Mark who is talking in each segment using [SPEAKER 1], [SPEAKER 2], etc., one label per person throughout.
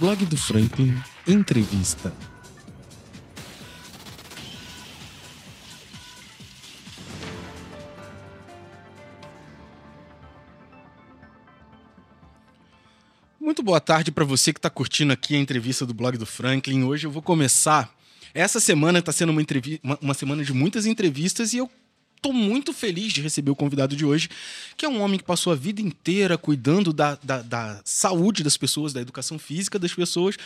[SPEAKER 1] Blog do Franklin Entrevista. Muito boa tarde para você que está curtindo aqui a entrevista do blog do Franklin. Hoje eu vou começar. Essa semana está sendo uma, uma, uma semana de muitas entrevistas e eu estou muito feliz de receber o convidado de hoje, que é um homem que passou a vida inteira cuidando da, da, da saúde das pessoas, da educação física das pessoas,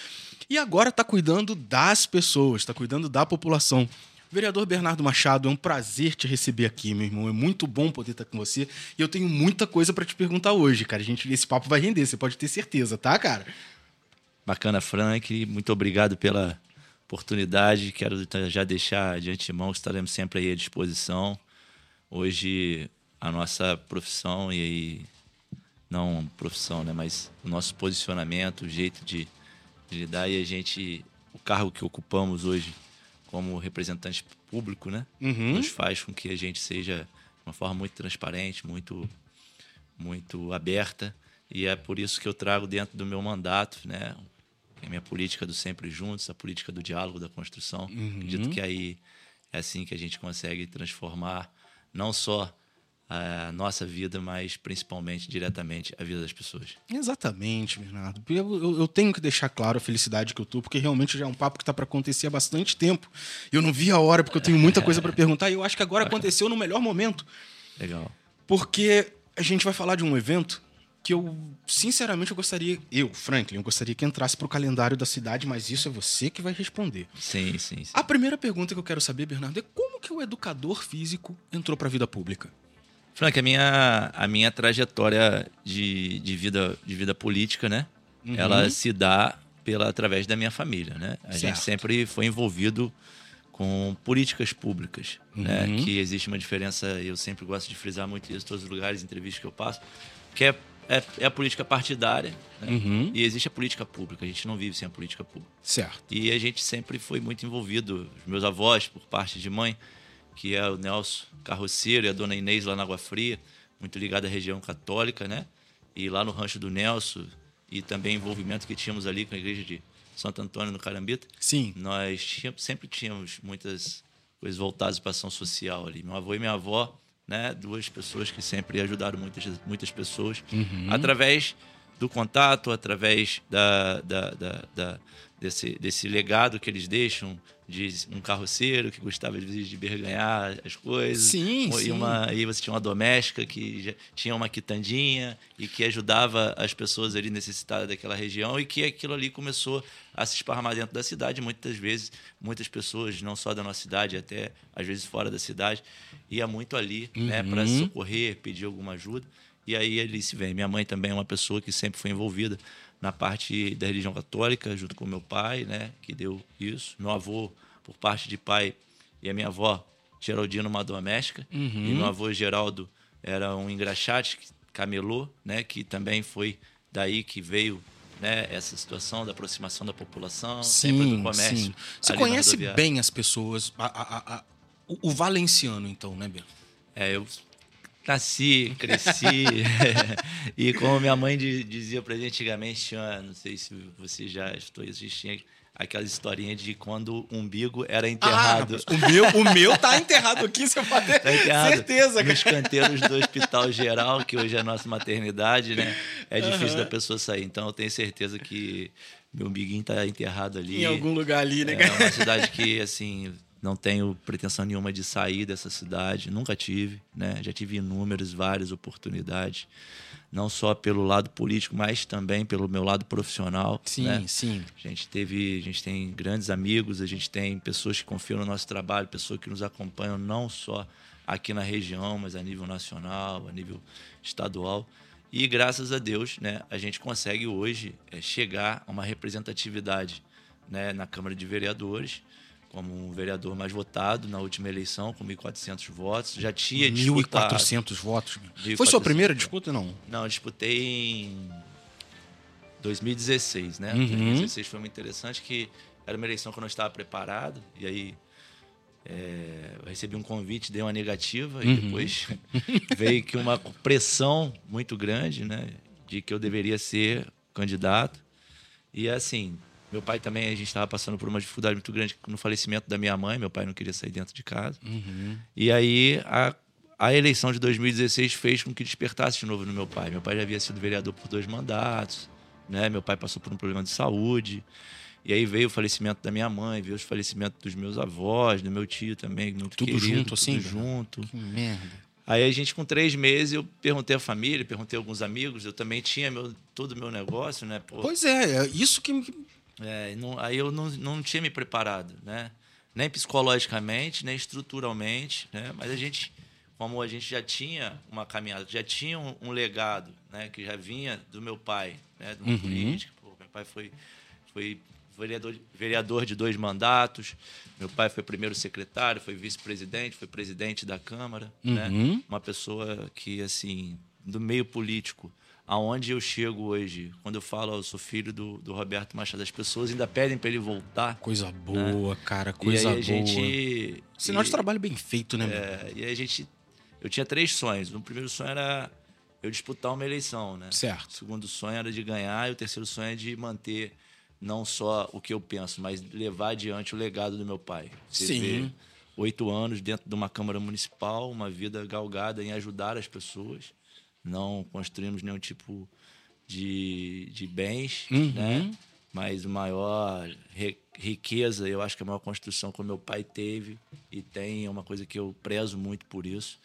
[SPEAKER 1] e agora está cuidando das pessoas, está cuidando da população. Vereador Bernardo Machado, é um prazer te receber aqui, meu irmão. É muito bom poder estar com você. E eu tenho muita coisa para te perguntar hoje, cara. A gente, esse papo vai render, você pode ter certeza, tá, cara?
[SPEAKER 2] Bacana, Frank. Muito obrigado pela oportunidade. Quero já deixar de antemão que estaremos sempre aí à disposição. Hoje, a nossa profissão, e aí, não profissão, né, mas o nosso posicionamento, o jeito de, de lidar e a gente, o cargo que ocupamos hoje como representante público, né?
[SPEAKER 1] Uhum.
[SPEAKER 2] Nos faz com que a gente seja de uma forma muito transparente, muito, muito aberta. E é por isso que eu trago dentro do meu mandato, né? A minha política do sempre juntos, a política do diálogo, da construção.
[SPEAKER 1] Uhum.
[SPEAKER 2] Acredito que aí é assim que a gente consegue transformar não só a nossa vida, mas principalmente diretamente a vida das pessoas.
[SPEAKER 1] Exatamente, Bernardo. Eu, eu, eu, tenho que deixar claro a felicidade que eu tô, porque realmente já é um papo que está para acontecer há bastante tempo. Eu não vi a hora, porque eu tenho muita coisa para perguntar, e eu acho que agora aconteceu no melhor momento.
[SPEAKER 2] Legal.
[SPEAKER 1] Porque a gente vai falar de um evento que eu, sinceramente, eu gostaria, eu, Franklin, eu gostaria que entrasse para o calendário da cidade, mas isso é você que vai responder.
[SPEAKER 2] Sim, sim, sim.
[SPEAKER 1] A primeira pergunta que eu quero saber, Bernardo, é como que o educador físico entrou para a vida pública?
[SPEAKER 2] Frank, a minha, a minha trajetória de, de, vida, de vida política, né?
[SPEAKER 1] Uhum.
[SPEAKER 2] Ela se dá pela, através da minha família, né? A
[SPEAKER 1] Certo.
[SPEAKER 2] gente sempre foi envolvido com políticas públicas, né?
[SPEAKER 1] Uhum.
[SPEAKER 2] Que existe uma diferença, eu sempre gosto de frisar muito isso em todos os lugares, entrevistas que eu passo, que é, é, é a política partidária né?
[SPEAKER 1] Uhum.
[SPEAKER 2] e existe a política pública. A gente não vive sem a política pública.
[SPEAKER 1] Certo.
[SPEAKER 2] E a gente sempre foi muito envolvido. Os meus avós, por parte de mãe, que é o Nelson Carroceiro e a dona Inês lá na Água Fria, muito ligada à região católica, né? E lá no Rancho do Nelson, e também envolvimento que tínhamos ali com a igreja de Santo Antônio no Carambita.
[SPEAKER 1] Sim.
[SPEAKER 2] Nós tínhamos, sempre tínhamos muitas coisas voltadas para ação social ali. Meu avô e minha avó, né? Duas pessoas que sempre ajudaram muitas, muitas pessoas
[SPEAKER 1] Uhum.
[SPEAKER 2] através do contato, através da, da, da, da- desse, desse legado que eles deixam de um carroceiro que gostava vezes de berganhar as coisas.
[SPEAKER 1] Sim,
[SPEAKER 2] e
[SPEAKER 1] sim.
[SPEAKER 2] Uma, aí você tinha uma doméstica que tinha uma quitandinha e que ajudava as pessoas ali necessitadas daquela região e que aquilo ali começou a se esparramar dentro da cidade. Muitas vezes, muitas pessoas, não só da nossa cidade, até às vezes fora da cidade, ia muito ali né, para
[SPEAKER 1] Uhum.
[SPEAKER 2] socorrer, pedir alguma ajuda. E aí ali se vem. Minha mãe também é uma pessoa que sempre foi envolvida na parte da religião católica, junto com meu pai, né, que deu isso. Meu avô, por parte de pai, e a minha avó, Geraldino, uma doméstica.
[SPEAKER 1] Uhum.
[SPEAKER 2] E meu avô, Geraldo, era um engraxate, camelô, né, que também foi daí que veio né, essa situação da aproximação da população, sempre do
[SPEAKER 1] Sim,
[SPEAKER 2] comércio.
[SPEAKER 1] sim. Você conhece bem as pessoas, a- a- a- o, o valenciano, então, né, Bernardo?
[SPEAKER 2] É, eu nasci, cresci. e como minha mãe di- dizia pra gente antigamente, não sei se você já estou existindo, aquela historinha de quando o umbigo era enterrado.
[SPEAKER 1] Ah, o, meu, o meu tá enterrado aqui, você pode ter
[SPEAKER 2] Tá enterrado
[SPEAKER 1] certeza,
[SPEAKER 2] nos canteiros do Hospital Geral, que hoje é a nossa maternidade, né? É difícil da pessoa sair. Então eu tenho certeza que meu umbiguinho tá enterrado ali.
[SPEAKER 1] Em algum lugar ali, né,
[SPEAKER 2] É uma cidade que, assim, não tenho pretensão nenhuma de sair dessa cidade. Nunca tive, né? Já tive inúmeras, várias oportunidades. Não só pelo lado político, mas também pelo meu lado profissional.
[SPEAKER 1] Sim,
[SPEAKER 2] né?
[SPEAKER 1] sim.
[SPEAKER 2] A gente teve, a gente tem grandes amigos, a gente tem pessoas que confiam no nosso trabalho, pessoas que nos acompanham não só aqui na região, mas a nível nacional, a nível estadual. E graças a Deus, né, a gente consegue hoje eh, chegar a uma representatividade, né, na Câmara de Vereadores, como um vereador mais votado na última eleição, com 1.400 votos. Já tinha disputado.
[SPEAKER 1] 1.400 votos.
[SPEAKER 2] 1.400
[SPEAKER 1] Foi sua primeira disputa, não?
[SPEAKER 2] Não, eu disputei em 2016, né?
[SPEAKER 1] Uhum.
[SPEAKER 2] 2016 foi muito interessante que era uma eleição que eu não estava preparado e aí é, eu recebi um convite, dei uma negativa
[SPEAKER 1] Uhum.
[SPEAKER 2] e depois veio que uma pressão muito grande, né? De que eu deveria ser candidato E assim, meu pai também, a gente estava passando por uma dificuldade muito grande no falecimento da minha mãe. Meu pai não queria sair dentro de casa.
[SPEAKER 1] Uhum.
[SPEAKER 2] E aí a, a eleição de 2016 fez com que despertasse de novo no meu pai. Meu pai já havia sido vereador por dois mandatos, né? Meu pai passou por um problema de saúde. E aí veio o falecimento da minha mãe, veio o falecimento dos meus avós, do meu tio também, muito
[SPEAKER 1] Tudo
[SPEAKER 2] querido.
[SPEAKER 1] junto, assim,
[SPEAKER 2] Tudo junto.
[SPEAKER 1] Que merda.
[SPEAKER 2] Aí a gente, com três meses, eu perguntei à família, perguntei a alguns amigos, eu também tinha meu, todo o meu negócio, né? Pô,
[SPEAKER 1] Pois é, é isso que.
[SPEAKER 2] É, não- aí eu não, não tinha me preparado, né? Nem psicologicamente, nem estruturalmente, né? Mas a gente, como a gente já tinha uma caminhada, já tinha um, um legado, né? Que já vinha do meu pai, né? Uma
[SPEAKER 1] Uhum.
[SPEAKER 2] política. Pô, meu pai foi, foi vereador, vereador de dois mandatos. Meu pai foi primeiro secretário, foi vice-presidente, foi presidente da Câmara, né?
[SPEAKER 1] Uhum.
[SPEAKER 2] Uma pessoa que, assim, do meio político, aonde eu chego hoje, quando eu falo, eu sou filho do, do Roberto Machado, as pessoas ainda pedem para ele voltar.
[SPEAKER 1] Coisa boa, cara,
[SPEAKER 2] e
[SPEAKER 1] coisa
[SPEAKER 2] aí a
[SPEAKER 1] boa.
[SPEAKER 2] gente.
[SPEAKER 1] Sinal de
[SPEAKER 2] e-
[SPEAKER 1] trabalho bem feito, né,
[SPEAKER 2] é, e aí a gente. Eu tinha três sonhos. O primeiro sonho era eu disputar uma eleição, né?
[SPEAKER 1] Certo.
[SPEAKER 2] O segundo sonho era de ganhar e o terceiro sonho é de manter não só o que eu penso, mas levar adiante o legado do meu pai. Você
[SPEAKER 1] Sim.
[SPEAKER 2] Oito anos dentro de uma Câmara Municipal, uma vida galgada em ajudar as pessoas. Não construímos nenhum tipo de, de bens,
[SPEAKER 1] Uhum.
[SPEAKER 2] né? Mas o maior ri- riqueza, eu acho que a maior construção que o meu pai teve e tem, é uma coisa que eu prezo muito por isso,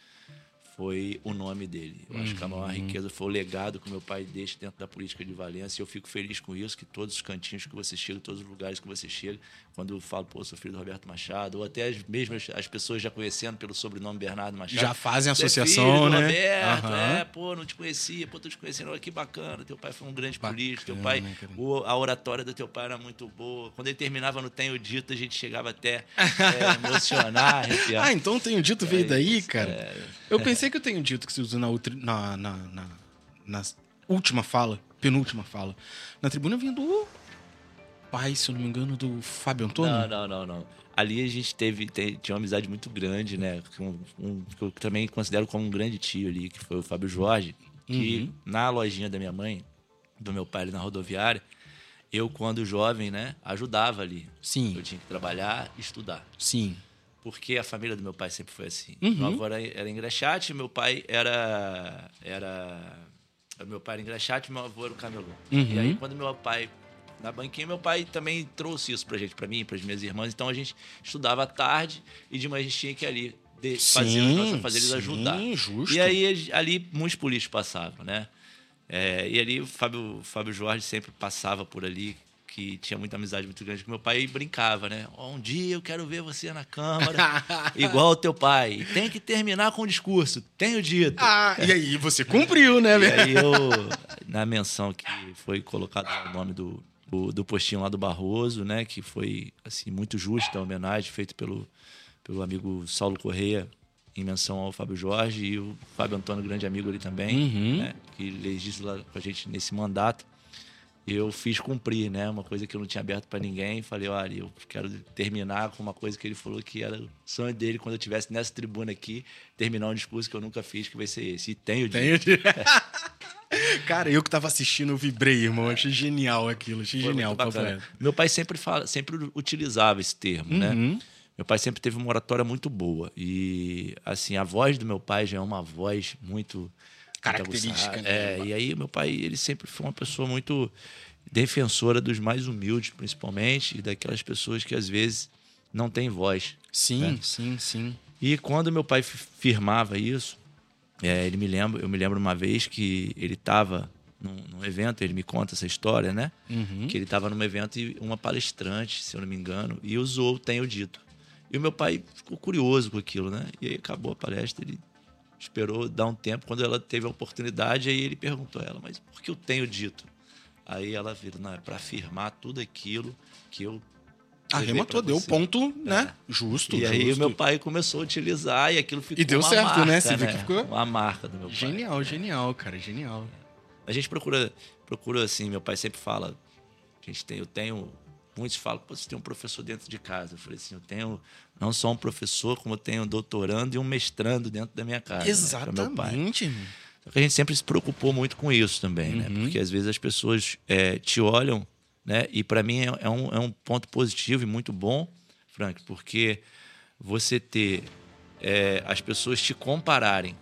[SPEAKER 2] foi o nome dele. Eu acho que a maior riqueza foi o legado que o meu pai deixa dentro da política de Valência. E eu fico feliz com isso, que todos os cantinhos que você chega, todos os lugares que você chega, quando eu falo, pô, sou filho do Roberto Machado, ou até as mesmas as pessoas já conhecendo pelo sobrenome Bernardo Machado.
[SPEAKER 1] Já fazem
[SPEAKER 2] "Você é
[SPEAKER 1] associação,
[SPEAKER 2] do
[SPEAKER 1] né?
[SPEAKER 2] Roberto,
[SPEAKER 1] Aham.
[SPEAKER 2] é, pô, não te conhecia, pô, tô te conhecendo, olha que bacana, teu pai foi um grande
[SPEAKER 1] Bacana,
[SPEAKER 2] político, teu pai,
[SPEAKER 1] cara.
[SPEAKER 2] o- a oratória do teu pai era muito boa. Quando ele terminava no Tenho Dito, a gente chegava até é, emocionar, arrepiar.
[SPEAKER 1] Ah, então o Tenho Dito veio
[SPEAKER 2] É
[SPEAKER 1] daí, cara?
[SPEAKER 2] é.
[SPEAKER 1] Eu pensei que eu Tenho Dito que você usou na, na, na, na, na última fala, penúltima fala. Na tribuna vinha do pai, se eu não me engano, do Fábio Antônio.
[SPEAKER 2] Não, não, não, não. Ali a gente teve, te- tinha uma amizade muito grande, né? Com um, que eu também considero como um grande tio ali, que foi o Fábio Jorge, que na lojinha da minha mãe, do meu pai ali na rodoviária, eu, quando jovem, né, ajudava ali.
[SPEAKER 1] Sim,
[SPEAKER 2] Eu tinha que trabalhar e estudar.
[SPEAKER 1] sim.
[SPEAKER 2] Porque a família do meu pai sempre foi assim.
[SPEAKER 1] Uhum.
[SPEAKER 2] Meu avô era, era engraxate, meu pai era. era meu pai era engraxate e meu avô era o camelô.
[SPEAKER 1] Uhum.
[SPEAKER 2] E aí, quando meu pai. Na banquinha, meu pai também trouxe isso pra gente, pra mim, pras minhas irmãs. Então a gente estudava à tarde e de manhã a gente tinha que ir ali de, fazer os nossos afazeres
[SPEAKER 1] sim,
[SPEAKER 2] ajudar.
[SPEAKER 1] justo.
[SPEAKER 2] E aí ali muitos políticos passavam, né? É, e ali o Fábio, Fábio Jorge sempre passava por ali, que tinha muita amizade muito grande com meu pai e brincava, né? Um dia eu quero ver você na Câmara, igual o teu pai. E Tem que terminar com o discurso, tenho dito.
[SPEAKER 1] Ah, e aí você cumpriu, né,
[SPEAKER 2] E aí eu, na menção que foi colocado o nome do, do, do postinho lá do Barroso, né? Que foi, assim, muito justa a homenagem feita pelo, pelo amigo Saulo Correia em menção ao Fábio Jorge e o Fábio Antônio, grande amigo ali também,
[SPEAKER 1] Uhum.
[SPEAKER 2] né? Que legisla com a gente nesse mandato. Eu fiz cumprir, né? Uma coisa que eu não tinha aberto para ninguém. Falei, olha, eu quero terminar com uma coisa que ele falou que era o sonho dele quando eu estivesse nessa tribuna aqui, terminar um discurso que eu nunca fiz, que vai ser esse. E tenho.
[SPEAKER 1] Tenho Dito. Cara, eu que tava assistindo, eu vibrei, irmão. Achei genial aquilo, achei
[SPEAKER 2] Foi
[SPEAKER 1] genial.
[SPEAKER 2] Meu pai sempre, fala, sempre utilizava esse termo, né?
[SPEAKER 1] Uhum.
[SPEAKER 2] Meu pai sempre teve uma oratória muito boa. E, assim, a voz do meu pai já é uma voz muito...
[SPEAKER 1] Característica, né?
[SPEAKER 2] É, e aí meu pai, ele sempre foi uma pessoa muito defensora dos mais humildes, principalmente, e daquelas pessoas que, às vezes, não têm voz.
[SPEAKER 1] Sim, sim, sim.
[SPEAKER 2] E quando meu pai fi- firmava isso, é, ele me lembra, eu me lembro uma vez que ele estava num, num evento, ele me conta essa história, né?
[SPEAKER 1] Uhum.
[SPEAKER 2] Que ele estava num evento e uma palestrante, se eu não me engano, e usou o Tenho Dito. E o meu pai ficou curioso com aquilo, né? E aí acabou a palestra, ele esperou dar um tempo. Quando ela teve a oportunidade, aí ele perguntou a ela, mas por que eu tenho dito? Aí ela vira, não, é para afirmar tudo aquilo que eu.
[SPEAKER 1] Arrematou, deu o
[SPEAKER 2] você."
[SPEAKER 1] ponto, né? Justo,
[SPEAKER 2] E aí
[SPEAKER 1] justo.
[SPEAKER 2] o meu pai começou a utilizar e aquilo ficou
[SPEAKER 1] E deu certo,
[SPEAKER 2] marca,
[SPEAKER 1] né? Você vê que ficou-
[SPEAKER 2] Uma marca do meu pai.
[SPEAKER 1] Genial, genial, cara, genial.
[SPEAKER 2] A gente procura, procura assim, meu pai sempre fala, a gente tem, eu tenho, muitos falam, Pô, você tem um professor dentro de casa. Eu falei assim, eu tenho não só um professor, como eu tenho um doutorando e um mestrando dentro da minha casa. né, é.
[SPEAKER 1] Exatamente.
[SPEAKER 2] Só que a gente sempre se preocupou muito com isso também, né?
[SPEAKER 1] Uhum.
[SPEAKER 2] Porque às vezes as pessoas é, te olham né? E para mim é, é, um, é um ponto positivo e muito bom, Frank, porque você ter é, as pessoas te compararem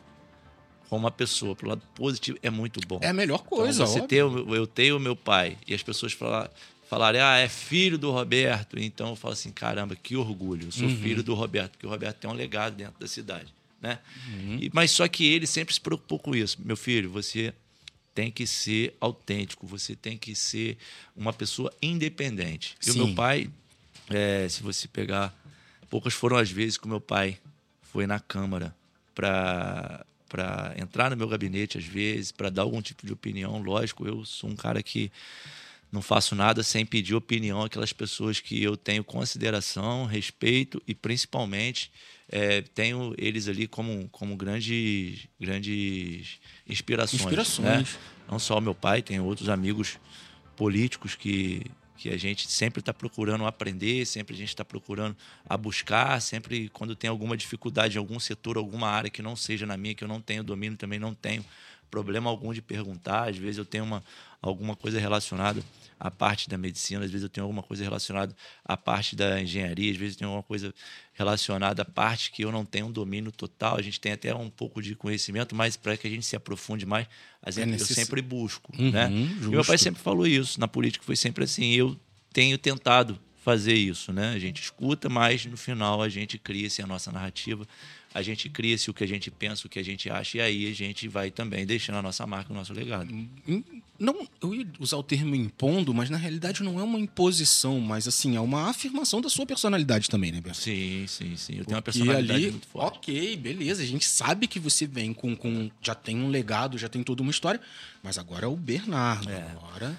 [SPEAKER 2] com uma pessoa pro lado positivo é muito bom.
[SPEAKER 1] É a melhor coisa.
[SPEAKER 2] Então, você ter, eu tenho o meu pai e as pessoas falar, falarem, ah, é filho do Roberto. Então eu falo assim, caramba, que orgulho. Eu sou uhum. filho do Roberto, porque o Roberto tem um legado dentro da cidade. Né? Uhum. E, mas só que ele sempre se preocupou com isso. Meu filho, você tem que ser autêntico, você tem que ser uma pessoa independente. Sim. E o meu pai, é, se você pegar, poucas foram as vezes que o meu pai foi na Câmara para para entrar no meu gabinete às vezes, para dar algum tipo de opinião. Lógico, eu sou um cara que não faço nada sem pedir opinião àquelas pessoas que eu tenho consideração, respeito e principalmente é, tenho eles ali como, como grandes, grandes inspirações. Né? Inspirações. Né? Não só o meu pai, tem outros amigos políticos que, que a gente sempre está procurando aprender, sempre a gente está procurando a buscar, sempre quando tem alguma dificuldade em algum setor, alguma área que não seja na minha, que eu não tenho domínio, também não tenho problema algum de perguntar. Às vezes eu tenho uma, alguma coisa relacionada à parte da medicina, às vezes eu tenho alguma coisa relacionada à parte da engenharia, às vezes eu tenho alguma coisa relacionada à parte que eu não tenho um domínio total. A gente tem até um pouco de conhecimento, mas para que a gente se aprofunde mais, a gente, é necess... eu sempre busco. Uhum, né? E meu pai sempre falou isso. Na política foi sempre assim. Eu tenho tentado fazer isso, né? A gente escuta, mas no final a gente cria-se a nossa narrativa, a gente cria-se o que a gente pensa, o que a gente acha, e aí a gente vai também deixando a nossa marca, o nosso legado.
[SPEAKER 1] Hum, não, eu ia usar o termo impondo, mas na realidade não é uma imposição, mas assim, é uma afirmação da sua personalidade também, né, Beto?
[SPEAKER 2] Sim, sim, sim. Eu tenho uma personalidade
[SPEAKER 1] ali,
[SPEAKER 2] muito forte.
[SPEAKER 1] Ok, beleza. A gente sabe que você vem com, com. Já tem um legado, já tem toda uma história, mas agora é o Bernardo. É. Agora.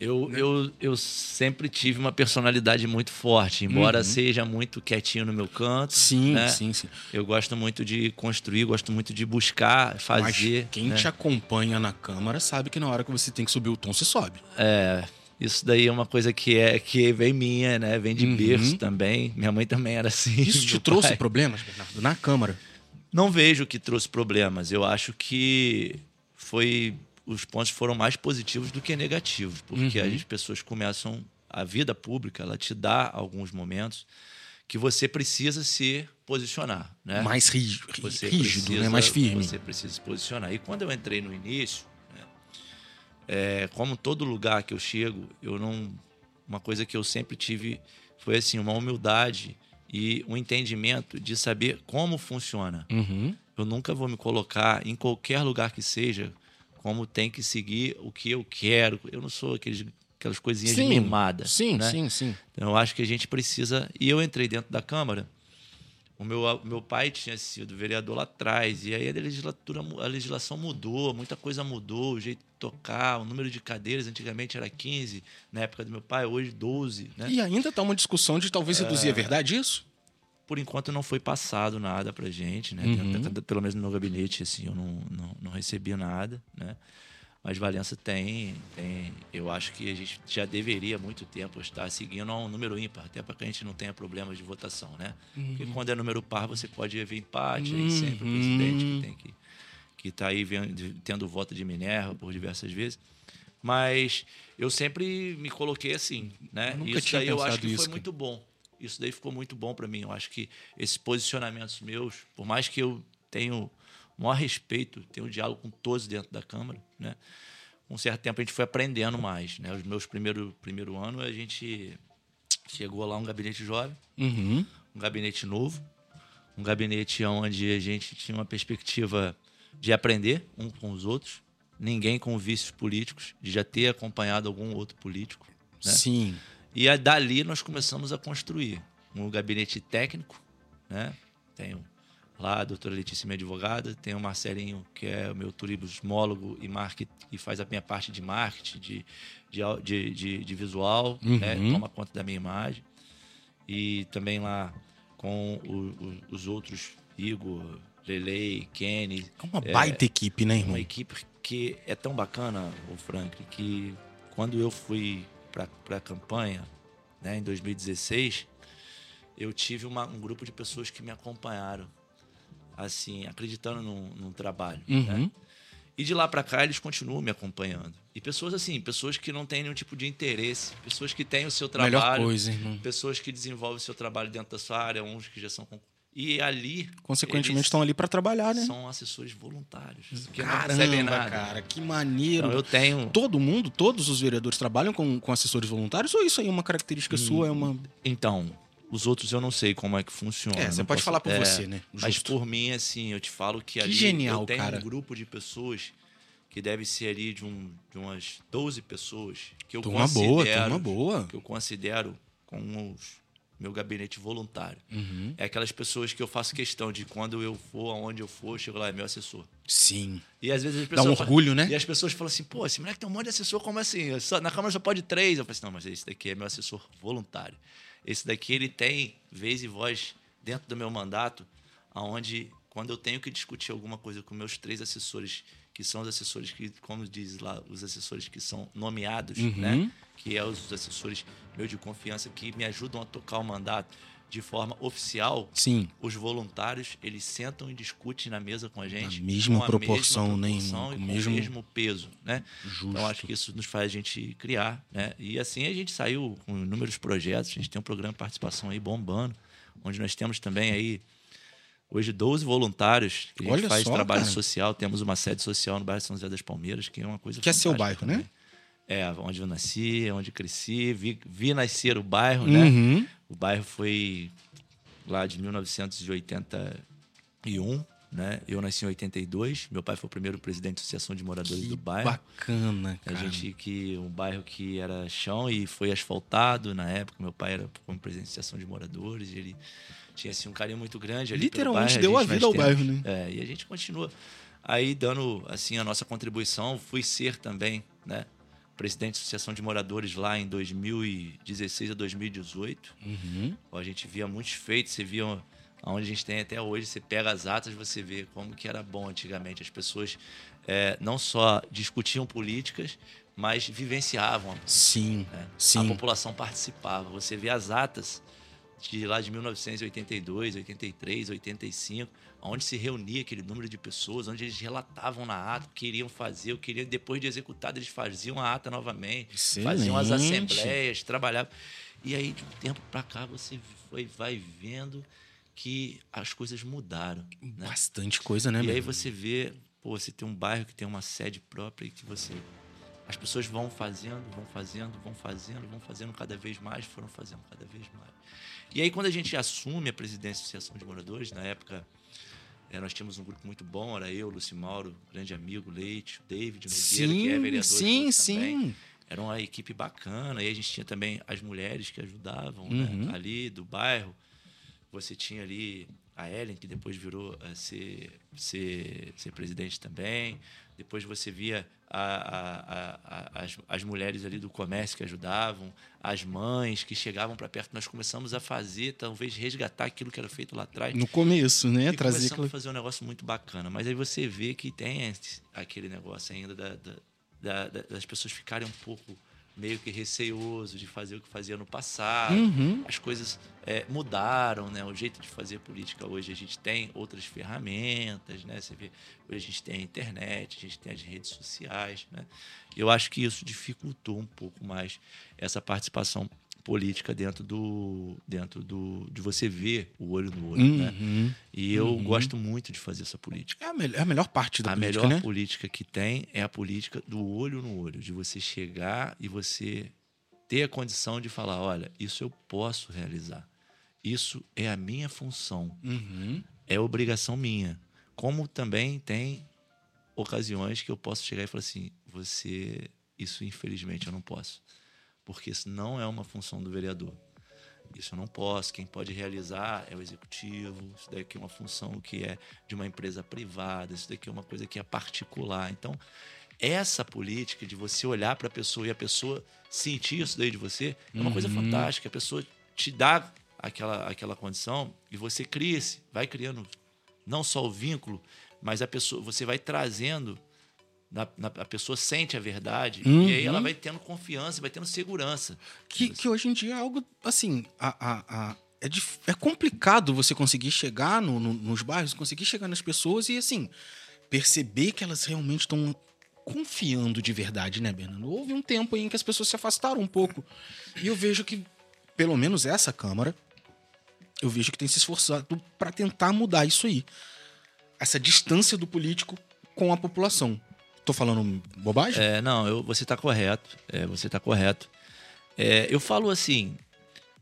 [SPEAKER 2] Eu, né? eu, eu sempre tive uma personalidade muito forte, embora uhum. seja muito quietinho no meu canto.
[SPEAKER 1] Sim,
[SPEAKER 2] né?
[SPEAKER 1] sim, sim.
[SPEAKER 2] Eu gosto muito de construir, gosto muito de buscar, fazer. Mas
[SPEAKER 1] quem né? te acompanha na câmara sabe que na hora que você tem que subir o tom, você sobe.
[SPEAKER 2] É. Isso daí é uma coisa que é que vem minha, né? Vem de uhum. berço também. Minha mãe também era assim.
[SPEAKER 1] Isso te trouxe pai. problemas, Bernardo, na câmara?
[SPEAKER 2] Não vejo que trouxe problemas. Eu acho que foi os pontos foram mais positivos do que negativos, porque uhum. as pessoas começam a vida pública, ela te dá alguns momentos que você precisa se posicionar, né?
[SPEAKER 1] Mais rígido, você rígido precisa, né? mais firme.
[SPEAKER 2] Você precisa se posicionar. E quando eu entrei no início, né, é, como todo lugar que eu chego, eu não, uma coisa que eu sempre tive foi assim uma humildade e um entendimento de saber como funciona.
[SPEAKER 1] Uhum.
[SPEAKER 2] Eu nunca vou me colocar em qualquer lugar que seja como tem que seguir o que eu quero. Eu não sou aqueles, aquelas coisinhas sim, mimadas.
[SPEAKER 1] Sim,
[SPEAKER 2] né?
[SPEAKER 1] sim, sim.
[SPEAKER 2] Então eu acho que a gente precisa. E eu entrei dentro da Câmara. O meu, meu pai tinha sido vereador lá atrás, e aí a legislatura, a legislação mudou, muita coisa mudou, o jeito de tocar, o número de cadeiras antigamente era 15, na época do meu pai, hoje 12. Né?
[SPEAKER 1] E ainda está uma discussão de talvez reduzir, é, é verdade isso?
[SPEAKER 2] Por enquanto não foi passado nada para gente, né? Uhum. Pelo menos no meu gabinete, assim, eu não, não, não recebi nada, né? Mas Valença tem, tem. Eu acho que a gente já deveria há muito tempo estar seguindo um número ímpar, até para que a gente não tenha problemas de votação, né? Uhum. Porque quando é número par, você pode haver empate, uhum. aí sempre o presidente que tem que que está aí vendo, tendo voto de Minerva por diversas vezes. Mas eu sempre me coloquei assim, né?
[SPEAKER 1] Eu isso aí eu acho que
[SPEAKER 2] foi muito bom. Isso daí ficou muito bom para mim. Eu acho que esses posicionamentos meus, por mais que eu tenho o maior respeito, tenho um diálogo com todos dentro da Câmara, né? Com um certo tempo a gente foi aprendendo mais, né? Os meus primeiro primeiro ano a gente chegou lá um gabinete jovem,
[SPEAKER 1] uhum.
[SPEAKER 2] um gabinete novo, um gabinete onde a gente tinha uma perspectiva de aprender um com os outros, ninguém com vícios políticos, de já ter acompanhado algum outro político. Né?
[SPEAKER 1] Sim.
[SPEAKER 2] E aí, dali nós começamos a construir um gabinete técnico, né? Tenho lá a doutora Letícia, minha advogada, tem o Marcelinho, que é o meu turismólogo e marketing, e faz a minha parte de marketing, de, de, de, de visual, né? uhum. né? toma conta da minha imagem. E também lá com o, o, os outros, Igor, Lele, Kenny.
[SPEAKER 1] É uma baita é, equipe, né, irmão?
[SPEAKER 2] Uma equipe que é tão bacana, o Frank, que quando eu fui para a campanha, né, em 2016, eu tive uma, um grupo de pessoas que me acompanharam, assim, acreditando no, no trabalho. Né?
[SPEAKER 1] Uhum.
[SPEAKER 2] Né? E de lá para cá eles continuam me acompanhando. E pessoas assim, pessoas que não têm nenhum tipo de interesse, pessoas que têm o seu trabalho,
[SPEAKER 1] Melhor coisa, irmão.
[SPEAKER 2] pessoas que desenvolvem o seu trabalho dentro da sua área, uns que já são e ali
[SPEAKER 1] Consequentemente estão ali para trabalhar, né?
[SPEAKER 2] são assessores voluntários que não
[SPEAKER 1] Caramba, cara, que maneiro.
[SPEAKER 2] Então eu tenho
[SPEAKER 1] Todo mundo, todos os vereadores trabalham com, com assessores voluntários ou isso aí é uma característica sua? É uma.
[SPEAKER 2] Então, os outros eu não sei como é que funciona.
[SPEAKER 1] É, você
[SPEAKER 2] não
[SPEAKER 1] pode
[SPEAKER 2] posso-
[SPEAKER 1] falar por
[SPEAKER 2] é,
[SPEAKER 1] você, né?
[SPEAKER 2] Mas
[SPEAKER 1] Justo.
[SPEAKER 2] por mim, assim, eu te falo que, ali
[SPEAKER 1] genial,
[SPEAKER 2] eu tenho
[SPEAKER 1] cara.
[SPEAKER 2] um grupo de pessoas que deve ser ali de, um, de umas 12 pessoas que eu
[SPEAKER 1] Turma
[SPEAKER 2] considero,
[SPEAKER 1] boa, turma boa.
[SPEAKER 2] que eu considero com os meu gabinete voluntário.
[SPEAKER 1] Uhum.
[SPEAKER 2] É aquelas pessoas que eu faço questão de quando eu for, aonde eu for, eu chego lá, é meu assessor.
[SPEAKER 1] Sim.
[SPEAKER 2] E às vezes as
[SPEAKER 1] Dá
[SPEAKER 2] pessoas
[SPEAKER 1] um
[SPEAKER 2] falam-
[SPEAKER 1] orgulho, né?
[SPEAKER 2] E as pessoas falam assim, pô, esse moleque tem um monte de assessor, como assim? Só- na Câmara só pode três. Eu falo assim, não, mas esse daqui é meu assessor voluntário. Esse daqui, ele tem vez e voz dentro do meu mandato, aonde quando eu tenho que discutir alguma coisa com meus três assessores, que são os assessores que, como diz lá, os assessores que são nomeados,
[SPEAKER 1] Uhum.
[SPEAKER 2] né? Que é os assessores meus de confiança que me ajudam a tocar o mandato de forma oficial,
[SPEAKER 1] Sim.
[SPEAKER 2] os voluntários, eles sentam e discutem na mesa com a gente.
[SPEAKER 1] mesma
[SPEAKER 2] com a
[SPEAKER 1] proporção, né,
[SPEAKER 2] proporção e
[SPEAKER 1] Com
[SPEAKER 2] com
[SPEAKER 1] o mesmo-
[SPEAKER 2] o mesmo peso, né?
[SPEAKER 1] Justo.
[SPEAKER 2] Então, acho que isso nos faz a gente criar, né? E assim a gente saiu com inúmeros projetos. A gente tem um programa de participação aí bombando, onde nós temos também aí hoje 12 voluntários que a gente
[SPEAKER 1] Olha
[SPEAKER 2] faz
[SPEAKER 1] só,
[SPEAKER 2] trabalho
[SPEAKER 1] cara.
[SPEAKER 2] social. Temos uma sede social no bairro São José das Palmeiras, que é uma coisa
[SPEAKER 1] Que é seu bairro, né?
[SPEAKER 2] também. É, onde eu nasci, onde cresci, vi, vi nascer o bairro, né?
[SPEAKER 1] Uhum.
[SPEAKER 2] O bairro foi lá de 1981, né? Eu nasci em 82. Meu pai foi o primeiro presidente da Associação de Moradores
[SPEAKER 1] Que
[SPEAKER 2] do bairro.
[SPEAKER 1] bacana,
[SPEAKER 2] A
[SPEAKER 1] cara.
[SPEAKER 2] gente que um bairro que era chão e foi asfaltado na época. Meu pai era como presidente da Associação de Moradores. E ele tinha assim um carinho muito grande
[SPEAKER 1] Literalmente
[SPEAKER 2] bairro.
[SPEAKER 1] deu a
[SPEAKER 2] gente
[SPEAKER 1] vida ao
[SPEAKER 2] nós
[SPEAKER 1] bairro, né?
[SPEAKER 2] É, e a gente continua aí dando assim a nossa contribuição. Fui ser também, né? Presidente da Associação de Moradores lá em 2016 a 2018.
[SPEAKER 1] Uhum.
[SPEAKER 2] A gente via muitos feitos, você via onde a gente tem até hoje, você pega as atas, você vê como que era bom antigamente. As pessoas é, não só discutiam políticas, mas vivenciavam.
[SPEAKER 1] Sim,
[SPEAKER 2] né? A
[SPEAKER 1] sim.
[SPEAKER 2] população participava. Você vê as atas de lá de 1982, 83, 85, onde se reunia aquele número de pessoas, onde eles relatavam na ata, o que queriam fazer, o que queriam, depois de executado, eles faziam a ata novamente, faziam as
[SPEAKER 1] Excelente.
[SPEAKER 2] assembleias, trabalhavam. E aí, de um tempo para cá, você foi, vai vendo que as coisas mudaram. Né?
[SPEAKER 1] Bastante coisa, né,
[SPEAKER 2] E aí você vê, pô, você tem um bairro que tem uma sede própria e que você. As pessoas vão fazendo, vão fazendo, vão fazendo, vão fazendo cada vez mais, foram fazendo cada vez mais. E aí, quando a gente assume a presidência da Associação de Moradores, na época, eh, nós tínhamos um grupo muito bom, era eu, Luci Mauro, grande amigo, Leite, o David Nogueira, que é
[SPEAKER 1] Sim,
[SPEAKER 2] vereador
[SPEAKER 1] sim, sim.
[SPEAKER 2] Era uma equipe bacana. E a gente tinha também as mulheres que ajudavam
[SPEAKER 1] Uhum.
[SPEAKER 2] né, ali do bairro. Você tinha ali a Ellen, que depois virou a ser, ser, ser presidente também. Depois você via a- a- a- as, as mulheres ali do comércio que ajudavam, as mães que chegavam para perto. Nós começamos a fazer, talvez resgatar aquilo que era feito lá atrás.
[SPEAKER 1] No começo, né?
[SPEAKER 2] E
[SPEAKER 1] Trazer
[SPEAKER 2] começamos
[SPEAKER 1] aquela...
[SPEAKER 2] a fazer um negócio muito bacana. Mas aí você vê que tem aquele negócio ainda da- da- da- da- das pessoas ficarem um pouco meio que receoso de fazer o que fazia no passado.
[SPEAKER 1] Uhum.
[SPEAKER 2] As coisas é, mudaram, né? O jeito de fazer política hoje a gente tem outras ferramentas, né? Você vê, hoje a gente tem a internet, a gente tem as redes sociais, né? Eu acho que isso dificultou um pouco mais essa participação política dentro do dentro do de você ver o olho no olho, né?
[SPEAKER 1] Uhum.
[SPEAKER 2] E eu
[SPEAKER 1] Uhum.
[SPEAKER 2] gosto muito de fazer essa política.
[SPEAKER 1] É a, mel- é a melhor parte da
[SPEAKER 2] a
[SPEAKER 1] política,
[SPEAKER 2] melhor
[SPEAKER 1] né?
[SPEAKER 2] política que tem é a política do olho no olho, de você chegar e você ter a condição de falar, olha, isso eu posso realizar. Isso é a minha função,
[SPEAKER 1] Uhum.
[SPEAKER 2] é obrigação minha. Como também tem ocasiões que eu posso chegar e falar assim, você, isso infelizmente eu não posso, porque isso não é uma função do vereador. Isso eu não posso. Quem pode realizar é o executivo. Isso daqui é uma função que é de uma empresa privada. Isso daqui é uma coisa que é particular. Então, essa política de você olhar para a pessoa e a pessoa sentir isso daí de você é uma coisa
[SPEAKER 1] Uhum.
[SPEAKER 2] fantástica. A pessoa te dá aquela, aquela condição e você cria-se, vai criando não só o vínculo, mas a pessoa, você vai trazendo na, na- a pessoa sente a verdade
[SPEAKER 1] Uhum.
[SPEAKER 2] e aí ela vai tendo confiança, vai tendo segurança.
[SPEAKER 1] Que, que hoje em dia é algo, assim, a, a- a- é, dif- é complicado você conseguir chegar no- no- nos bairros, conseguir chegar nas pessoas e, assim, perceber que elas realmente estão confiando de verdade, né, Bernardo? Houve um tempo aí em que as pessoas se afastaram um pouco. E eu vejo que, pelo menos essa Câmara, eu vejo que tem se esforçado para tentar mudar isso aí. Essa distância do político com a população. Tô falando bobagem?
[SPEAKER 2] É, não, eu, você está correto. É, você está correto. É, eu falo assim,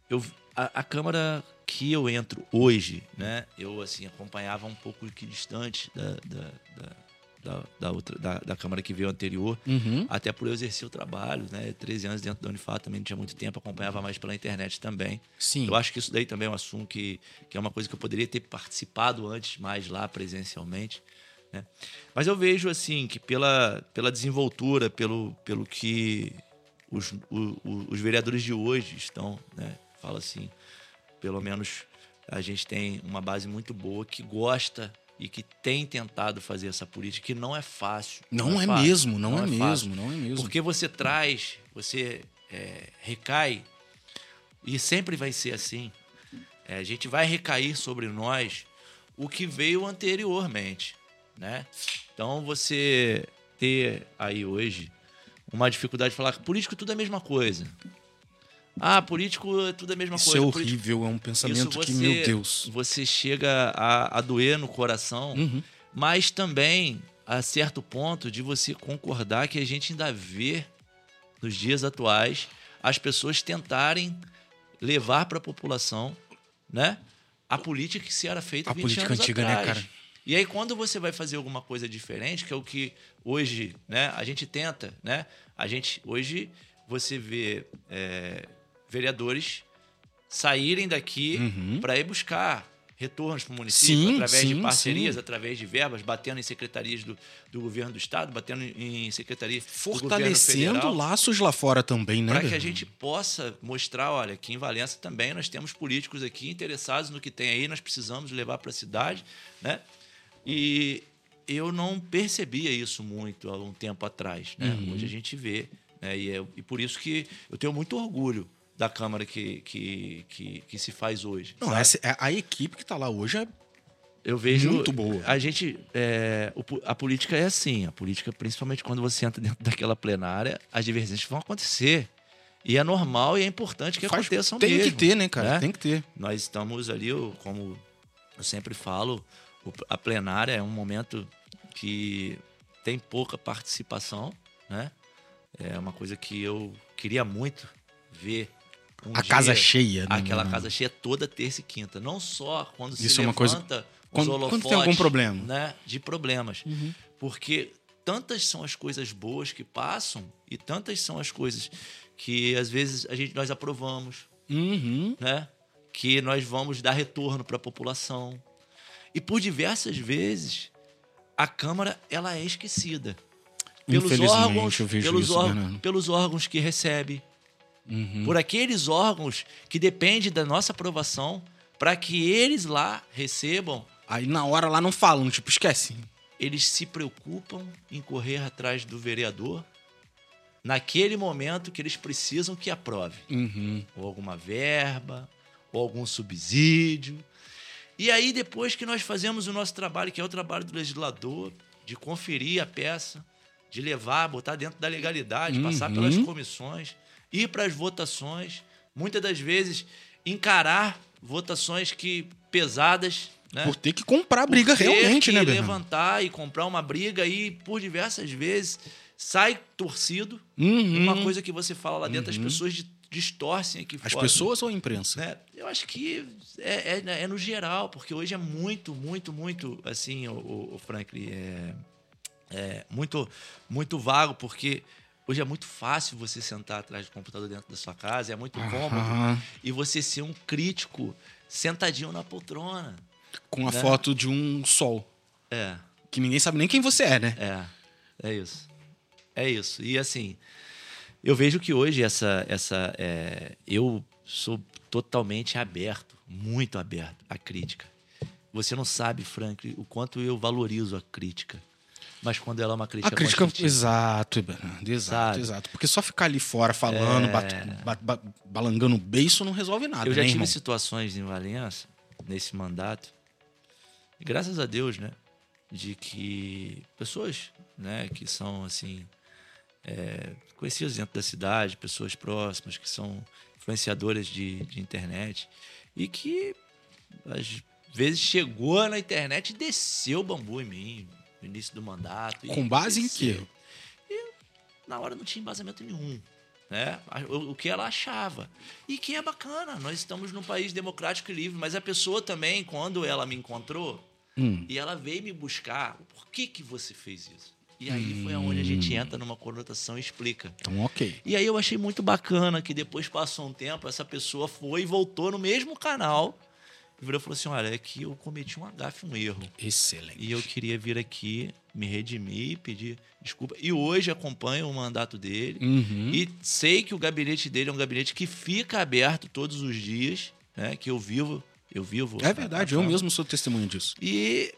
[SPEAKER 2] eu, a, a, Câmara que eu entro hoje, né? Eu assim acompanhava um pouco que distante da, da, da da, da, outra, da, da, Câmara que veio anterior,
[SPEAKER 1] uhum.
[SPEAKER 2] até por eu exercer o trabalho, né? 13 anos dentro da Unifat também não tinha muito tempo, acompanhava mais pela internet também.
[SPEAKER 1] Sim.
[SPEAKER 2] Eu acho que isso daí também é um assunto que, que é uma coisa que eu poderia ter participado antes, mais lá presencialmente. Né? Mas eu vejo assim que pela, pela desenvoltura, pelo, pelo que os, o, os vereadores de hoje estão, né? Fala assim, pelo menos a gente tem uma base muito boa que gosta e que tem tentado fazer essa política, que não é fácil.
[SPEAKER 1] Não, não é, é fácil, mesmo, não, não é, é mesmo, não é mesmo.
[SPEAKER 2] Porque você traz, você é, recai, e sempre vai ser assim. É, a gente vai recair sobre nós o que veio anteriormente, né? Então você ter aí hoje uma dificuldade de falar que político tudo é a mesma coisa. Ah, político é tudo a mesma
[SPEAKER 1] Isso
[SPEAKER 2] coisa.
[SPEAKER 1] Isso é horrível,
[SPEAKER 2] político...
[SPEAKER 1] é um pensamento você, que, meu Deus.
[SPEAKER 2] Você chega a, a doer no coração,
[SPEAKER 1] uhum.
[SPEAKER 2] mas também a certo ponto de você concordar que a gente ainda vê nos dias atuais as pessoas tentarem levar para a população, né, a política que se era feita
[SPEAKER 1] a
[SPEAKER 2] 20
[SPEAKER 1] política
[SPEAKER 2] anos
[SPEAKER 1] antiga,
[SPEAKER 2] atrás.
[SPEAKER 1] né, cara?
[SPEAKER 2] E aí quando você vai fazer alguma coisa diferente, que é o que hoje, né, a gente tenta, né? A gente hoje você vê é, vereadores saírem daqui
[SPEAKER 1] uhum.
[SPEAKER 2] para ir buscar retornos para o município
[SPEAKER 1] sim,
[SPEAKER 2] através
[SPEAKER 1] sim,
[SPEAKER 2] de parcerias,
[SPEAKER 1] sim.
[SPEAKER 2] através de verbas, batendo em secretarias do, do governo do estado, batendo em secretarias
[SPEAKER 1] fortalecendo laços lá fora também, né?
[SPEAKER 2] Para que a gente possa mostrar, olha, aqui em Valença também nós temos políticos aqui interessados no que tem aí, nós precisamos levar para a cidade, né? E eu não percebia isso muito há um tempo atrás, né?
[SPEAKER 1] Uhum.
[SPEAKER 2] Hoje a gente vê, né? E, é, e por isso que eu tenho muito orgulho da Câmara que, que, que, que se faz hoje.
[SPEAKER 1] Não, essa, é, a equipe que está lá hoje é
[SPEAKER 2] eu vejo
[SPEAKER 1] muito boa.
[SPEAKER 2] A gente, é, a política é assim, a política, principalmente quando você entra dentro daquela plenária, as divergências vão acontecer. E é normal e é importante que Faz, aconteçam
[SPEAKER 1] tem
[SPEAKER 2] mesmo.
[SPEAKER 1] Tem que ter, né, cara? Né? Tem que ter.
[SPEAKER 2] Nós estamos ali, como eu sempre falo, a plenária é um momento que tem pouca participação, né? É uma coisa que eu queria muito ver um
[SPEAKER 1] a
[SPEAKER 2] dia,
[SPEAKER 1] casa cheia.
[SPEAKER 2] Né? Aquela casa cheia toda terça e quinta. Não só quando
[SPEAKER 1] Isso
[SPEAKER 2] se
[SPEAKER 1] é uma
[SPEAKER 2] levanta
[SPEAKER 1] coisa... quando, quando tem algum problema.
[SPEAKER 2] Né? De problemas.
[SPEAKER 1] Uhum.
[SPEAKER 2] Porque tantas são as coisas boas que passam e tantas são as coisas que às vezes a gente, nós aprovamos.
[SPEAKER 1] Uhum.
[SPEAKER 2] Né? Que nós vamos dar retorno para a população. E por diversas vezes a Câmara ela é esquecida. Pelos órgãos, pelos,
[SPEAKER 1] isso,
[SPEAKER 2] órgãos, pelos órgãos que recebe,
[SPEAKER 1] Uhum.
[SPEAKER 2] por aqueles órgãos que dependem da nossa aprovação para que eles lá recebam.
[SPEAKER 1] Aí na hora lá não falam, tipo, esquece.
[SPEAKER 2] Eles se preocupam em correr atrás do vereador naquele momento que eles precisam que aprove.
[SPEAKER 1] Uhum.
[SPEAKER 2] Ou alguma verba, ou algum subsídio. E aí, depois que nós fazemos o nosso trabalho, que é o trabalho do legislador, de conferir a peça, de levar, botar dentro da legalidade,
[SPEAKER 1] uhum.
[SPEAKER 2] passar pelas comissões ir para as votações, muitas das vezes encarar votações que pesadas, né?
[SPEAKER 1] Por ter que comprar a briga
[SPEAKER 2] por ter
[SPEAKER 1] realmente,
[SPEAKER 2] que
[SPEAKER 1] né,
[SPEAKER 2] levantar e comprar uma briga e por diversas vezes sai torcido.
[SPEAKER 1] Uhum.
[SPEAKER 2] Uma coisa que você fala lá dentro,
[SPEAKER 1] uhum.
[SPEAKER 2] as pessoas distorcem aqui
[SPEAKER 1] As
[SPEAKER 2] fora.
[SPEAKER 1] pessoas ou a imprensa?
[SPEAKER 2] Né? Eu acho que é, é, é, no geral, porque hoje é muito, muito, muito, assim, o, o Franklin, é, é muito, muito vago, porque Hoje é muito fácil você sentar atrás do computador dentro da sua casa, é muito cômodo. E você ser um crítico sentadinho na poltrona.
[SPEAKER 1] Com a
[SPEAKER 2] né?
[SPEAKER 1] foto de um sol.
[SPEAKER 2] É.
[SPEAKER 1] Que ninguém sabe nem quem você é, né?
[SPEAKER 2] É, é isso. É isso. E assim, eu vejo que hoje essa. essa é, eu sou totalmente aberto, muito aberto à crítica. Você não sabe, Frank, o quanto eu valorizo a crítica mas quando ela é uma crítica
[SPEAKER 1] A crítica, exato, exato, Sabe? exato. Porque só ficar ali fora falando, é... bat, bat, balangando o beiço não resolve nada,
[SPEAKER 2] Eu já
[SPEAKER 1] né,
[SPEAKER 2] tive
[SPEAKER 1] irmão?
[SPEAKER 2] situações em Valença, nesse mandato, e graças a Deus, né? de que pessoas, né, que são assim é, conhecidas dentro da cidade, pessoas próximas que são influenciadoras de, de internet e que às vezes chegou na internet e desceu o bambu em mim no início do mandato.
[SPEAKER 1] Com base
[SPEAKER 2] desceu.
[SPEAKER 1] em quê?
[SPEAKER 2] E na hora não tinha embasamento nenhum. Né? O, o que ela achava. E que é bacana, nós estamos num país democrático e livre, mas a pessoa também, quando ela me encontrou,
[SPEAKER 1] Hum.
[SPEAKER 2] e ela veio me buscar, por que, que você fez isso? E aí foi onde a gente entra numa conotação e explica.
[SPEAKER 1] Então, ok.
[SPEAKER 2] E aí eu achei muito bacana que depois passou um tempo, essa pessoa foi e voltou no mesmo canal e virou e falou assim: olha, é que eu cometi um agafe, um erro.
[SPEAKER 1] Excelente.
[SPEAKER 2] E eu queria vir aqui me redimir, pedir desculpa. E hoje acompanho o mandato dele.
[SPEAKER 1] Uhum.
[SPEAKER 2] E sei que o gabinete dele é um gabinete que fica aberto todos os dias, né? Que eu vivo, eu vivo.
[SPEAKER 1] É verdade, eu mesmo sou testemunha disso.
[SPEAKER 2] E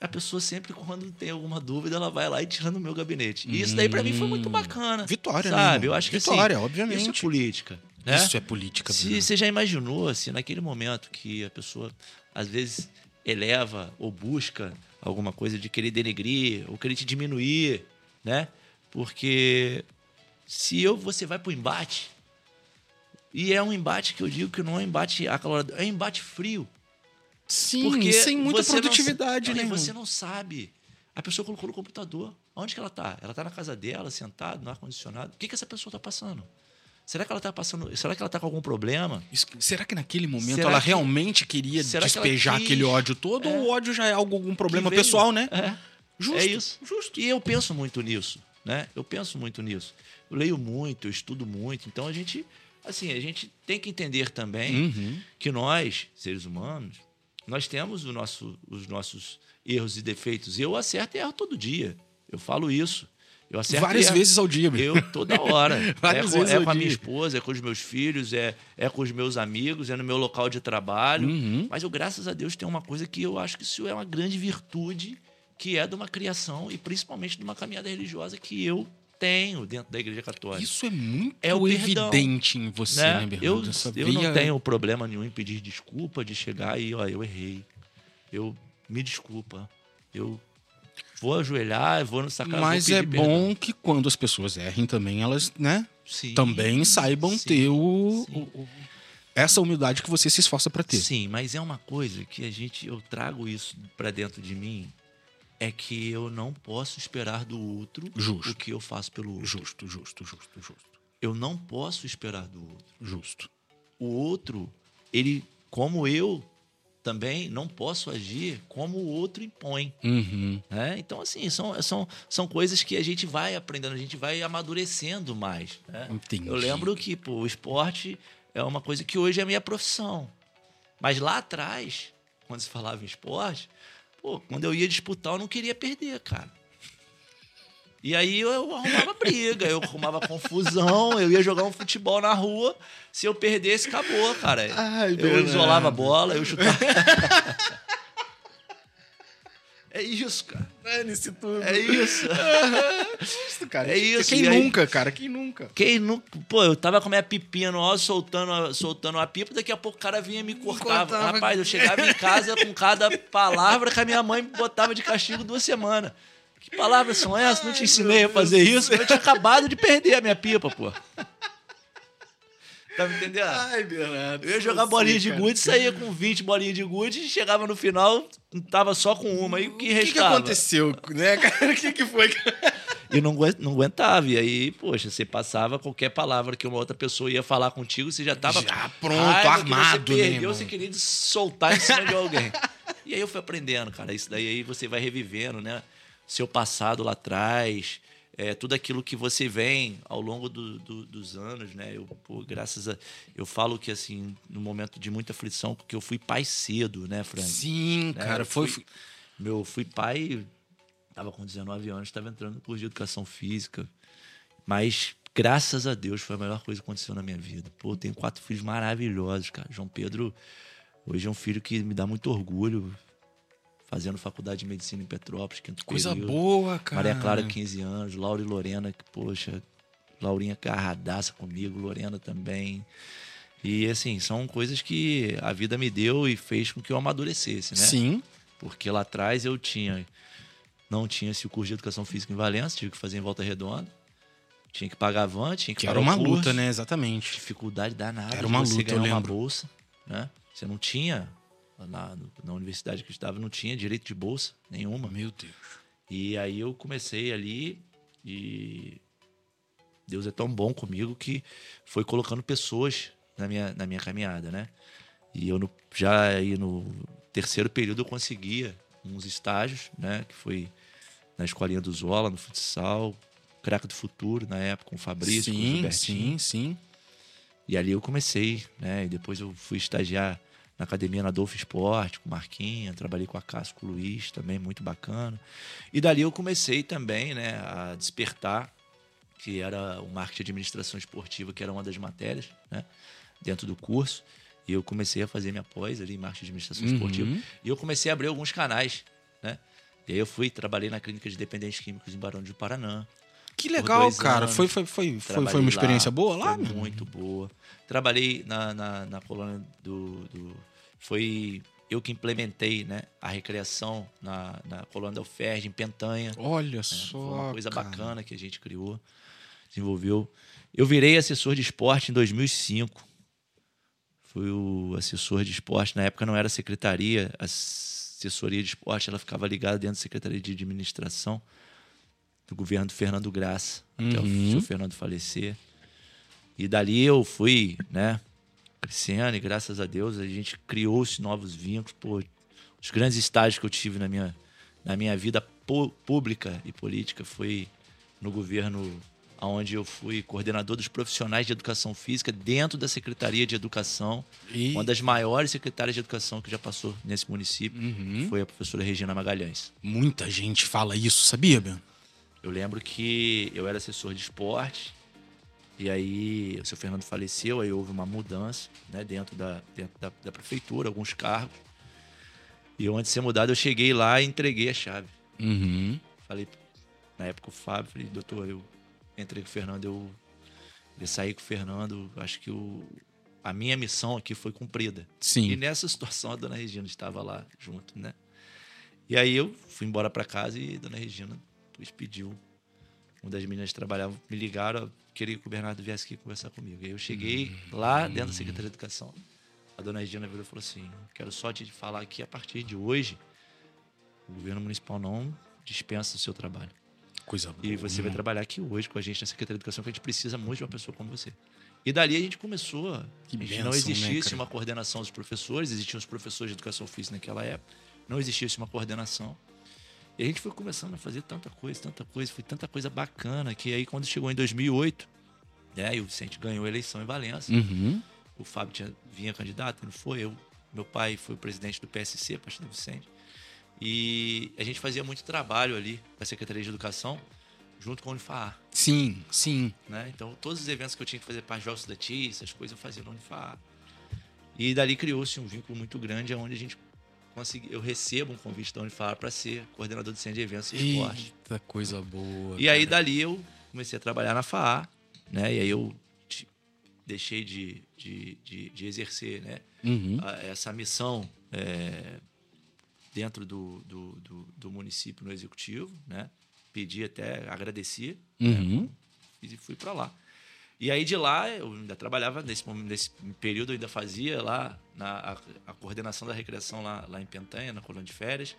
[SPEAKER 2] a pessoa sempre, quando tem alguma dúvida, ela vai lá e tira no meu gabinete. E isso daí pra mim foi muito bacana.
[SPEAKER 1] Vitória, né,
[SPEAKER 2] Sabe? Eu acho que
[SPEAKER 1] Vitória,
[SPEAKER 2] assim,
[SPEAKER 1] obviamente.
[SPEAKER 2] Isso é política. Né?
[SPEAKER 1] Isso é política,
[SPEAKER 2] Se você já imaginou, se naquele momento que a pessoa às vezes eleva ou busca alguma coisa de querer denegrir ou querer te diminuir, né? Porque se eu você vai pro embate e é um embate que eu digo que não é um embate acalorado, é um embate frio.
[SPEAKER 1] Sim,
[SPEAKER 2] Porque
[SPEAKER 1] sem muita
[SPEAKER 2] você não-
[SPEAKER 1] produtividade,
[SPEAKER 2] Olha,
[SPEAKER 1] né?
[SPEAKER 2] Você não sabe. A pessoa colocou no computador. Onde que ela tá? Ela tá na casa dela, sentada, no ar-condicionado. O que, que essa pessoa tá passando? Será que ela tá passando. Será que ela tá com algum problema?
[SPEAKER 1] Será que naquele momento
[SPEAKER 2] Será
[SPEAKER 1] ela
[SPEAKER 2] que-
[SPEAKER 1] realmente queria
[SPEAKER 2] que
[SPEAKER 1] despejar
[SPEAKER 2] quis?
[SPEAKER 1] aquele ódio todo
[SPEAKER 2] É.
[SPEAKER 1] ou o ódio já é algo, algum problema
[SPEAKER 2] Que
[SPEAKER 1] pessoal, né?
[SPEAKER 2] É.
[SPEAKER 1] Justo.
[SPEAKER 2] É isso. Justo. E eu penso muito nisso, né? Eu penso muito nisso. Eu leio muito, eu estudo muito. Então a gente, assim, a gente tem que entender também
[SPEAKER 1] Uhum.
[SPEAKER 2] que nós, seres humanos, nós temos nosso, os nossos erros e defeitos. Eu acerto e erro todo dia. Eu falo isso. Eu acerto
[SPEAKER 1] Várias
[SPEAKER 2] erro.
[SPEAKER 1] vezes ao dia, Bruno.
[SPEAKER 2] Eu toda hora.
[SPEAKER 1] Várias
[SPEAKER 2] é com,
[SPEAKER 1] vezes
[SPEAKER 2] é
[SPEAKER 1] ao
[SPEAKER 2] com a minha
[SPEAKER 1] dia.
[SPEAKER 2] esposa, é com os meus filhos, é, é com os meus amigos, é no meu local de trabalho.
[SPEAKER 1] Uhum.
[SPEAKER 2] Mas eu, graças a Deus, tenho uma coisa que eu acho que isso é uma grande virtude, que é de uma criação e principalmente de uma caminhada religiosa que eu tenho dentro da Igreja Católica.
[SPEAKER 1] Isso é muito
[SPEAKER 2] É o perdão,
[SPEAKER 1] evidente em você, né,
[SPEAKER 2] né?
[SPEAKER 1] Bernardo?
[SPEAKER 2] Eu,
[SPEAKER 1] Essa
[SPEAKER 2] eu não tenho problema nenhum em pedir desculpa, de chegar e, ó, eu errei. Eu me desculpa. Eu vou ajoelhar, vou no sacrário.
[SPEAKER 1] Mas é bom
[SPEAKER 2] perdão.
[SPEAKER 1] que quando as pessoas errem também, elas, né,
[SPEAKER 2] Sim,
[SPEAKER 1] também saibam
[SPEAKER 2] sim,
[SPEAKER 1] ter o, o- o- essa humildade que você se esforça para ter.
[SPEAKER 2] Sim, mas é uma coisa que a gente, eu trago isso pra dentro de mim, é que eu não posso esperar do outro
[SPEAKER 1] Justo.
[SPEAKER 2] o que eu faço pelo outro.
[SPEAKER 1] Justo, justo, justo, justo.
[SPEAKER 2] Eu não posso esperar do outro.
[SPEAKER 1] Justo.
[SPEAKER 2] O outro, ele, como eu também, não posso agir como o outro impõe.
[SPEAKER 1] Uhum.
[SPEAKER 2] né? Então, assim, são, são, são coisas que a gente vai aprendendo, a gente vai amadurecendo mais. né?
[SPEAKER 1] Entendi.
[SPEAKER 2] Eu lembro que pô, o esporte é uma coisa que hoje é a minha profissão. Mas lá atrás, quando se falava em esporte, pô, quando eu ia disputar, eu não queria perder, cara. E aí eu arrumava briga, eu arrumava confusão, eu ia jogar um futebol na rua. Se eu perdesse, acabou, cara.
[SPEAKER 1] Ai,
[SPEAKER 2] eu
[SPEAKER 1] Bernardo.
[SPEAKER 2] isolava a bola, eu chutava. é isso, cara.
[SPEAKER 1] Dane-se tudo.
[SPEAKER 2] É isso.
[SPEAKER 1] isso, cara.
[SPEAKER 2] É isso,
[SPEAKER 1] Quem
[SPEAKER 2] aí-
[SPEAKER 1] nunca, cara? Quem nunca?
[SPEAKER 2] Quem não. Pô, eu tava com a minha pipinha no alto, soltando, a- soltando a pipa, daqui a pouco o cara vinha e me cortava. Rapaz, eu chegava em casa com cada palavra que a minha mãe botava de castigo duas semanas. Que palavras são essas? Não te ensinei a fazer isso. Eu tinha acabado de perder a minha pipa, pô. Tá me entendendo?
[SPEAKER 1] Ai, Bernardo.
[SPEAKER 2] Eu ia jogar bolinha de gude, saía com 20 bolinhas de gude e chegava no final, tava só com uma. E o que
[SPEAKER 1] O que, que
[SPEAKER 2] restava?
[SPEAKER 1] aconteceu, né, cara? O que, que foi?
[SPEAKER 2] E não, aguen- não aguentava. E aí, poxa, você passava qualquer palavra que uma outra pessoa ia falar contigo, você já tava.
[SPEAKER 1] Já pronto,
[SPEAKER 2] raiva que
[SPEAKER 1] armado,
[SPEAKER 2] Você
[SPEAKER 1] né, irmão?
[SPEAKER 2] você queria soltar em cima de alguém. E aí eu fui aprendendo, cara. Isso daí aí você vai revivendo, né? Seu passado lá atrás. É, tudo aquilo que você vem ao longo do- do- dos anos, né? Eu, pô, graças a. Eu falo que, assim, no momento de muita aflição, porque eu fui pai cedo, né, Frank?
[SPEAKER 1] Sim,
[SPEAKER 2] né?
[SPEAKER 1] cara.
[SPEAKER 2] Eu
[SPEAKER 1] Foi.
[SPEAKER 2] fui- Meu, fui pai, tava com 19 anos, estava entrando no curso de educação física. Mas, graças a Deus, foi a melhor coisa que aconteceu na minha vida. Pô, eu tenho quatro filhos maravilhosos, cara. João Pedro, hoje é um filho que me dá muito orgulho. Fazendo faculdade de medicina em Petrópolis, quinto
[SPEAKER 1] Coisa
[SPEAKER 2] período.
[SPEAKER 1] boa, cara.
[SPEAKER 2] Maria Clara, 15 anos. Laura e Lorena, que, poxa, Laurinha carradaça comigo, Lorena também. E, assim, são coisas que a vida me deu e fez com que eu amadurecesse, né?
[SPEAKER 1] Sim.
[SPEAKER 2] Porque lá atrás eu tinha não tinha esse curso de educação física em Valença, tive que fazer em Volta Redonda. Tinha que pagar van, tinha que,
[SPEAKER 1] Que
[SPEAKER 2] pagar
[SPEAKER 1] era uma
[SPEAKER 2] curso.
[SPEAKER 1] luta, né? Exatamente.
[SPEAKER 2] Dificuldade danada
[SPEAKER 1] Era uma
[SPEAKER 2] você
[SPEAKER 1] luta, eu
[SPEAKER 2] ganhar uma
[SPEAKER 1] lembro.
[SPEAKER 2] bolsa, né? Você não tinha, na, na universidade que eu estava, não tinha direito de bolsa nenhuma.
[SPEAKER 1] Meu Deus.
[SPEAKER 2] E aí eu comecei ali e Deus é tão bom comigo que foi colocando pessoas na minha, na minha caminhada, né? E eu no- já aí no terceiro período eu conseguia uns estágios, né? Que foi na escolinha do Zola, no futsal, Craque do Futuro, na época, com o Fabrício, com o
[SPEAKER 1] sim,
[SPEAKER 2] Gilbertinho.
[SPEAKER 1] sim, sim.
[SPEAKER 2] E ali eu comecei, né? E depois eu fui estagiar na academia na Dolph Esporte, com o Marquinha, trabalhei com a Cássio, com o Luiz, também muito bacana. E dali eu comecei também, né, a despertar, que era o marketing de administração esportiva, que era uma das matérias, né, dentro do curso. E eu comecei a fazer minha pós ali em marketing de administração
[SPEAKER 1] Uhum.
[SPEAKER 2] esportiva. E eu comecei a abrir alguns canais, né? E aí eu fui, trabalhei na clínica de dependentes químicos em Barão de Paranã.
[SPEAKER 1] Que legal, cara.
[SPEAKER 2] anos.
[SPEAKER 1] Foi, foi, foi, foi, foi uma experiência boa lá?
[SPEAKER 2] Foi muito boa. Trabalhei na, na, na colônia do, do- Foi eu que implementei né, a recreação na, na colônia da UFERJ, em Pentanha.
[SPEAKER 1] Olha
[SPEAKER 2] Foi
[SPEAKER 1] só.
[SPEAKER 2] uma coisa
[SPEAKER 1] cara.
[SPEAKER 2] bacana que a gente criou, desenvolveu. Eu virei assessor de esporte em 2005. Fui o assessor de esporte. Na época não era secretaria, a assessoria de esporte ela ficava ligada dentro da secretaria de administração do governo do Fernando Graça, até o
[SPEAKER 1] Uhum.
[SPEAKER 2] seu Fernando falecer. E dali eu fui, né, crescendo e graças a Deus a gente criou esses novos vínculos. Pô, os grandes estágios que eu tive na minha, na minha vida pública e política foi no governo onde eu fui coordenador dos profissionais de educação física dentro da Secretaria de Educação,
[SPEAKER 1] E...
[SPEAKER 2] uma das maiores secretárias de educação que já passou nesse município,
[SPEAKER 1] Uhum.
[SPEAKER 2] foi a professora Regina Magalhães.
[SPEAKER 1] Muita gente fala isso, sabia, Ben?
[SPEAKER 2] Eu lembro que eu era assessor de esporte e aí o seu Fernando faleceu, aí houve uma mudança né, dentro, da, dentro da, da prefeitura, alguns cargos. E antes de ser mudado, eu cheguei lá e entreguei a chave.
[SPEAKER 1] Uhum.
[SPEAKER 2] Falei, na época o Fábio, falei, doutor, eu entrei com o Fernando, eu, eu saí com o Fernando, acho que o, a minha missão aqui foi cumprida. E
[SPEAKER 1] Sim.
[SPEAKER 2] nessa situação a dona Regina estava lá junto, né? E aí eu fui embora para casa e a dona Regina depois pediu. Uma das meninas que trabalhavam me ligaram, queria que o Bernardo viesse aqui conversar comigo. E aí eu cheguei lá dentro da Secretaria de Educação. A dona Regina virou e falou assim: quero só te falar que a partir de hoje o governo municipal não dispensa o seu trabalho.
[SPEAKER 1] Coisa boa.
[SPEAKER 2] E você vai trabalhar aqui hoje com a gente na Secretaria de Educação, que a gente precisa muito de uma pessoa como você. E dali a gente começou. a-
[SPEAKER 1] Que
[SPEAKER 2] a gente
[SPEAKER 1] bênção,
[SPEAKER 2] não
[SPEAKER 1] né,
[SPEAKER 2] existisse
[SPEAKER 1] cara?
[SPEAKER 2] uma coordenação dos professores, existiam os professores de educação física naquela época, não existisse uma coordenação. E a gente foi começando a fazer tanta coisa, tanta coisa, foi tanta coisa bacana, que aí quando chegou em 2008, né, e o Vicente ganhou a eleição em Valença,
[SPEAKER 1] Uhum.
[SPEAKER 2] o Fábio tinha, vinha candidato, não foi? Eu, meu pai foi o presidente do PSC, Partido Vicente. E a gente fazia muito trabalho ali da Secretaria de Educação, junto com a Unifar.
[SPEAKER 1] Sim, sim.
[SPEAKER 2] Né? Então, todos os eventos que eu tinha que fazer para os Jogos Estudantis, essas coisas eu fazia no Unifar. E dali criou-se um vínculo muito grande, onde a gente conseguiu. Eu recebo um convite da Unifar para ser coordenador de centro de eventos e esporte.
[SPEAKER 1] Eita, coisa boa.
[SPEAKER 2] E aí,
[SPEAKER 1] cara.
[SPEAKER 2] dali, eu comecei a trabalhar na FAA, né? E aí eu deixei de, de, de, de exercer, né?
[SPEAKER 1] Uhum.
[SPEAKER 2] essa missão é, dentro do, do, do, do município no executivo, né? Pedi até, agradeci
[SPEAKER 1] Uhum.
[SPEAKER 2] e fui para lá. E aí de lá eu ainda trabalhava nesse nesse período eu ainda fazia lá na a, a coordenação da recreação lá, lá em Pentanha, na colônia de férias.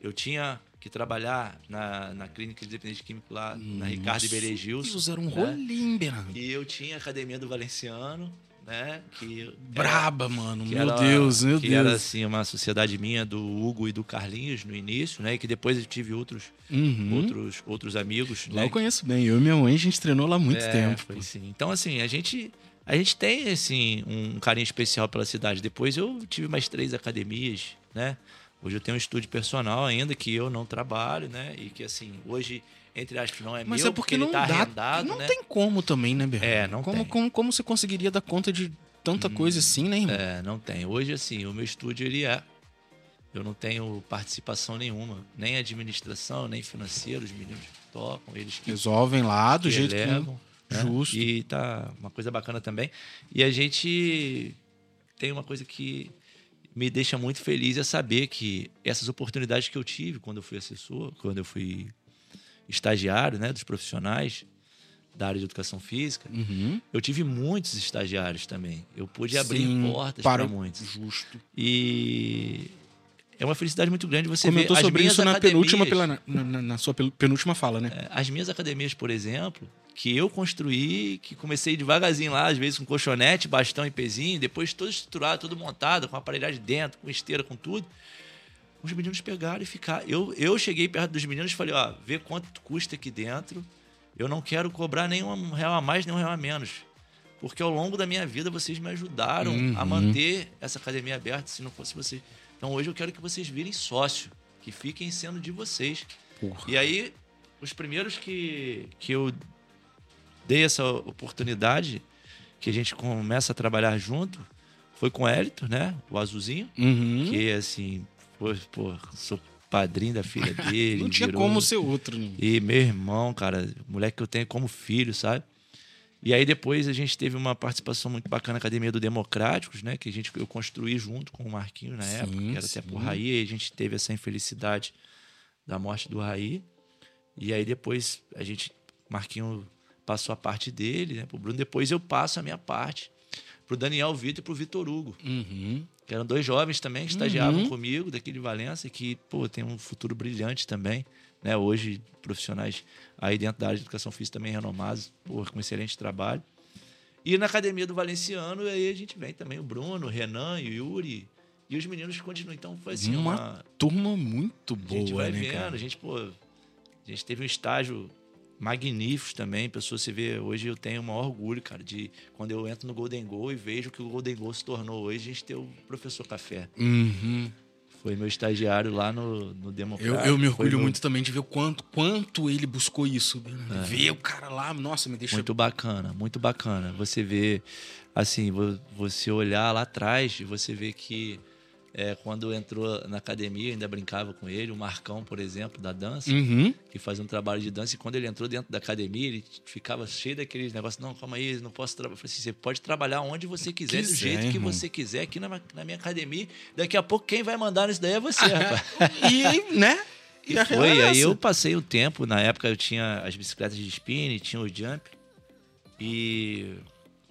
[SPEAKER 2] Eu tinha que trabalhar na, na clínica de dependente químico lá na Ricardo Iberê Gilson.
[SPEAKER 1] Deus, era um
[SPEAKER 2] né?
[SPEAKER 1] rolinho, Bernardo.
[SPEAKER 2] E eu tinha a academia do Valenciano, né? Que era-
[SPEAKER 1] Braba, mano.
[SPEAKER 2] que
[SPEAKER 1] Meu
[SPEAKER 2] era-
[SPEAKER 1] Deus, meu
[SPEAKER 2] que
[SPEAKER 1] Deus.
[SPEAKER 2] era assim uma sociedade minha do Hugo e do Carlinhos no início, né? E que depois eu tive outros
[SPEAKER 1] Uhum.
[SPEAKER 2] outros outros amigos,
[SPEAKER 1] Lá
[SPEAKER 2] né?
[SPEAKER 1] eu conheço bem. Eu e minha mãe, a gente treinou lá muito
[SPEAKER 2] É,
[SPEAKER 1] tempo.
[SPEAKER 2] assim. Então assim, a gente a gente tem assim um carinho especial pela cidade. Depois eu tive mais três academias, né? Hoje eu tenho um estúdio personal ainda que eu não trabalho, né? E que assim, hoje entre aspas não é
[SPEAKER 1] Mas
[SPEAKER 2] meu,
[SPEAKER 1] é porque
[SPEAKER 2] ele
[SPEAKER 1] não
[SPEAKER 2] tá
[SPEAKER 1] dá.
[SPEAKER 2] arrendado,
[SPEAKER 1] não
[SPEAKER 2] né?
[SPEAKER 1] tem como também, né, Bernardo?
[SPEAKER 2] É, não
[SPEAKER 1] como,
[SPEAKER 2] tem.
[SPEAKER 1] Como, como você conseguiria dar conta de tanta coisa assim, né, irmão?
[SPEAKER 2] É, não tem. Hoje, assim, o meu estúdio, ele é. Eu não tenho participação nenhuma, nem administração, nem financeiro. Os meninos tocam, eles que,
[SPEAKER 1] Resolvem lá do jeito
[SPEAKER 2] elevam,
[SPEAKER 1] que.
[SPEAKER 2] né?
[SPEAKER 1] Justo.
[SPEAKER 2] E tá uma coisa bacana também. E a gente tem uma coisa que me deixa muito feliz é saber que essas oportunidades que eu tive quando eu fui assessor, quando eu fui estagiário né, dos profissionais da área de educação física,
[SPEAKER 1] Uhum.
[SPEAKER 2] eu tive muitos estagiários também. Eu pude abrir
[SPEAKER 1] Sim,
[SPEAKER 2] portas
[SPEAKER 1] para-
[SPEAKER 2] muitos.
[SPEAKER 1] Justo.
[SPEAKER 2] E é uma felicidade muito grande você
[SPEAKER 1] Comentou
[SPEAKER 2] ver as
[SPEAKER 1] sobre
[SPEAKER 2] minhas
[SPEAKER 1] isso na penúltima, pela, na, na- na sua penúltima fala, né?
[SPEAKER 2] é, As minhas academias, por exemplo, que eu construí, que comecei devagarzinho lá, às vezes com colchonete, bastão e pezinho, depois todo estruturado, tudo montado, com aparelhagem dentro, com esteira, com tudo. Os meninos pegaram e ficaram. Eu, eu cheguei perto dos meninos e falei, ó, vê quanto custa aqui dentro. Eu não quero cobrar nenhum real a mais, nem um real a menos. Porque ao longo da minha vida vocês me ajudaram a
[SPEAKER 1] Uhum.
[SPEAKER 2] manter essa academia aberta, se não fosse vocês. Então hoje eu quero que vocês virem sócio, que fiquem sendo de vocês.
[SPEAKER 1] Porra.
[SPEAKER 2] E aí, os primeiros que, que eu dei essa oportunidade, que a gente começa a trabalhar junto, foi com o Hélito, né? O Azulzinho,
[SPEAKER 1] Uhum.
[SPEAKER 2] que assim, pô, pô, sou padrinho da filha dele.
[SPEAKER 1] Não tinha
[SPEAKER 2] virou-
[SPEAKER 1] como ser outro. Né?
[SPEAKER 2] e meu irmão, cara, moleque que eu tenho como filho, sabe? E aí depois a gente teve uma participação muito bacana na Academia do Democráticos, né? Que a gente, eu construí junto com o Marquinhos na
[SPEAKER 1] Sim,
[SPEAKER 2] época, que era até
[SPEAKER 1] sim.
[SPEAKER 2] por Raí, e a gente teve essa infelicidade da morte do Raí. E aí depois a gente, Marquinhos passou a parte dele, né? Pro Bruno, depois eu passo a minha parte pro Daniel Vitor e pro Vitor Hugo
[SPEAKER 1] Uhum.
[SPEAKER 2] que eram dois jovens também que estagiavam
[SPEAKER 1] Uhum.
[SPEAKER 2] comigo daqui de Valência que pô tem um futuro brilhante também né hoje profissionais aí dentro da área de educação física também renomados pô, com excelente trabalho e na academia do Valenciano aí a gente vem também o Bruno o Renan e o Yuri e os meninos continuam então foi assim
[SPEAKER 1] Uma
[SPEAKER 2] uma,
[SPEAKER 1] Turma muito
[SPEAKER 2] a gente
[SPEAKER 1] boa,
[SPEAKER 2] vai
[SPEAKER 1] né,
[SPEAKER 2] vendo
[SPEAKER 1] cara?
[SPEAKER 2] a gente pô a gente teve um estágio magníficos também, pessoas se vê, hoje eu tenho o maior orgulho, cara, de quando eu entro no Golden Goal e vejo que o Golden Goal se tornou hoje, a gente tem o professor Café.
[SPEAKER 1] Uhum.
[SPEAKER 2] Foi meu estagiário lá no, no
[SPEAKER 1] Eu,
[SPEAKER 2] Democrático.
[SPEAKER 1] eu me
[SPEAKER 2] Foi
[SPEAKER 1] orgulho muito também de ver o quanto, quanto ele buscou isso. Ver o cara lá, nossa, me deixa.
[SPEAKER 2] Muito bacana, muito bacana. Você vê, assim, vo- você olhar lá atrás e você vê que é, quando entrou na academia, ainda brincava com ele, o Marcão, por exemplo, da dança,
[SPEAKER 1] Uhum.
[SPEAKER 2] que fazia um trabalho de dança, e quando ele entrou dentro da academia, ele ficava cheio daqueles negócios, não, calma aí, não posso trabalhar. Eu falei assim, você pode trabalhar onde você quiser, do jeito que você quiser, aqui na, na minha academia. Daqui a pouco quem vai mandar nisso daí é você, rapaz.
[SPEAKER 1] E, né?
[SPEAKER 2] E
[SPEAKER 1] real
[SPEAKER 2] foi, aí eu passei o tempo, na época eu tinha as bicicletas de spin, tinha o jump. E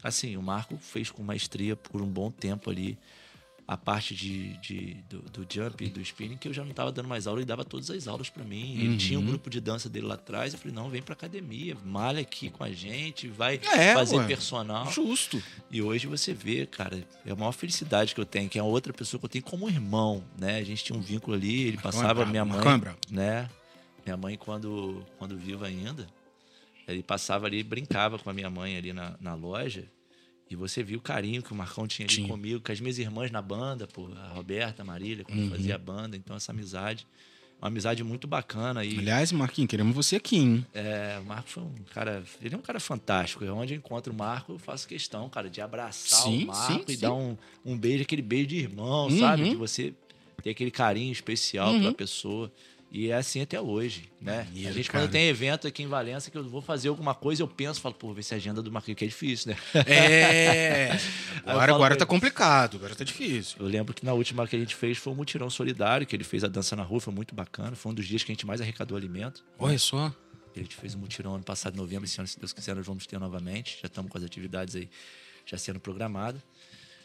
[SPEAKER 2] assim, o Marco fez com maestria por um bom tempo ali a parte de, de- do, do jump e do spinning, que eu já não estava dando mais aula, ele dava todas as aulas para mim. Ele tinha um grupo de dança dele lá atrás, eu falei, não, vem pra academia, malha aqui com a gente, vai
[SPEAKER 1] É,
[SPEAKER 2] fazer
[SPEAKER 1] ué.
[SPEAKER 2] personal.
[SPEAKER 1] Justo.
[SPEAKER 2] E hoje você vê, cara, é a maior felicidade que eu tenho, que é a outra pessoa que eu tenho como irmão, né? A gente tinha um vínculo ali, ele passava, minha mãe, né? Minha mãe, quando, quando viva ainda, ele passava ali, brincava com a minha mãe ali na, na loja, e você viu o carinho que o Marcão tinha ali
[SPEAKER 1] Tinha.
[SPEAKER 2] comigo, com as minhas irmãs na banda, pô, a Roberta, a Marília, quando
[SPEAKER 1] Uhum.
[SPEAKER 2] fazia a banda, então essa amizade, uma amizade muito bacana. E
[SPEAKER 1] Aliás, Marquinhos, queremos você aqui, hein?
[SPEAKER 2] é, o Marco foi um cara. Ele é um cara fantástico. É Onde eu encontro o Marco, eu faço questão, cara, de abraçar
[SPEAKER 1] Sim,
[SPEAKER 2] o Marco
[SPEAKER 1] sim,
[SPEAKER 2] e
[SPEAKER 1] sim.
[SPEAKER 2] dar um, um beijo, aquele beijo de irmão,
[SPEAKER 1] Uhum.
[SPEAKER 2] sabe? De você ter aquele carinho especial
[SPEAKER 1] Uhum.
[SPEAKER 2] pela pessoa. E é assim até hoje, né?
[SPEAKER 1] Maneiro,
[SPEAKER 2] a gente,
[SPEAKER 1] cara.
[SPEAKER 2] quando tem evento aqui em Valença, que eu vou fazer alguma coisa, eu penso, falo, pô, vê se a agenda do Marquinhos, que é difícil, né?
[SPEAKER 1] É. Agora,
[SPEAKER 2] falo
[SPEAKER 1] agora tá complicado, agora tá difícil.
[SPEAKER 2] Eu lembro que na última que a gente fez foi um mutirão solidário, que ele fez a dança na rua, foi muito bacana. Foi um dos dias que a gente mais arrecadou alimento.
[SPEAKER 1] Olha só.
[SPEAKER 2] A gente fez um mutirão ano passado, em novembro, esse ano, se Deus quiser, nós vamos ter novamente. Já estamos com as atividades aí já sendo programadas.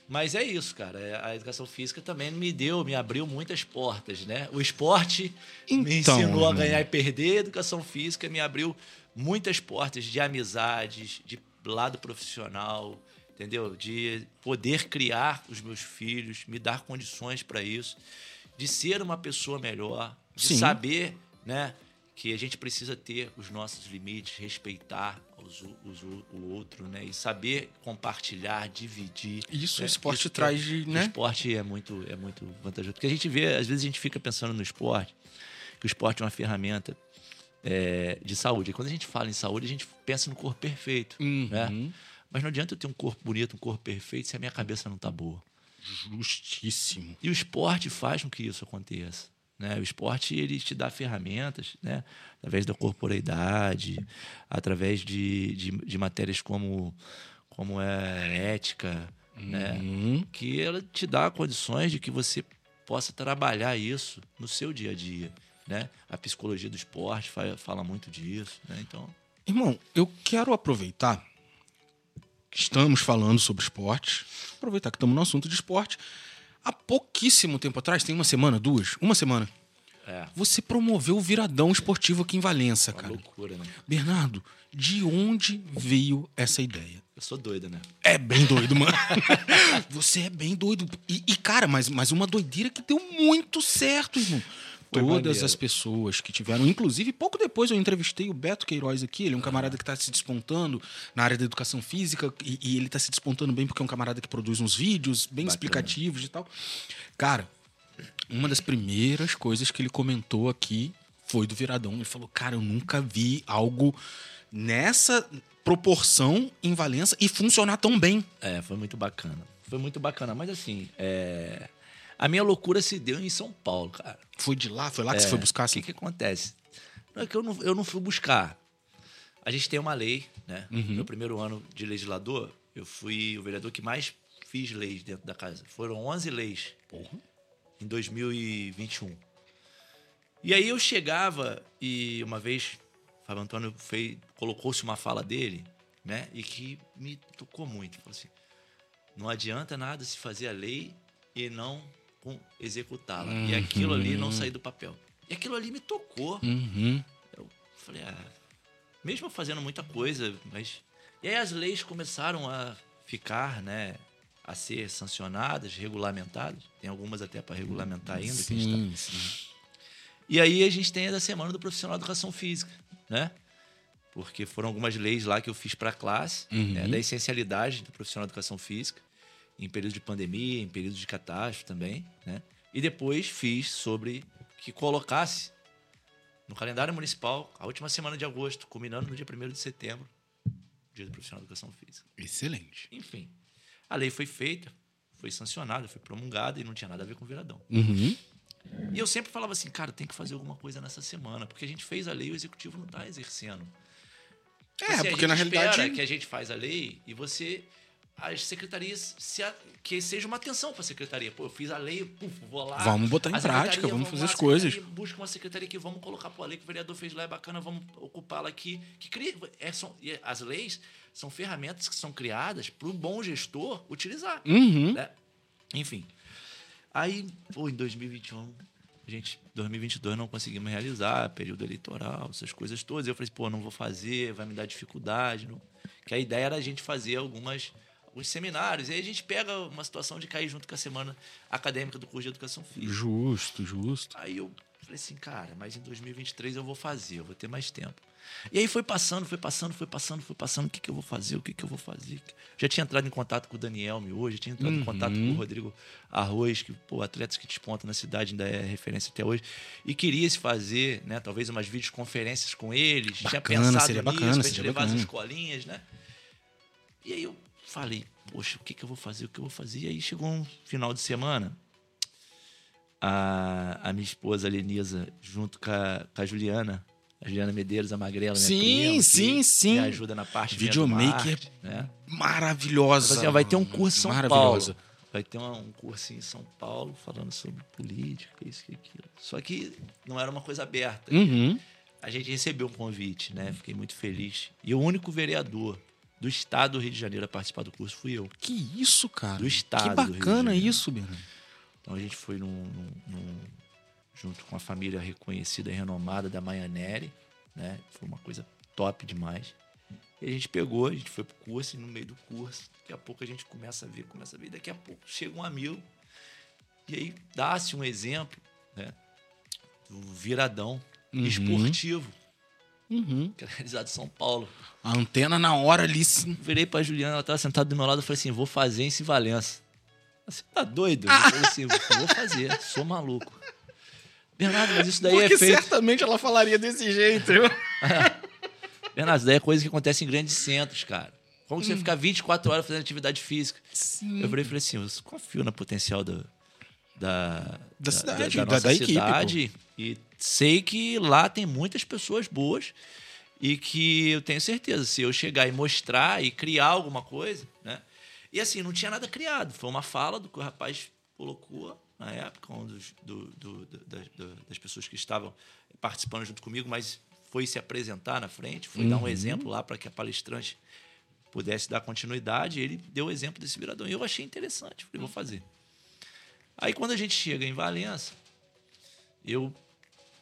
[SPEAKER 2] Mas é isso, cara. É, A educação física também me deu, me abriu muitas portas, né? O esporte me
[SPEAKER 1] Então,
[SPEAKER 2] ensinou a
[SPEAKER 1] irmão.
[SPEAKER 2] ganhar e perder, a educação física me abriu muitas portas de amizades, de lado profissional, entendeu? De poder criar os meus filhos, me dar condições para isso, de ser uma pessoa melhor, de
[SPEAKER 1] Sim.
[SPEAKER 2] saber, né? Que a gente precisa ter os nossos limites, respeitar os, os- o outro, né? E saber compartilhar, dividir.
[SPEAKER 1] Isso o
[SPEAKER 2] né?
[SPEAKER 1] esporte
[SPEAKER 2] Isso
[SPEAKER 1] traz
[SPEAKER 2] é-
[SPEAKER 1] de,
[SPEAKER 2] o
[SPEAKER 1] né?
[SPEAKER 2] esporte é muito, é muito vantajoso. Porque a gente vê, às vezes a gente fica pensando no esporte, que o esporte é uma ferramenta é, de saúde. E quando a gente fala em saúde, a gente pensa no corpo perfeito. né?
[SPEAKER 1] Uhum.
[SPEAKER 2] Mas não adianta eu ter um corpo bonito, um corpo perfeito, se a minha cabeça não tá boa.
[SPEAKER 1] Justíssimo.
[SPEAKER 2] E o esporte faz com que isso aconteça. Né? O esporte ele te dá ferramentas, né? através da corporeidade, através de, de, de matérias como, como é ética, né?
[SPEAKER 1] Uhum.
[SPEAKER 2] Que ela te dá condições de que você possa trabalhar isso no seu dia a dia, né? A psicologia do esporte fa- fala muito disso, né? Então,
[SPEAKER 1] Irmão, eu quero aproveitar que estamos falando sobre esporte, aproveitar que estamos no assunto de esporte. Há pouquíssimo tempo atrás, tem uma semana, duas, uma semana,
[SPEAKER 2] é
[SPEAKER 1] você promoveu o viradão esportivo aqui em Valença,
[SPEAKER 2] uma
[SPEAKER 1] cara.
[SPEAKER 2] loucura, né?
[SPEAKER 1] Bernardo, de onde veio essa ideia?
[SPEAKER 2] Eu sou doido, né?
[SPEAKER 1] É bem doido, mano. Você é bem doido. E, e, cara, mas, mas uma doideira que deu muito certo, irmão.
[SPEAKER 2] Foi
[SPEAKER 1] Todas
[SPEAKER 2] maneiro.
[SPEAKER 1] as pessoas que tiveram, inclusive, pouco depois eu entrevistei o Beto Queiroz aqui. Ele é um camarada que está se despontando na área da educação física e, e ele está se despontando bem porque é um camarada que produz uns vídeos bem
[SPEAKER 2] Bacana.
[SPEAKER 1] explicativos e tal. Cara, uma das primeiras coisas que ele comentou aqui foi do Viradão. Ele falou, cara, eu nunca vi algo nessa proporção em Valença e funcionar tão bem.
[SPEAKER 2] É, foi muito bacana. Foi muito bacana. Mas assim, é... a minha loucura se deu em São Paulo, cara.
[SPEAKER 1] Foi de lá? Foi lá que você foi buscar?
[SPEAKER 2] O
[SPEAKER 1] Assim?
[SPEAKER 2] que, que acontece? Não é que eu não, eu não fui buscar. A gente tem uma lei, né?
[SPEAKER 1] Uhum.
[SPEAKER 2] No meu primeiro ano de legislador, eu fui o vereador que mais fiz leis dentro da casa. Foram 11 leis em 2021. E aí eu chegava e uma vez o Fábio Antônio colocou-se uma fala dele, né? E que me tocou muito. Falou assim: não adianta nada se fazer a lei e não com- executá-la. E aquilo ali não sair do papel. E aquilo ali me tocou.
[SPEAKER 1] Uhum.
[SPEAKER 2] Eu falei, ah, mesmo fazendo muita coisa, mas. E aí as leis começaram a ficar, né? A ser sancionadas, regulamentadas. Tem algumas até para regulamentar ainda. a gente tá-
[SPEAKER 1] Sim, sim.
[SPEAKER 2] e aí a gente tem a da semana do profissional de educação física, né? Porque foram algumas leis lá que eu fiz para a classe,
[SPEAKER 1] Uhum.
[SPEAKER 2] né? da essencialidade do profissional de educação física, em período de pandemia, em período de catástrofe também, né? E depois fiz sobre que colocasse no calendário municipal a última semana de agosto, culminando no dia 1 de setembro, dia do profissional de educação física.
[SPEAKER 1] Excelente.
[SPEAKER 2] Enfim, a lei foi feita, foi sancionada, foi promulgada e não tinha nada a ver com o viradão.
[SPEAKER 1] Uhum.
[SPEAKER 2] E eu sempre falava assim, cara, tem que fazer alguma coisa nessa semana, porque a gente fez a lei e o executivo não está exercendo.
[SPEAKER 1] É,
[SPEAKER 2] Assim, a
[SPEAKER 1] porque na realidade.
[SPEAKER 2] que a gente faz a lei e você as secretarias se a- que seja uma atenção para a secretaria. Pô, eu fiz a lei, puf, vou lá.
[SPEAKER 1] Vamos botar em prática, vamos fazer
[SPEAKER 2] lá,
[SPEAKER 1] as coisas.
[SPEAKER 2] Busca uma secretaria que vamos colocar pô, a lei que o vereador fez lá é bacana, vamos ocupá-la aqui. Que cria, é, são, as leis são ferramentas que são criadas para o bom gestor utilizar
[SPEAKER 1] Uhum.
[SPEAKER 2] né? Enfim. Aí, pô, em 2021, a gente, 2022 não conseguimos realizar, período eleitoral, essas coisas todas. Eu falei, pô, não vou fazer, vai me dar dificuldade. Não. Que a ideia era a gente fazer algumas alguns seminários. E aí a gente pega uma situação de cair junto com a semana acadêmica do curso de educação física.
[SPEAKER 1] Justo, justo.
[SPEAKER 2] Aí eu falei assim, cara, mas em 2023 eu vou fazer, eu vou ter mais tempo. E aí foi passando, foi passando, foi passando, foi passando. O que, que eu vou fazer? O que, que eu vou fazer? Já tinha entrado em contato com o Daniel Mi hoje, já tinha entrado em contato com o Rodrigo Arroz, que, pô, atletas que despontam na cidade ainda é referência até hoje. E queria se fazer, né, talvez umas videoconferências com eles. tinha
[SPEAKER 1] Bacana,
[SPEAKER 2] pensado
[SPEAKER 1] seria
[SPEAKER 2] nisso,
[SPEAKER 1] bacana,
[SPEAKER 2] pra gente levar as
[SPEAKER 1] bacana.
[SPEAKER 2] escolinhas, né? E aí eu falei, poxa, o que, que eu vou fazer? O que eu vou fazer? E aí chegou um final de semana, a, a minha esposa, a Lenisa, junto com a, com a Juliana, a Juliana Medeiros, a Magrela, minha
[SPEAKER 1] Sim,
[SPEAKER 2] prima,
[SPEAKER 1] sim, sim.
[SPEAKER 2] Me ajuda na parte
[SPEAKER 1] Videomaker
[SPEAKER 2] né?
[SPEAKER 1] Maravilhosa.
[SPEAKER 2] Assim, ó, vai ter um curso em São
[SPEAKER 1] Maravilhosa.
[SPEAKER 2] Paulo. Vai ter uma- um curso em São Paulo falando sobre política, isso e aquilo. Só que não era uma coisa aberta.
[SPEAKER 1] Uhum.
[SPEAKER 2] A gente recebeu um convite, né? Fiquei muito feliz. E o único vereador do estado do Rio de Janeiro a participar do curso fui eu.
[SPEAKER 1] Que isso, cara?
[SPEAKER 2] Do estado
[SPEAKER 1] Que
[SPEAKER 2] do Rio de
[SPEAKER 1] bacana isso, Bernardo.
[SPEAKER 2] Então a gente foi num, num- num- junto com a família reconhecida e renomada da Maianeri, né? Foi uma coisa top demais. E a gente pegou, a gente foi pro curso e no meio do curso, daqui a pouco a gente começa a ver, começa a ver, daqui a pouco chega um amigo e aí dá-se um exemplo, né? Do viradão
[SPEAKER 1] Uhum.
[SPEAKER 2] esportivo,
[SPEAKER 1] Uhum.
[SPEAKER 2] que era realizado em São Paulo.
[SPEAKER 1] A antena na hora ali. sim.
[SPEAKER 2] Virei pra Juliana, ela tava sentada do meu lado, eu falei assim, vou fazer em Valença. Você tá doido? Eu falei assim, vou fazer, sou maluco. Bernardo, mas isso daí
[SPEAKER 1] Porque
[SPEAKER 2] é feito.
[SPEAKER 1] certamente ela falaria desse jeito.
[SPEAKER 2] Bernardo, isso daí é coisa que acontece em grandes centros, cara. Como que você ficar 24 horas fazendo atividade física?
[SPEAKER 1] Sim.
[SPEAKER 2] Eu falei, falei assim, eu confio no potencial da, da,
[SPEAKER 1] Da cidade,
[SPEAKER 2] da,
[SPEAKER 1] da- da equipe,
[SPEAKER 2] cidade. E sei que lá tem muitas pessoas boas e que eu tenho certeza, se eu chegar e mostrar e criar alguma coisa, né? E assim, não tinha nada criado. Foi uma fala do que o rapaz colocou na época, um dos, do, do, do, das pessoas que estavam participando junto comigo, mas foi se apresentar na frente, foi uhum. dar um uhum. exemplo lá para que a palestrante pudesse dar continuidade. Ele deu o exemplo desse viradão. E eu achei interessante, falei, vou fazer. Aí quando a gente chega em Valença, eu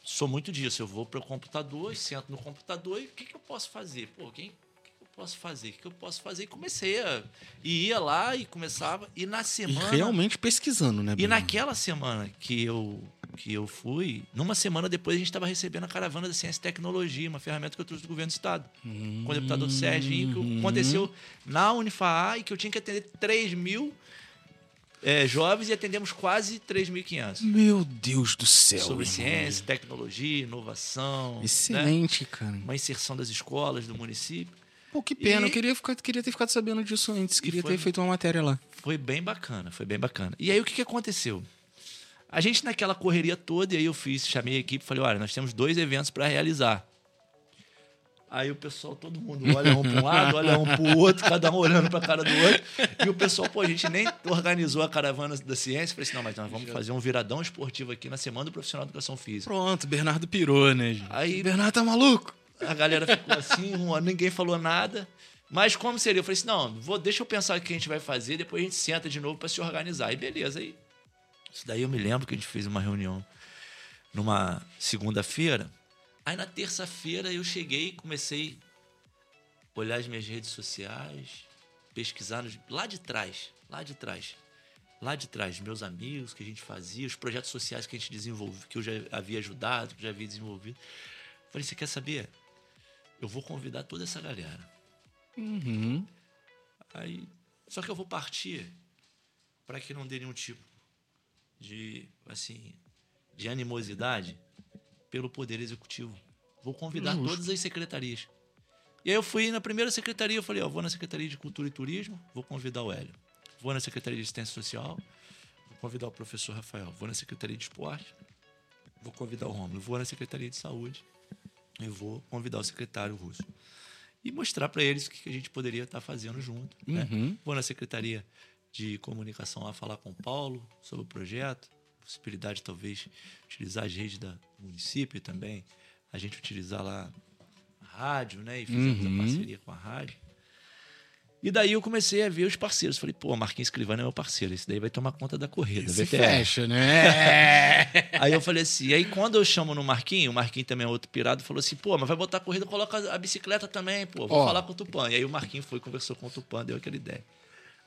[SPEAKER 2] sou muito disso. Eu vou para o computador, sento no computador e o que, que eu posso fazer? Pô, quem, posso fazer? O que eu posso fazer? E comecei a. E ia lá e começava. E na semana.
[SPEAKER 1] E realmente pesquisando, né?
[SPEAKER 2] Bruno? E naquela semana que eu, que eu fui, numa semana depois a gente estava recebendo a caravana da Ciência e Tecnologia, uma ferramenta que eu trouxe do governo do Estado. Hum, com o deputado Sérgio, que hum. aconteceu na Unifaá e que eu tinha que atender 3 mil. É, jovens e atendemos quase 3.500.
[SPEAKER 1] Meu Deus do céu.
[SPEAKER 2] Sobre ciência, tecnologia, inovação.
[SPEAKER 1] Né? Excelente, né? cara.
[SPEAKER 2] Uma inserção das escolas do município.
[SPEAKER 1] Pô, que pena. E... Eu queria, ficar, queria ter ficado sabendo disso antes. Queria foi, ter feito uma matéria lá.
[SPEAKER 2] Foi bem bacana, foi bem bacana. E aí o que, que aconteceu? A gente naquela correria toda, e aí eu fiz, chamei a equipe e falei: olha, nós temos dois eventos para realizar. Aí o pessoal, todo mundo olha um para um lado, olha um para o outro, cada um olhando para a cara do outro. E o pessoal, pô, a gente nem organizou a caravana da ciência. Falei assim, não, mas nós vamos fazer um viradão esportivo aqui na Semana do Profissional de Educação Física.
[SPEAKER 1] Pronto, Bernardo pirou, né, gente?
[SPEAKER 2] Aí,
[SPEAKER 1] Bernardo tá maluco?
[SPEAKER 2] A galera ficou assim, ninguém falou nada. Mas como seria? Eu falei assim: não, vou, deixa eu pensar o que a gente vai fazer, depois a gente senta de novo para se organizar. E beleza. Aí, isso daí eu me lembro que a gente fez uma reunião numa segunda-feira. Aí na terça-feira eu cheguei e comecei a olhar as minhas redes sociais, pesquisar nos, lá de trás, lá de trás. Lá de trás, meus amigos, que a gente fazia, os projetos sociais que a gente desenvolveu, que eu já havia ajudado, que eu já havia desenvolvido. Falei, você quer saber? Eu vou convidar toda essa galera.
[SPEAKER 1] Uhum.
[SPEAKER 2] Aí, só que eu vou partir para que não dê nenhum tipo de, assim, de animosidade pelo Poder Executivo. Vou convidar Justo. todas as secretarias. E aí eu fui na primeira secretaria, eu falei, ó, vou na Secretaria de Cultura e Turismo, vou convidar o Hélio. Vou na Secretaria de Assistência Social, vou convidar o professor Rafael. Vou na Secretaria de Esporte, vou convidar o Romulo. Vou na Secretaria de Saúde, eu vou convidar o secretário russo e mostrar para eles o que a gente poderia estar tá fazendo junto. Né?
[SPEAKER 1] Uhum.
[SPEAKER 2] Vou na secretaria de comunicação lá falar com o Paulo sobre o projeto, possibilidade talvez utilizar as redes do município também, a gente utilizar lá a rádio, né? E fizemos uhum. a parceria com a rádio. E daí eu comecei a ver os parceiros. Falei, pô, Marquinhos Escrivano é meu parceiro. Esse daí vai tomar conta da corrida.
[SPEAKER 1] Se fecha, né?
[SPEAKER 2] aí eu falei assim. Aí quando eu chamo no Marquinho, o Marquinho também é outro pirado, falou assim: pô, mas vai botar a corrida, coloca a bicicleta também, pô. Vou falar com o Tupã. E aí o Marquinho foi, conversou com o Tupã, deu aquela ideia.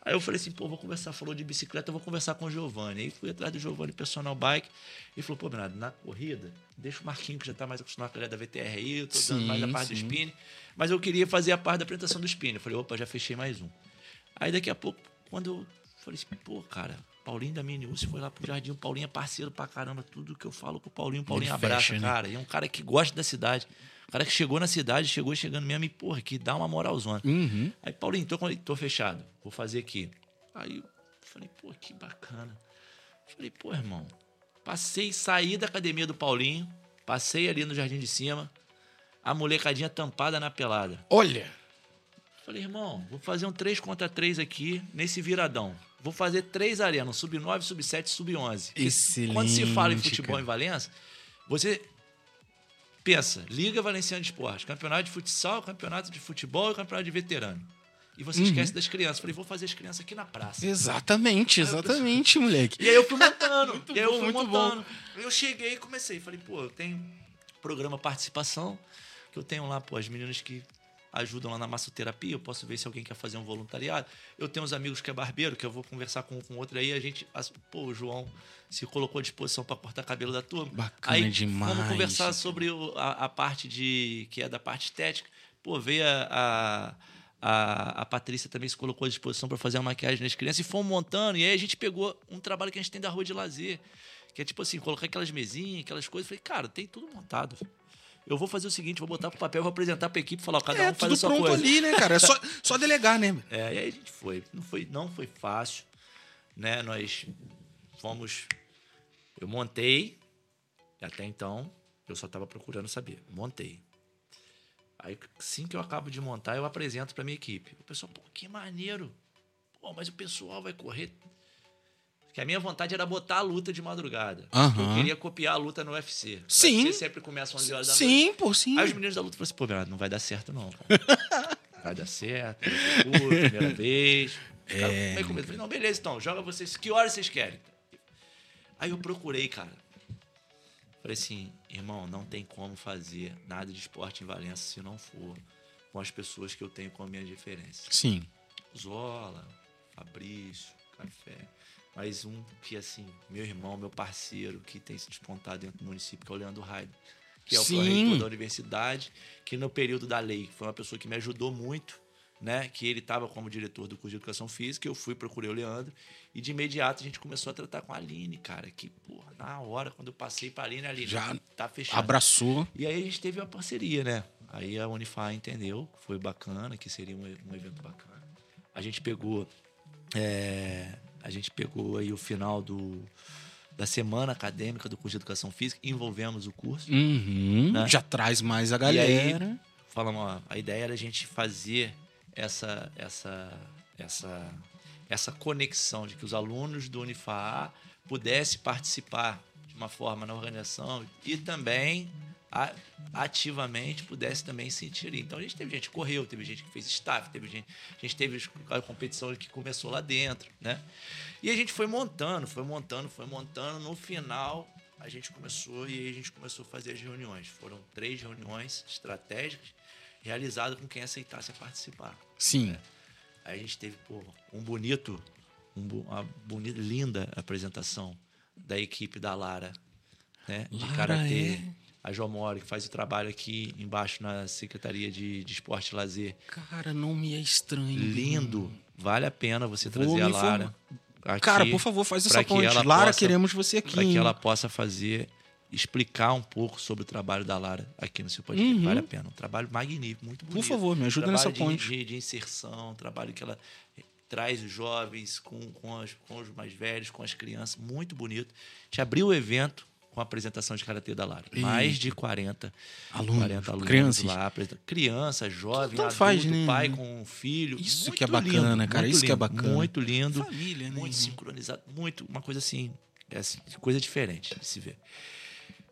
[SPEAKER 2] Aí eu falei assim, pô, vou conversar, falou de bicicleta, eu vou conversar com o Giovanni. Aí fui atrás do Giovanni Personal Bike e falou, pô, Bernardo, na corrida, deixa o Marquinho, que já está mais acostumado com a da VTR aí, eu tô sim, dando mais a parte sim. do spin. Mas eu queria fazer a parte da apresentação do spin. Eu falei, opa, já fechei mais um. Aí daqui a pouco, quando eu falei assim, pô, cara, Paulinho da Minius foi lá pro Jardim, o Paulinho é parceiro pra caramba, tudo que eu falo com o Paulinho, o Paulinho Ele abraça, fecha, né? cara. E é um cara que gosta da cidade. O cara que chegou na cidade, chegou chegando mesmo e, porra, que dá uma moralzona.
[SPEAKER 1] Uhum.
[SPEAKER 2] Aí, Paulinho, tô, tô fechado, vou fazer aqui. Aí eu falei, pô, que bacana. Falei, pô, irmão, passei, saí da academia do Paulinho, passei ali no Jardim de Cima, a molecadinha tampada na pelada.
[SPEAKER 1] Olha!
[SPEAKER 2] Falei, irmão, vou fazer um 3 contra 3 aqui nesse viradão. Vou fazer três arenas, sub-9, sub-7, sub-11.
[SPEAKER 1] Excelente.
[SPEAKER 2] Quando se fala em futebol cara. em Valença, você pensa, Liga Valenciana de Esporte, campeonato de futsal, campeonato de futebol e campeonato de veterano. E você uhum. esquece das crianças. Falei, vou fazer as crianças aqui na praça.
[SPEAKER 1] Exatamente, exatamente, eu... moleque.
[SPEAKER 2] E aí eu fui montando. muito e aí eu fui montando. Bom. Eu cheguei e comecei. Falei, pô, eu tenho programa participação, que eu tenho lá, pô, as meninas que ajudam lá na massoterapia, eu posso ver se alguém quer fazer um voluntariado. Eu tenho uns amigos que é barbeiro, que eu vou conversar com, com outro aí, a gente, pô, o João se colocou à disposição para cortar cabelo da turma.
[SPEAKER 1] Bacana
[SPEAKER 2] aí,
[SPEAKER 1] demais.
[SPEAKER 2] Vamos conversar sobre o, a, a, parte de que é da parte estética. Pô, veio a, a, a, Patrícia também se colocou à disposição para fazer a maquiagem das crianças e fomos montando. E aí a gente pegou um trabalho que a gente tem da rua de lazer, que é tipo assim, colocar aquelas mesinhas, aquelas coisas. Falei, cara, tem tudo montado eu vou fazer o seguinte, vou botar pro papel, vou apresentar pra equipe, falar, cada é, um faz a sua coisa.
[SPEAKER 1] ali, né, cara? É só, só delegar, né?
[SPEAKER 2] É, e aí a gente foi. Não foi, não foi fácil, né? Nós fomos... Eu montei, até então, eu só estava procurando saber. Montei. Aí, assim que eu acabo de montar, eu apresento para minha equipe. O pessoal, pô, que maneiro. Pô, mas o pessoal vai correr. Porque a minha vontade era botar a luta de madrugada.
[SPEAKER 1] Aham.
[SPEAKER 2] Eu queria copiar a luta no UFC. O
[SPEAKER 1] Sim.
[SPEAKER 2] UFC sempre começa às 11 horas da noite.
[SPEAKER 1] Sim, pô, sim.
[SPEAKER 2] Aí os meninos da luta falaram assim, pô, Bernardo, não vai dar certo não, vai dar certo, curto, primeira vez.
[SPEAKER 1] É,
[SPEAKER 2] meio com medo. Falei, não, beleza, então, joga vocês. Que horas vocês querem? Aí eu procurei, cara. Falei assim, irmão, não tem como fazer nada de esporte em Valença se não for com as pessoas que eu tenho como minha referência.
[SPEAKER 1] Sim.
[SPEAKER 2] Zola, Fabrício, Café. Mas um que, assim, meu irmão, meu parceiro, que tem se despontado dentro do município, que é o Leandro Raido. Que é o pró-reitor da universidade, que no período da lei foi uma pessoa que me ajudou muito, né? Que ele estava como diretor do curso de Educação Física, eu fui, procurei o Leandro, e de imediato a gente começou a tratar com a Aline, cara, que, porra, na hora, quando eu passei pra Aline, a Aline,
[SPEAKER 1] Já
[SPEAKER 2] tá fechado.
[SPEAKER 1] Abraçou.
[SPEAKER 2] E aí a gente teve uma parceria, né? Aí a Unify entendeu foi bacana, que seria um, um evento bacana. A gente pegou. é, a gente pegou aí o final do, da semana acadêmica do curso de educação física, envolvemos o curso.
[SPEAKER 1] Uhum.
[SPEAKER 2] Né?
[SPEAKER 1] Já traz mais a
[SPEAKER 2] E aí,
[SPEAKER 1] galera.
[SPEAKER 2] falamos, ó, a ideia era a gente fazer essa, essa, essa, essa conexão de que os alunos do Unifaa pudessem participar de uma forma na organização e também ativamente pudesse também se inserir. Então a gente teve gente que correu, teve gente que fez staff, teve gente, a gente teve a competição que começou lá dentro, né? E a gente foi montando, foi montando, foi montando. No final a gente começou e a gente começou a fazer as reuniões. Foram três reuniões estratégicas realizadas com quem aceitasse participar.
[SPEAKER 1] Sim.
[SPEAKER 2] Aí a gente teve pô, um bonito, um, uma bonita, linda apresentação da equipe da Lara, né? De
[SPEAKER 1] Lara,
[SPEAKER 2] karatê.
[SPEAKER 1] é?
[SPEAKER 2] A Jomori, que faz o trabalho aqui embaixo na Secretaria de, de Esporte e Lazer.
[SPEAKER 1] Cara, não me é estranho.
[SPEAKER 2] Lindo. Vale a pena você
[SPEAKER 1] Vou
[SPEAKER 2] trazer a Lara. aqui
[SPEAKER 1] Cara, por favor, faz essa
[SPEAKER 2] que
[SPEAKER 1] ponte.
[SPEAKER 2] ela
[SPEAKER 1] Lara,
[SPEAKER 2] possa-
[SPEAKER 1] queremos você aqui.
[SPEAKER 2] Para que ela possa fazer, explicar um pouco sobre o trabalho da Lara aqui no seu podcast.
[SPEAKER 1] Uhum.
[SPEAKER 2] Vale a pena. Um trabalho magnífico, muito bonito.
[SPEAKER 1] Por favor, me ajuda
[SPEAKER 2] trabalho
[SPEAKER 1] nessa
[SPEAKER 2] de,
[SPEAKER 1] ponte.
[SPEAKER 2] De, de inserção, um trabalho que ela traz os jovens com, com, as- com os mais velhos, com as crianças, muito bonito. A gente abriu o evento com a apresentação de Karatê da Lara. Mais de 40
[SPEAKER 1] Alunos,
[SPEAKER 2] 40 alunos
[SPEAKER 1] crianças.
[SPEAKER 2] lá. Criança, jovem,
[SPEAKER 1] Tanto
[SPEAKER 2] adulto,
[SPEAKER 1] faz, né?
[SPEAKER 2] pai com filho.
[SPEAKER 1] Isso
[SPEAKER 2] Muito
[SPEAKER 1] que é bacana,
[SPEAKER 2] lindo,
[SPEAKER 1] cara, isso que é
[SPEAKER 2] lindo,
[SPEAKER 1] bacana.
[SPEAKER 2] Muito lindo
[SPEAKER 1] Família, né?
[SPEAKER 2] muito sincronizado, muito, uma coisa assim, é assim, coisa diferente de se ver.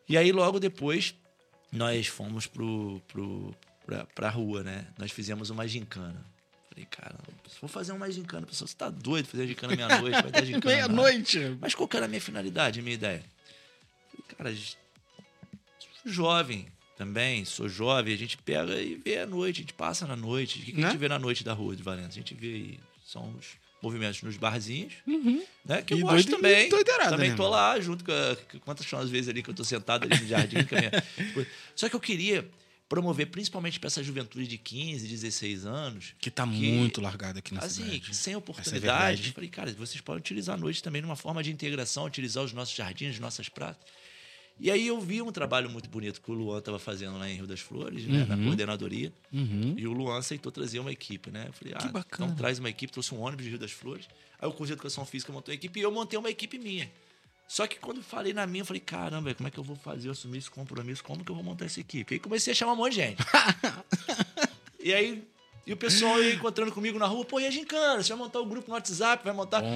[SPEAKER 2] E aí, logo depois, nós fomos pro, pro, pra, pra rua, né? Nós fizemos uma gincana. Falei, cara, vou fazer uma gincana. Pessoal, você tá doido fazer gincana meia-noite? Vai dar gincana. nada.
[SPEAKER 1] Meia-noite.
[SPEAKER 2] Mas qual que era a minha finalidade, a minha ideia? Cara, jovem também, sou jovem, a gente pega e vê à noite, a gente passa na noite. O que, que a
[SPEAKER 1] Né?
[SPEAKER 2] gente vê na noite da rua de Valença? A gente vê aí, são os movimentos nos barzinhos, né? Que eu
[SPEAKER 1] E
[SPEAKER 2] gosto
[SPEAKER 1] doide-
[SPEAKER 2] também. também
[SPEAKER 1] né,
[SPEAKER 2] tô lá, junto com a, quantas são as vezes ali que eu tô sentado ali no jardim. com a minha. Só que eu queria promover, principalmente para essa juventude de 15, 16 anos,
[SPEAKER 1] Que tá
[SPEAKER 2] Que-
[SPEAKER 1] muito largado aqui na
[SPEAKER 2] assim,
[SPEAKER 1] cidade.
[SPEAKER 2] sem
[SPEAKER 1] é
[SPEAKER 2] oportunidade.
[SPEAKER 1] verdade.
[SPEAKER 2] falei, cara, vocês podem utilizar a noite também numa forma de integração, utilizar os nossos jardins, nossas praças. E aí eu vi um trabalho muito bonito que o Luan estava fazendo lá em Rio das Flores, né, na coordenadoria.
[SPEAKER 1] Uhum.
[SPEAKER 2] E o Luan aceitou trazer uma equipe, né? Eu falei, ah,
[SPEAKER 1] Que bacana.
[SPEAKER 2] então traz uma equipe, trouxe um ônibus de Rio das Flores. Aí o curso de Educação Física montou uma equipe e eu montei uma equipe minha. Só que quando falei na minha, eu falei, caramba, como é que eu vou fazer, eu assumir esse compromisso, como que eu vou montar essa equipe? Aí comecei a chamar um monte de gente. e aí, e o pessoal ia encontrando comigo na rua, pô, e a gincana? Você vai montar o grupo no WhatsApp, vai montar...
[SPEAKER 1] Bom,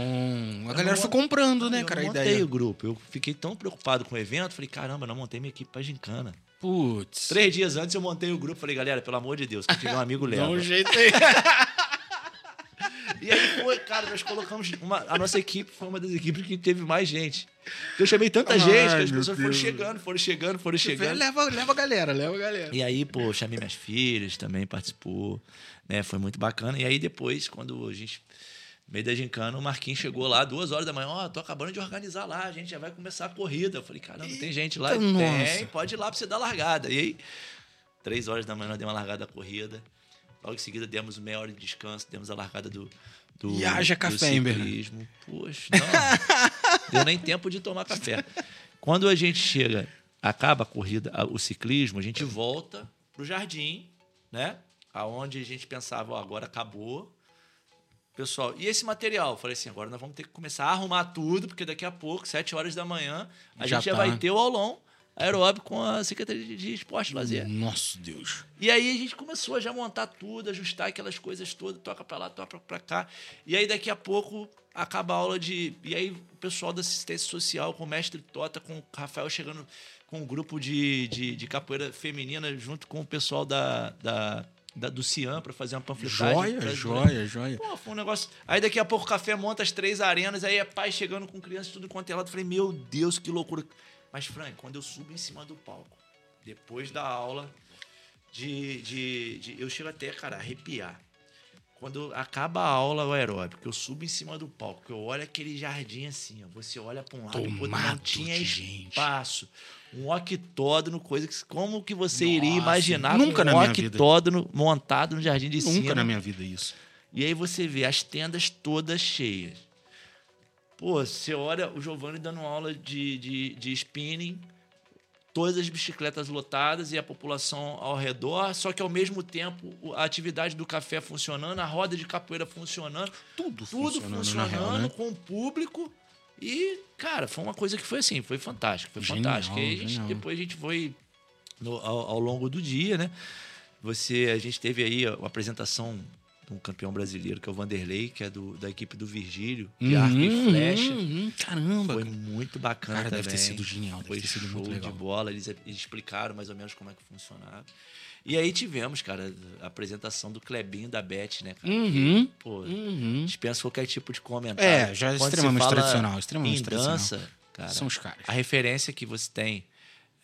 [SPEAKER 1] a
[SPEAKER 2] Eu
[SPEAKER 1] galera foi comprando, né,
[SPEAKER 2] eu
[SPEAKER 1] cara,
[SPEAKER 2] não montei
[SPEAKER 1] ideia.
[SPEAKER 2] o grupo. Eu fiquei tão preocupado com o evento, falei, caramba, não montei minha equipe pra gincana.
[SPEAKER 1] Putz.
[SPEAKER 2] Três dias antes eu montei o grupo, falei, galera, pelo amor de Deus, que eu tive um amigo
[SPEAKER 1] Dá
[SPEAKER 2] leva.
[SPEAKER 1] um jeito aí.
[SPEAKER 2] E aí foi, cara, nós colocamos. Uma, a nossa equipe foi uma das equipes que teve mais gente. Eu chamei tanta
[SPEAKER 1] Ai,
[SPEAKER 2] gente que as pessoas foram
[SPEAKER 1] Deus.
[SPEAKER 2] chegando, foram chegando, foram chegando.
[SPEAKER 1] leva, leva a galera, leva a galera.
[SPEAKER 2] E aí, pô, chamei minhas filhas, também participou, né? Foi muito bacana. E aí depois, quando a gente. Meio da gincana, o Marquinhos chegou lá, duas horas da manhã, ó, tô acabando de organizar lá, a gente já vai começar a corrida. Eu falei, caramba, tem gente lá?
[SPEAKER 1] Nossa.
[SPEAKER 2] Tem, pode ir lá pra você dar largada. E aí, três horas da manhã, nós demos uma largada da corrida. Logo em seguida, demos meia hora de descanso, demos a largada do. do
[SPEAKER 1] E haja café,
[SPEAKER 2] ciclismo. Poxa, não. deu nem tempo de tomar café. Quando a gente chega, acaba a corrida, o ciclismo, a gente volta pro jardim, né? Aonde a gente pensava, ó, agora acabou. Pessoal, e esse material? Eu falei assim, agora nós vamos ter que começar a arrumar tudo, porque daqui a pouco, sete horas da manhã, a
[SPEAKER 1] Já
[SPEAKER 2] gente já
[SPEAKER 1] tá.
[SPEAKER 2] vai ter o aulão aeróbico com a Secretaria de Esporte e Lazer.
[SPEAKER 1] Nossa, Deus.
[SPEAKER 2] E aí a gente começou a já montar tudo, ajustar aquelas coisas todas, toca pra lá, toca pra cá. E aí daqui a pouco acaba a aula de. E aí o pessoal da assistência social, com o mestre Tota, com o Rafael chegando com um grupo de, de, de capoeira feminina, junto com o pessoal da, da, da do Cian para fazer uma panfletagem.
[SPEAKER 1] Joia,
[SPEAKER 2] pra-
[SPEAKER 1] joia, joia.
[SPEAKER 2] Pô, foi um negócio. Aí daqui a pouco o café monta as três arenas, aí é pai chegando com crianças, tudo quanto é lado. Eu Falei, meu Deus, que loucura. Mas, Frank, quando eu subo em cima do palco, depois da aula, de, de, de- eu chego até, cara, arrepiar. Quando acaba a aula o aeróbico, eu subo em cima do palco, eu olho aquele jardim assim, ó, você olha para um lado, pro outro, não
[SPEAKER 1] Tomado
[SPEAKER 2] tinha
[SPEAKER 1] gente.
[SPEAKER 2] espaço. Um octódrono, coisa que como que você iria
[SPEAKER 1] Nossa,
[SPEAKER 2] imaginar
[SPEAKER 1] nunca
[SPEAKER 2] um octódrono montado no jardim de cima?
[SPEAKER 1] Nunca na minha vida isso.
[SPEAKER 2] E aí você vê as tendas todas cheias. Pô, você olha o Giovanni dando aula de, de, de spinning, todas as bicicletas lotadas e a população ao redor, só que ao mesmo tempo a atividade do café funcionando, a roda de capoeira funcionando,
[SPEAKER 1] Tudo,
[SPEAKER 2] tudo
[SPEAKER 1] funcionando,
[SPEAKER 2] funcionando,
[SPEAKER 1] na real, né?
[SPEAKER 2] com o público. E, cara, foi uma coisa que foi assim, foi fantástico, foi
[SPEAKER 1] Genial,
[SPEAKER 2] fantástico. E a gente- depois a gente foi no- ao, ao longo do dia, né? Você, a gente teve aí a, apresentação um campeão brasileiro, que é o Vanderlei, que é do, da equipe do Virgílio, de arco e
[SPEAKER 1] Uhum,
[SPEAKER 2] flecha.
[SPEAKER 1] uhum, caramba.
[SPEAKER 2] Foi muito bacana
[SPEAKER 1] Cara, deve ter
[SPEAKER 2] também.
[SPEAKER 1] sido genial, deve
[SPEAKER 2] Foi
[SPEAKER 1] ter sido
[SPEAKER 2] show
[SPEAKER 1] muito legal.
[SPEAKER 2] de bola. Eles, eles explicaram mais ou menos como é que funcionava. E aí tivemos, cara, a apresentação do Clebinho da Beth, né, cara?
[SPEAKER 1] Uhum,
[SPEAKER 2] Pô,
[SPEAKER 1] uhum.
[SPEAKER 2] dispensa qualquer tipo de comentário.
[SPEAKER 1] É, já é
[SPEAKER 2] Quando
[SPEAKER 1] extremamente tradicional, extremamente
[SPEAKER 2] em
[SPEAKER 1] tradicional.
[SPEAKER 2] dança, cara,
[SPEAKER 1] São os caras.
[SPEAKER 2] a referência que você tem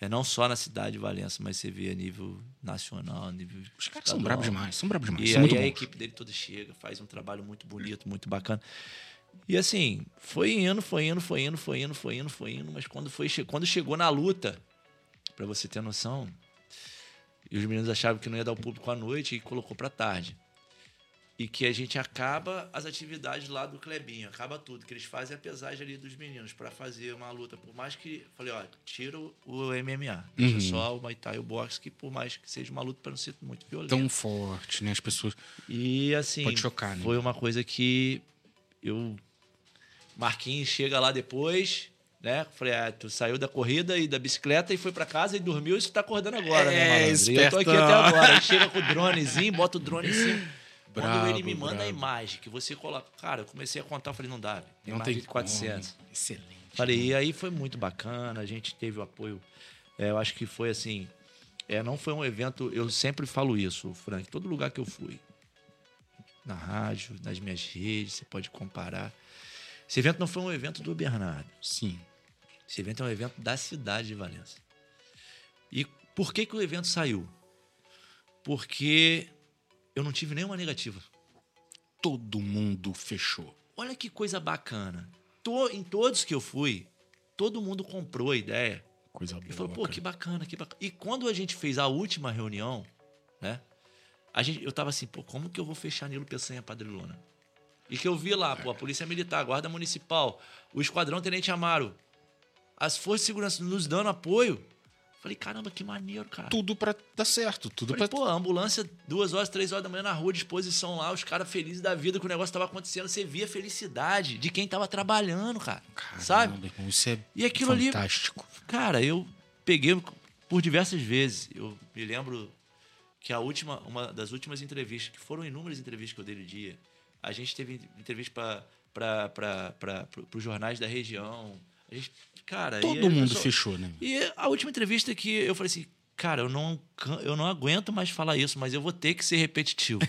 [SPEAKER 2] é não só na cidade de Valença, mas você vê a nível nacional, a nível
[SPEAKER 1] Os caras são bravos demais, são bravos demais.
[SPEAKER 2] E aí
[SPEAKER 1] muito
[SPEAKER 2] a
[SPEAKER 1] bons.
[SPEAKER 2] equipe dele toda chega, faz um trabalho muito bonito, muito bacana. E assim, foi indo, foi indo, foi indo, foi indo, foi indo, foi indo, mas quando foi quando chegou na luta, pra você ter noção, e os meninos achavam que não ia dar o público à noite e colocou pra tarde. E que a gente acaba as atividades lá do Clebinho, acaba tudo, que eles fazem a pesagem ali dos meninos pra fazer uma luta, por mais que, falei, ó, tira o- MMA, deixa
[SPEAKER 1] Uhum.
[SPEAKER 2] só o Muay Thai e o boxe, que por mais que seja uma luta pra não ser muito violenta.
[SPEAKER 1] Tão forte, né? As pessoas.
[SPEAKER 2] E assim,
[SPEAKER 1] Pode chocar, né?
[SPEAKER 2] foi uma coisa que eu. Marquinhos chega lá depois, né? Falei, ah, tu saiu da corrida e da bicicleta e foi pra casa e dormiu e você tá acordando agora,
[SPEAKER 1] É,
[SPEAKER 2] né, malandro? E eu tô aqui até agora. Aí chega com o dronezinho, bota o drone em cima. Quando
[SPEAKER 1] Brabo,
[SPEAKER 2] ele me manda a
[SPEAKER 1] brabo.
[SPEAKER 2] imagem que você coloca. Cara, eu comecei a contar, eu falei, não dá, tem
[SPEAKER 1] Não
[SPEAKER 2] mais
[SPEAKER 1] tem
[SPEAKER 2] de 400.
[SPEAKER 1] como. Excelente.
[SPEAKER 2] Falei, e aí foi muito bacana, a gente teve o apoio. é, eu acho que foi assim. É, não foi um evento, eu sempre falo isso, Frank, todo lugar que eu fui. Na rádio, nas minhas redes, você pode comparar. Esse evento não foi um evento do Bernardo.
[SPEAKER 1] Sim.
[SPEAKER 2] Esse evento é um evento da cidade de Valença. E por que, que o evento saiu? Porque eu não tive nenhuma negativa.
[SPEAKER 1] Todo mundo fechou.
[SPEAKER 2] Olha que coisa bacana. To- em todos que eu fui, todo mundo comprou a ideia.
[SPEAKER 1] Coisa boa.
[SPEAKER 2] E falou, pô, que bacana, que bacana. E quando a gente fez a última reunião, né? A gente, eu tava assim, pô, como que eu vou fechar Nilo Peçanha Padrilona? E que eu vi lá, pô, a Polícia Militar, a Guarda Municipal, o Esquadrão Tenente Amaro, as Forças de Segurança nos dando apoio. Falei, caramba, que maneiro, cara.
[SPEAKER 1] Tudo pra dar certo. Tudo
[SPEAKER 2] Falei,
[SPEAKER 1] pra.
[SPEAKER 2] pô, a ambulância, duas horas, três horas da manhã na rua, disposição lá, os caras felizes da vida que o negócio tava acontecendo. Você via a felicidade de quem tava trabalhando, cara.
[SPEAKER 1] Caramba,
[SPEAKER 2] sabe?
[SPEAKER 1] irmão, isso é
[SPEAKER 2] E aquilo ali-
[SPEAKER 1] fantástico.
[SPEAKER 2] Cara, eu peguei por diversas vezes. Eu me lembro que a última, uma das últimas entrevistas, que foram inúmeras entrevistas que eu dei no dia, a gente teve entrevista para os jornais da região. A gente, cara, e
[SPEAKER 1] Todo mundo
[SPEAKER 2] pessoal-
[SPEAKER 1] fechou, né?
[SPEAKER 2] E a última entrevista que eu falei assim, cara, eu não, eu não aguento mais falar isso, mas eu vou ter que ser repetitivo.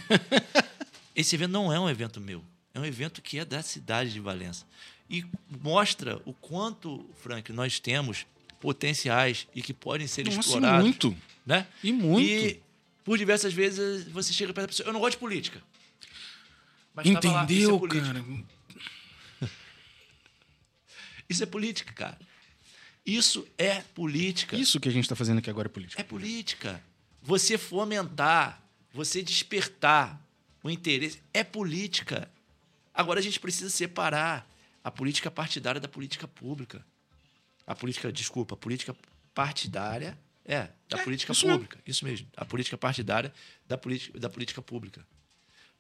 [SPEAKER 2] Esse evento não é um evento meu. É um evento que é da cidade de Valença. E mostra o quanto, Frank, nós temos potenciais e que podem ser
[SPEAKER 1] Nossa, e
[SPEAKER 2] explorados.
[SPEAKER 1] muito.
[SPEAKER 2] Né?
[SPEAKER 1] E muito.
[SPEAKER 2] E por diversas vezes você chega perto da pessoa, eu não gosto de política. Mas lá,
[SPEAKER 1] Entendeu,
[SPEAKER 2] isso é política.
[SPEAKER 1] cara?
[SPEAKER 2] Isso é política, cara. Isso é política.
[SPEAKER 1] Isso que a gente tá fazendo aqui agora é política.
[SPEAKER 2] É política. Você fomentar, você despertar o interesse é política. Agora a gente precisa separar a política partidária da política pública. A política, desculpa, a política partidária é da
[SPEAKER 1] É,
[SPEAKER 2] política
[SPEAKER 1] isso mesmo.
[SPEAKER 2] pública. Isso mesmo. A política partidária da política, da política pública.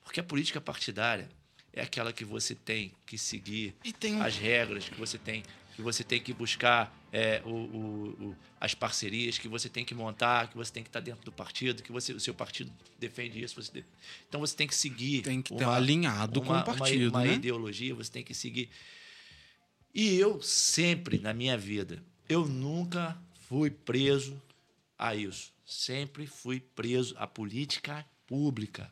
[SPEAKER 2] Porque a política partidária é aquela que você tem que seguir
[SPEAKER 1] E tem
[SPEAKER 2] as regras, que você tem que você tem que buscar é, o, o, o, as parcerias, que você tem que montar, que você tem que estar dentro do partido, que você, o seu partido defende isso. Você Então você tem que seguir.
[SPEAKER 1] Tem que estar alinhado
[SPEAKER 2] uma,
[SPEAKER 1] com o partido.
[SPEAKER 2] Uma, uma
[SPEAKER 1] né?
[SPEAKER 2] ideologia, você tem que seguir. E eu sempre, na minha vida, eu nunca fui preso a isso. Sempre fui preso à política pública.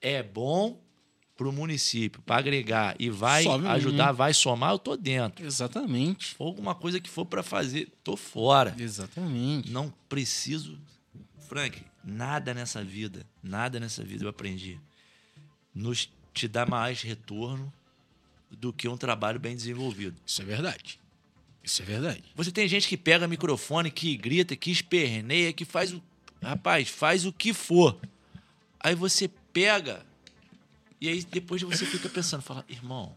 [SPEAKER 2] É bom para o município, para agregar e vai Sobe ajudar, vai somar, eu tô dentro.
[SPEAKER 1] Exatamente.
[SPEAKER 2] For alguma coisa que for para fazer, tô fora.
[SPEAKER 1] Exatamente.
[SPEAKER 2] Não preciso. Frank, nada nessa vida, nada nessa vida eu aprendi. Nos te dá mais retorno do que um trabalho bem desenvolvido.
[SPEAKER 1] Isso é verdade. Isso é verdade.
[SPEAKER 2] Você tem gente que pega microfone, que grita, que esperneia, que faz o. Rapaz, faz o que for. Aí você pega e aí depois você fica pensando, fala, irmão,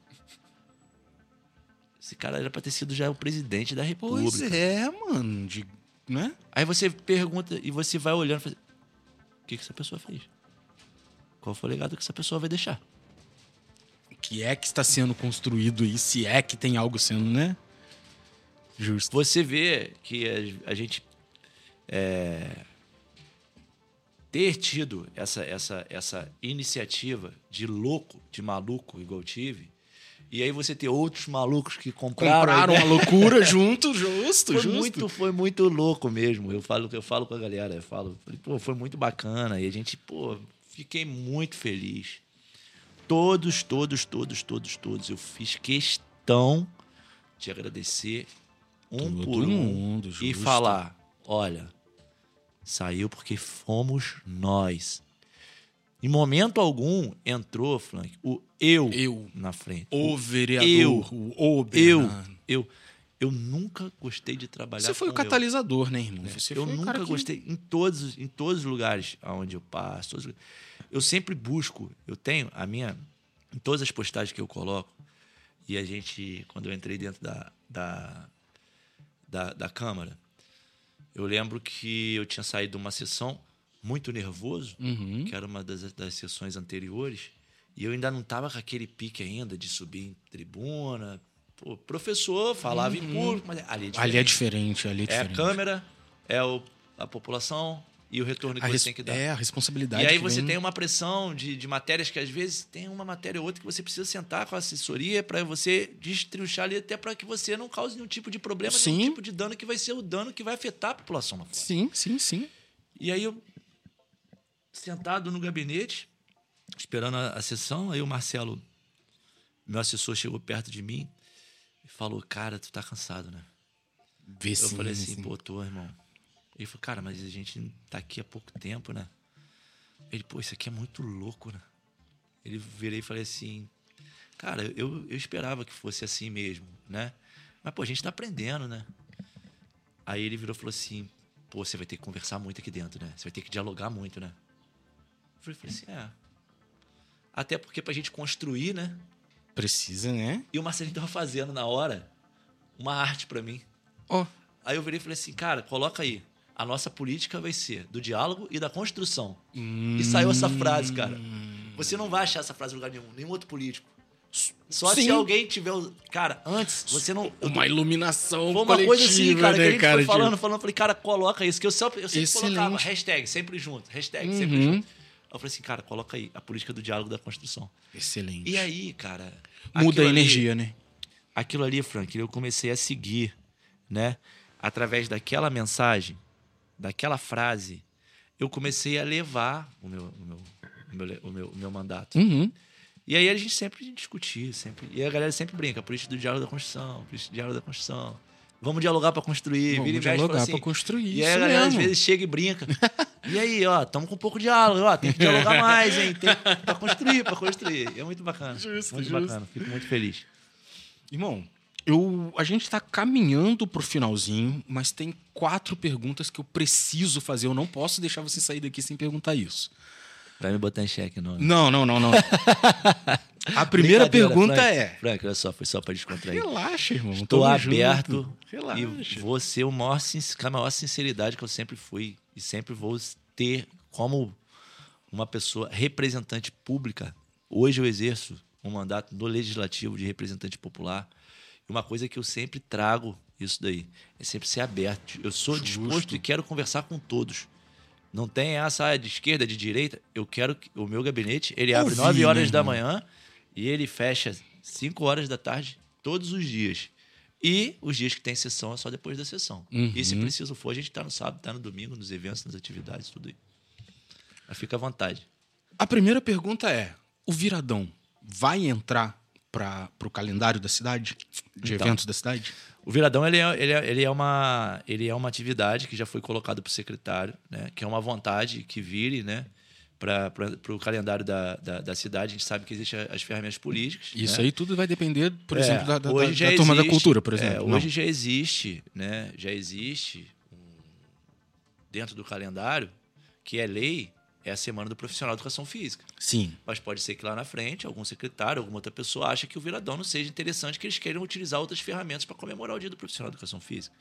[SPEAKER 2] esse cara era pra ter sido já o presidente da República.
[SPEAKER 1] Pois é, mano. De, né?
[SPEAKER 2] Aí você pergunta e você vai olhando e fala, o que, que essa pessoa fez? Qual foi o legado que essa pessoa vai deixar?
[SPEAKER 1] O que é que está sendo construído aí, se é que tem algo sendo, né?
[SPEAKER 2] Justo. Você vê que a, a gente é, ter tido essa, essa, essa iniciativa de louco, de maluco, igual eu tive, e aí você ter outros malucos que compraram.
[SPEAKER 1] Compraram a loucura junto, justo,
[SPEAKER 2] foi
[SPEAKER 1] justo.
[SPEAKER 2] Muito, foi muito louco mesmo. Eu falo, eu falo com a galera, eu falo, pô, foi muito bacana. E a gente, pô, fiquei muito feliz. Todos, todos, todos, todos, todos. Eu fiz questão de agradecer um Todo por um mundo, e falar: olha, Saiu porque fomos nós. Em momento algum entrou, Frank, o eu,
[SPEAKER 1] eu
[SPEAKER 2] na frente.
[SPEAKER 1] O, vereador,
[SPEAKER 2] eu,
[SPEAKER 1] o,
[SPEAKER 2] o eu, eu. Eu nunca gostei de trabalhar
[SPEAKER 1] Você foi o catalisador, eu. né, irmão?
[SPEAKER 2] Você eu nunca gostei que... em todos, em todos os lugares aonde eu passo. Eu sempre busco, eu tenho a minha em todas as postagens que eu coloco. E a gente, quando eu entrei dentro da, da, da, da Câmara, eu lembro que eu tinha saído de uma sessão muito nervoso,
[SPEAKER 1] uhum.
[SPEAKER 2] que era uma das, das sessões anteriores, e eu ainda não estava com aquele pique ainda de subir em tribuna. Pô, professor falava uhum. em público, mas ali é diferente.
[SPEAKER 1] Ali é diferente, ali é diferente.
[SPEAKER 2] É a câmera, é o, a população, e o retorno que a você tem que dar.
[SPEAKER 1] É, a responsabilidade.
[SPEAKER 2] E aí você vem... tem uma pressão de, de matérias que às vezes tem uma matéria ou outra que você precisa sentar com a assessoria para você destrinchar ali até para que você não cause nenhum tipo de problema, sim. nenhum tipo de dano que vai ser o dano que vai afetar a população lá fora.
[SPEAKER 1] Sim, sim, sim.
[SPEAKER 2] E aí eu sentado no gabinete, esperando a, a sessão, aí o Marcelo, meu assessor, chegou perto de mim e falou: Cara, tu tá cansado, né?
[SPEAKER 1] Vê
[SPEAKER 2] eu
[SPEAKER 1] sim,
[SPEAKER 2] falei assim:
[SPEAKER 1] sim.
[SPEAKER 2] Pô, tô, irmão. Ele falou, cara, mas a gente tá aqui há pouco tempo, né? Ele, pô, isso aqui é muito louco, né? Ele virei e falei assim, cara, eu, eu esperava que fosse assim mesmo, né? Mas, pô, a gente tá aprendendo, né? Aí ele virou e falou assim, pô, você vai ter que conversar muito aqui dentro, né? Você vai ter que dialogar muito, né? Eu falei assim, é. Até porque pra gente construir, né?
[SPEAKER 1] Precisa, né?
[SPEAKER 2] E o Marcelinho tava fazendo na hora uma arte para mim.
[SPEAKER 1] Ó. Oh.
[SPEAKER 2] Aí eu virei e falei assim, cara, coloca aí a nossa política vai ser do diálogo e da construção.
[SPEAKER 1] Hum.
[SPEAKER 2] E saiu essa frase, cara. Você não vai achar essa frase em lugar nenhum, nenhum outro político. Só
[SPEAKER 1] Sim.
[SPEAKER 2] se alguém tiver. Cara, antes, você não.
[SPEAKER 1] Uma iluminação.
[SPEAKER 2] Foi uma coisa assim, cara,
[SPEAKER 1] né,
[SPEAKER 2] que a gente
[SPEAKER 1] cara,
[SPEAKER 2] foi falando, falando. Falei, cara, coloca isso. Que eu sempre, eu sempre
[SPEAKER 1] Excelente.
[SPEAKER 2] colocava hashtag, sempre junto. Hashtag,
[SPEAKER 1] uhum.
[SPEAKER 2] sempre junto. Eu falei assim, cara, coloca aí a política do diálogo da construção.
[SPEAKER 1] Excelente.
[SPEAKER 2] E aí, cara.
[SPEAKER 1] Muda a energia,
[SPEAKER 2] ali,
[SPEAKER 1] né?
[SPEAKER 2] Aquilo ali, Frank, eu comecei a seguir, né? Através daquela mensagem daquela frase, eu comecei a levar o meu, o meu, o meu, o meu, o meu mandato.
[SPEAKER 1] Uhum.
[SPEAKER 2] E aí a gente sempre discutia, sempre. E a galera sempre brinca, por isso do diálogo da construção, por isso do diálogo da construção. Vamos dialogar para construir,
[SPEAKER 1] Vamos
[SPEAKER 2] vira e
[SPEAKER 1] dialogar
[SPEAKER 2] assim.
[SPEAKER 1] para construir.
[SPEAKER 2] E aí a galera
[SPEAKER 1] mesmo.
[SPEAKER 2] às vezes chega e brinca. e aí, ó, estamos com um pouco de diálogo, ó, tem que dialogar mais, hein? Tem para construir, para construir. É muito bacana.
[SPEAKER 1] Justo,
[SPEAKER 2] muito
[SPEAKER 1] justo.
[SPEAKER 2] bacana, fico muito feliz.
[SPEAKER 1] Irmão, eu, a gente está caminhando pro finalzinho, mas tem quatro perguntas que eu preciso fazer. Eu não posso deixar você sair daqui sem perguntar isso.
[SPEAKER 2] Vai me botar em xeque, não.
[SPEAKER 1] Não, não, não, não. A primeira pergunta
[SPEAKER 2] Frank,
[SPEAKER 1] é.
[SPEAKER 2] Frank, olha só, foi só para descontrair.
[SPEAKER 1] Relaxa, irmão.
[SPEAKER 2] Estou aberto
[SPEAKER 1] junto. Relaxa.
[SPEAKER 2] e vou ser o maior, com a maior sinceridade que eu sempre fui e sempre vou ter como uma pessoa representante pública. Hoje eu exerço um mandato no legislativo de representante popular. Uma coisa que eu sempre trago isso daí é sempre ser aberto. Eu sou
[SPEAKER 1] Justo.
[SPEAKER 2] disposto e quero conversar com todos. Não tem essa de esquerda, de direita. Eu quero que o meu gabinete, ele abre
[SPEAKER 1] Ouvir,
[SPEAKER 2] 9 horas
[SPEAKER 1] né,
[SPEAKER 2] da
[SPEAKER 1] irmão?
[SPEAKER 2] manhã e ele fecha 5 horas da tarde todos os dias. E os dias que tem sessão é só depois da sessão. E se
[SPEAKER 1] Uhum.
[SPEAKER 2] preciso for, a gente tá no sábado, tá no domingo, nos eventos, nas atividades, tudo aí. Mas fica à vontade.
[SPEAKER 1] A primeira pergunta é: o Viradão vai entrar para o calendário da cidade? De
[SPEAKER 2] Então.
[SPEAKER 1] eventos da cidade?
[SPEAKER 2] O Viradão ele é, ele é, ele é uma, ele é uma atividade que já foi colocada para o secretário, né? que é uma vontade que vire né? para o calendário da, da, da cidade. A gente sabe que existem as ferramentas políticas.
[SPEAKER 1] Isso
[SPEAKER 2] né?
[SPEAKER 1] aí tudo vai depender, por
[SPEAKER 2] É,
[SPEAKER 1] exemplo, da, da, da- turma da cultura, por
[SPEAKER 2] é,
[SPEAKER 1] exemplo.
[SPEAKER 2] hoje já existe, né? Já existe um- dentro do calendário que é lei, é a semana do profissional de educação física.
[SPEAKER 1] Sim.
[SPEAKER 2] Mas pode ser que lá na frente, algum secretário, alguma outra pessoa acha que o viradão não seja interessante, que eles queiram utilizar outras ferramentas para comemorar o dia do profissional de educação física.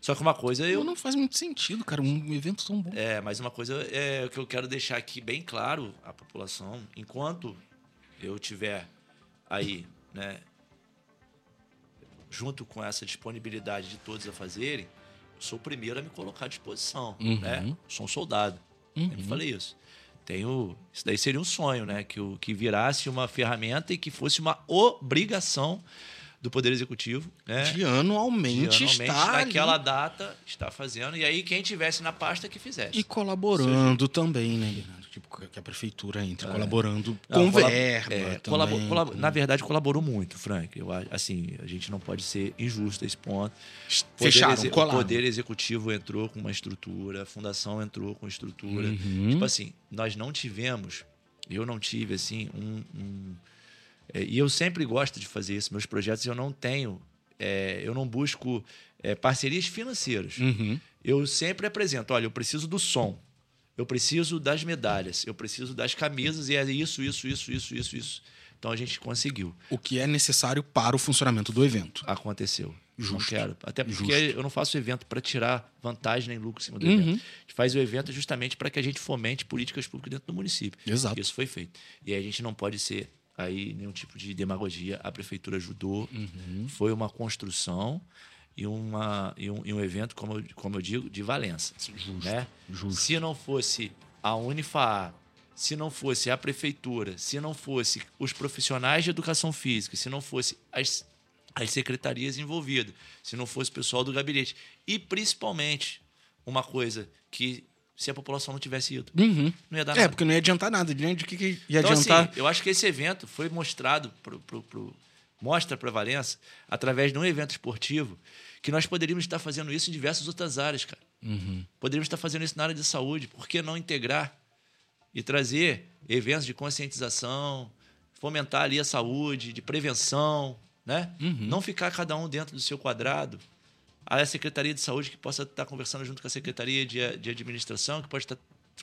[SPEAKER 2] Só que uma coisa eu
[SPEAKER 1] Não faz muito sentido, cara. Um evento tão bom.
[SPEAKER 2] é, mas uma coisa é que eu quero deixar aqui bem claro à população, enquanto eu tiver aí, né, junto com essa disponibilidade de todos a fazerem, eu sou o primeiro a me colocar à disposição,
[SPEAKER 1] Uhum.
[SPEAKER 2] né? Sou um soldado.
[SPEAKER 1] Uhum.
[SPEAKER 2] Sempre falei isso. Tenho, isso daí seria um sonho, né, que o que virasse uma ferramenta e que fosse uma obrigação do Poder Executivo, né?
[SPEAKER 1] De anualmente,
[SPEAKER 2] de anualmente,
[SPEAKER 1] está ali
[SPEAKER 2] naquela data está fazendo e aí quem tivesse na pasta que fizesse.
[SPEAKER 1] e colaborando também, né? Tipo, que a prefeitura entre colaborando
[SPEAKER 2] É. Não,
[SPEAKER 1] com
[SPEAKER 2] colab-
[SPEAKER 1] verba
[SPEAKER 2] é,
[SPEAKER 1] também. com-
[SPEAKER 2] na verdade, colaborou muito, Frank. Eu, assim, a gente não pode ser injusto a esse ponto.
[SPEAKER 1] Fecharam,
[SPEAKER 2] o. Poder Executivo entrou com uma estrutura, a Fundação entrou com estrutura.
[SPEAKER 1] Uhum.
[SPEAKER 2] Tipo assim, nós não tivemos, eu não tive, assim, um. um- é, e eu sempre gosto de fazer isso. Meus projetos eu não tenho, é, eu não busco é, parcerias financeiras.
[SPEAKER 1] Uhum.
[SPEAKER 2] Eu sempre apresento: olha, eu preciso do som, eu preciso das medalhas, eu preciso das camisas, e é isso, isso, isso, isso, isso, isso. Então a gente conseguiu.
[SPEAKER 1] O que é necessário para o funcionamento do evento.
[SPEAKER 2] Aconteceu. Não
[SPEAKER 1] Justo.
[SPEAKER 2] quero. Até porque
[SPEAKER 1] Justo.
[SPEAKER 2] eu não faço evento para tirar vantagem nem lucro em cima do
[SPEAKER 1] Uhum.
[SPEAKER 2] evento. A gente faz o evento justamente para que a gente fomente políticas públicas dentro do município.
[SPEAKER 1] Exato.
[SPEAKER 2] Isso foi feito. E aí a gente não pode ser aí nenhum tipo de demagogia. A prefeitura ajudou.
[SPEAKER 1] Uhum.
[SPEAKER 2] Foi uma construção e, uma, e, um, e um evento, como eu, como eu digo, de Valença. né?
[SPEAKER 1] justo.
[SPEAKER 2] Se não fosse a Unifa, se não fosse a prefeitura, se não fosse os profissionais de educação física, se não fosse as, as secretarias envolvidas, se não fosse o pessoal do gabinete e principalmente uma coisa que se a população não tivesse ido,
[SPEAKER 1] Uhum.
[SPEAKER 2] não ia dar
[SPEAKER 1] É,
[SPEAKER 2] nada.
[SPEAKER 1] porque não ia adiantar nada. De que, que ia
[SPEAKER 2] Então,
[SPEAKER 1] adiantar?
[SPEAKER 2] assim, eu acho que esse evento foi mostrado pro, pro, pro- mostra para Valença através de um evento esportivo que nós poderíamos estar fazendo isso em diversas outras áreas, cara.
[SPEAKER 1] Uhum.
[SPEAKER 2] Poderíamos estar fazendo isso na área de saúde. Por que não integrar e trazer eventos de conscientização, fomentar ali a saúde, de prevenção, né?
[SPEAKER 1] Uhum.
[SPEAKER 2] Não ficar cada um dentro do seu quadrado. A Secretaria de Saúde que possa estar conversando junto com a Secretaria de, de Administração, que pode estar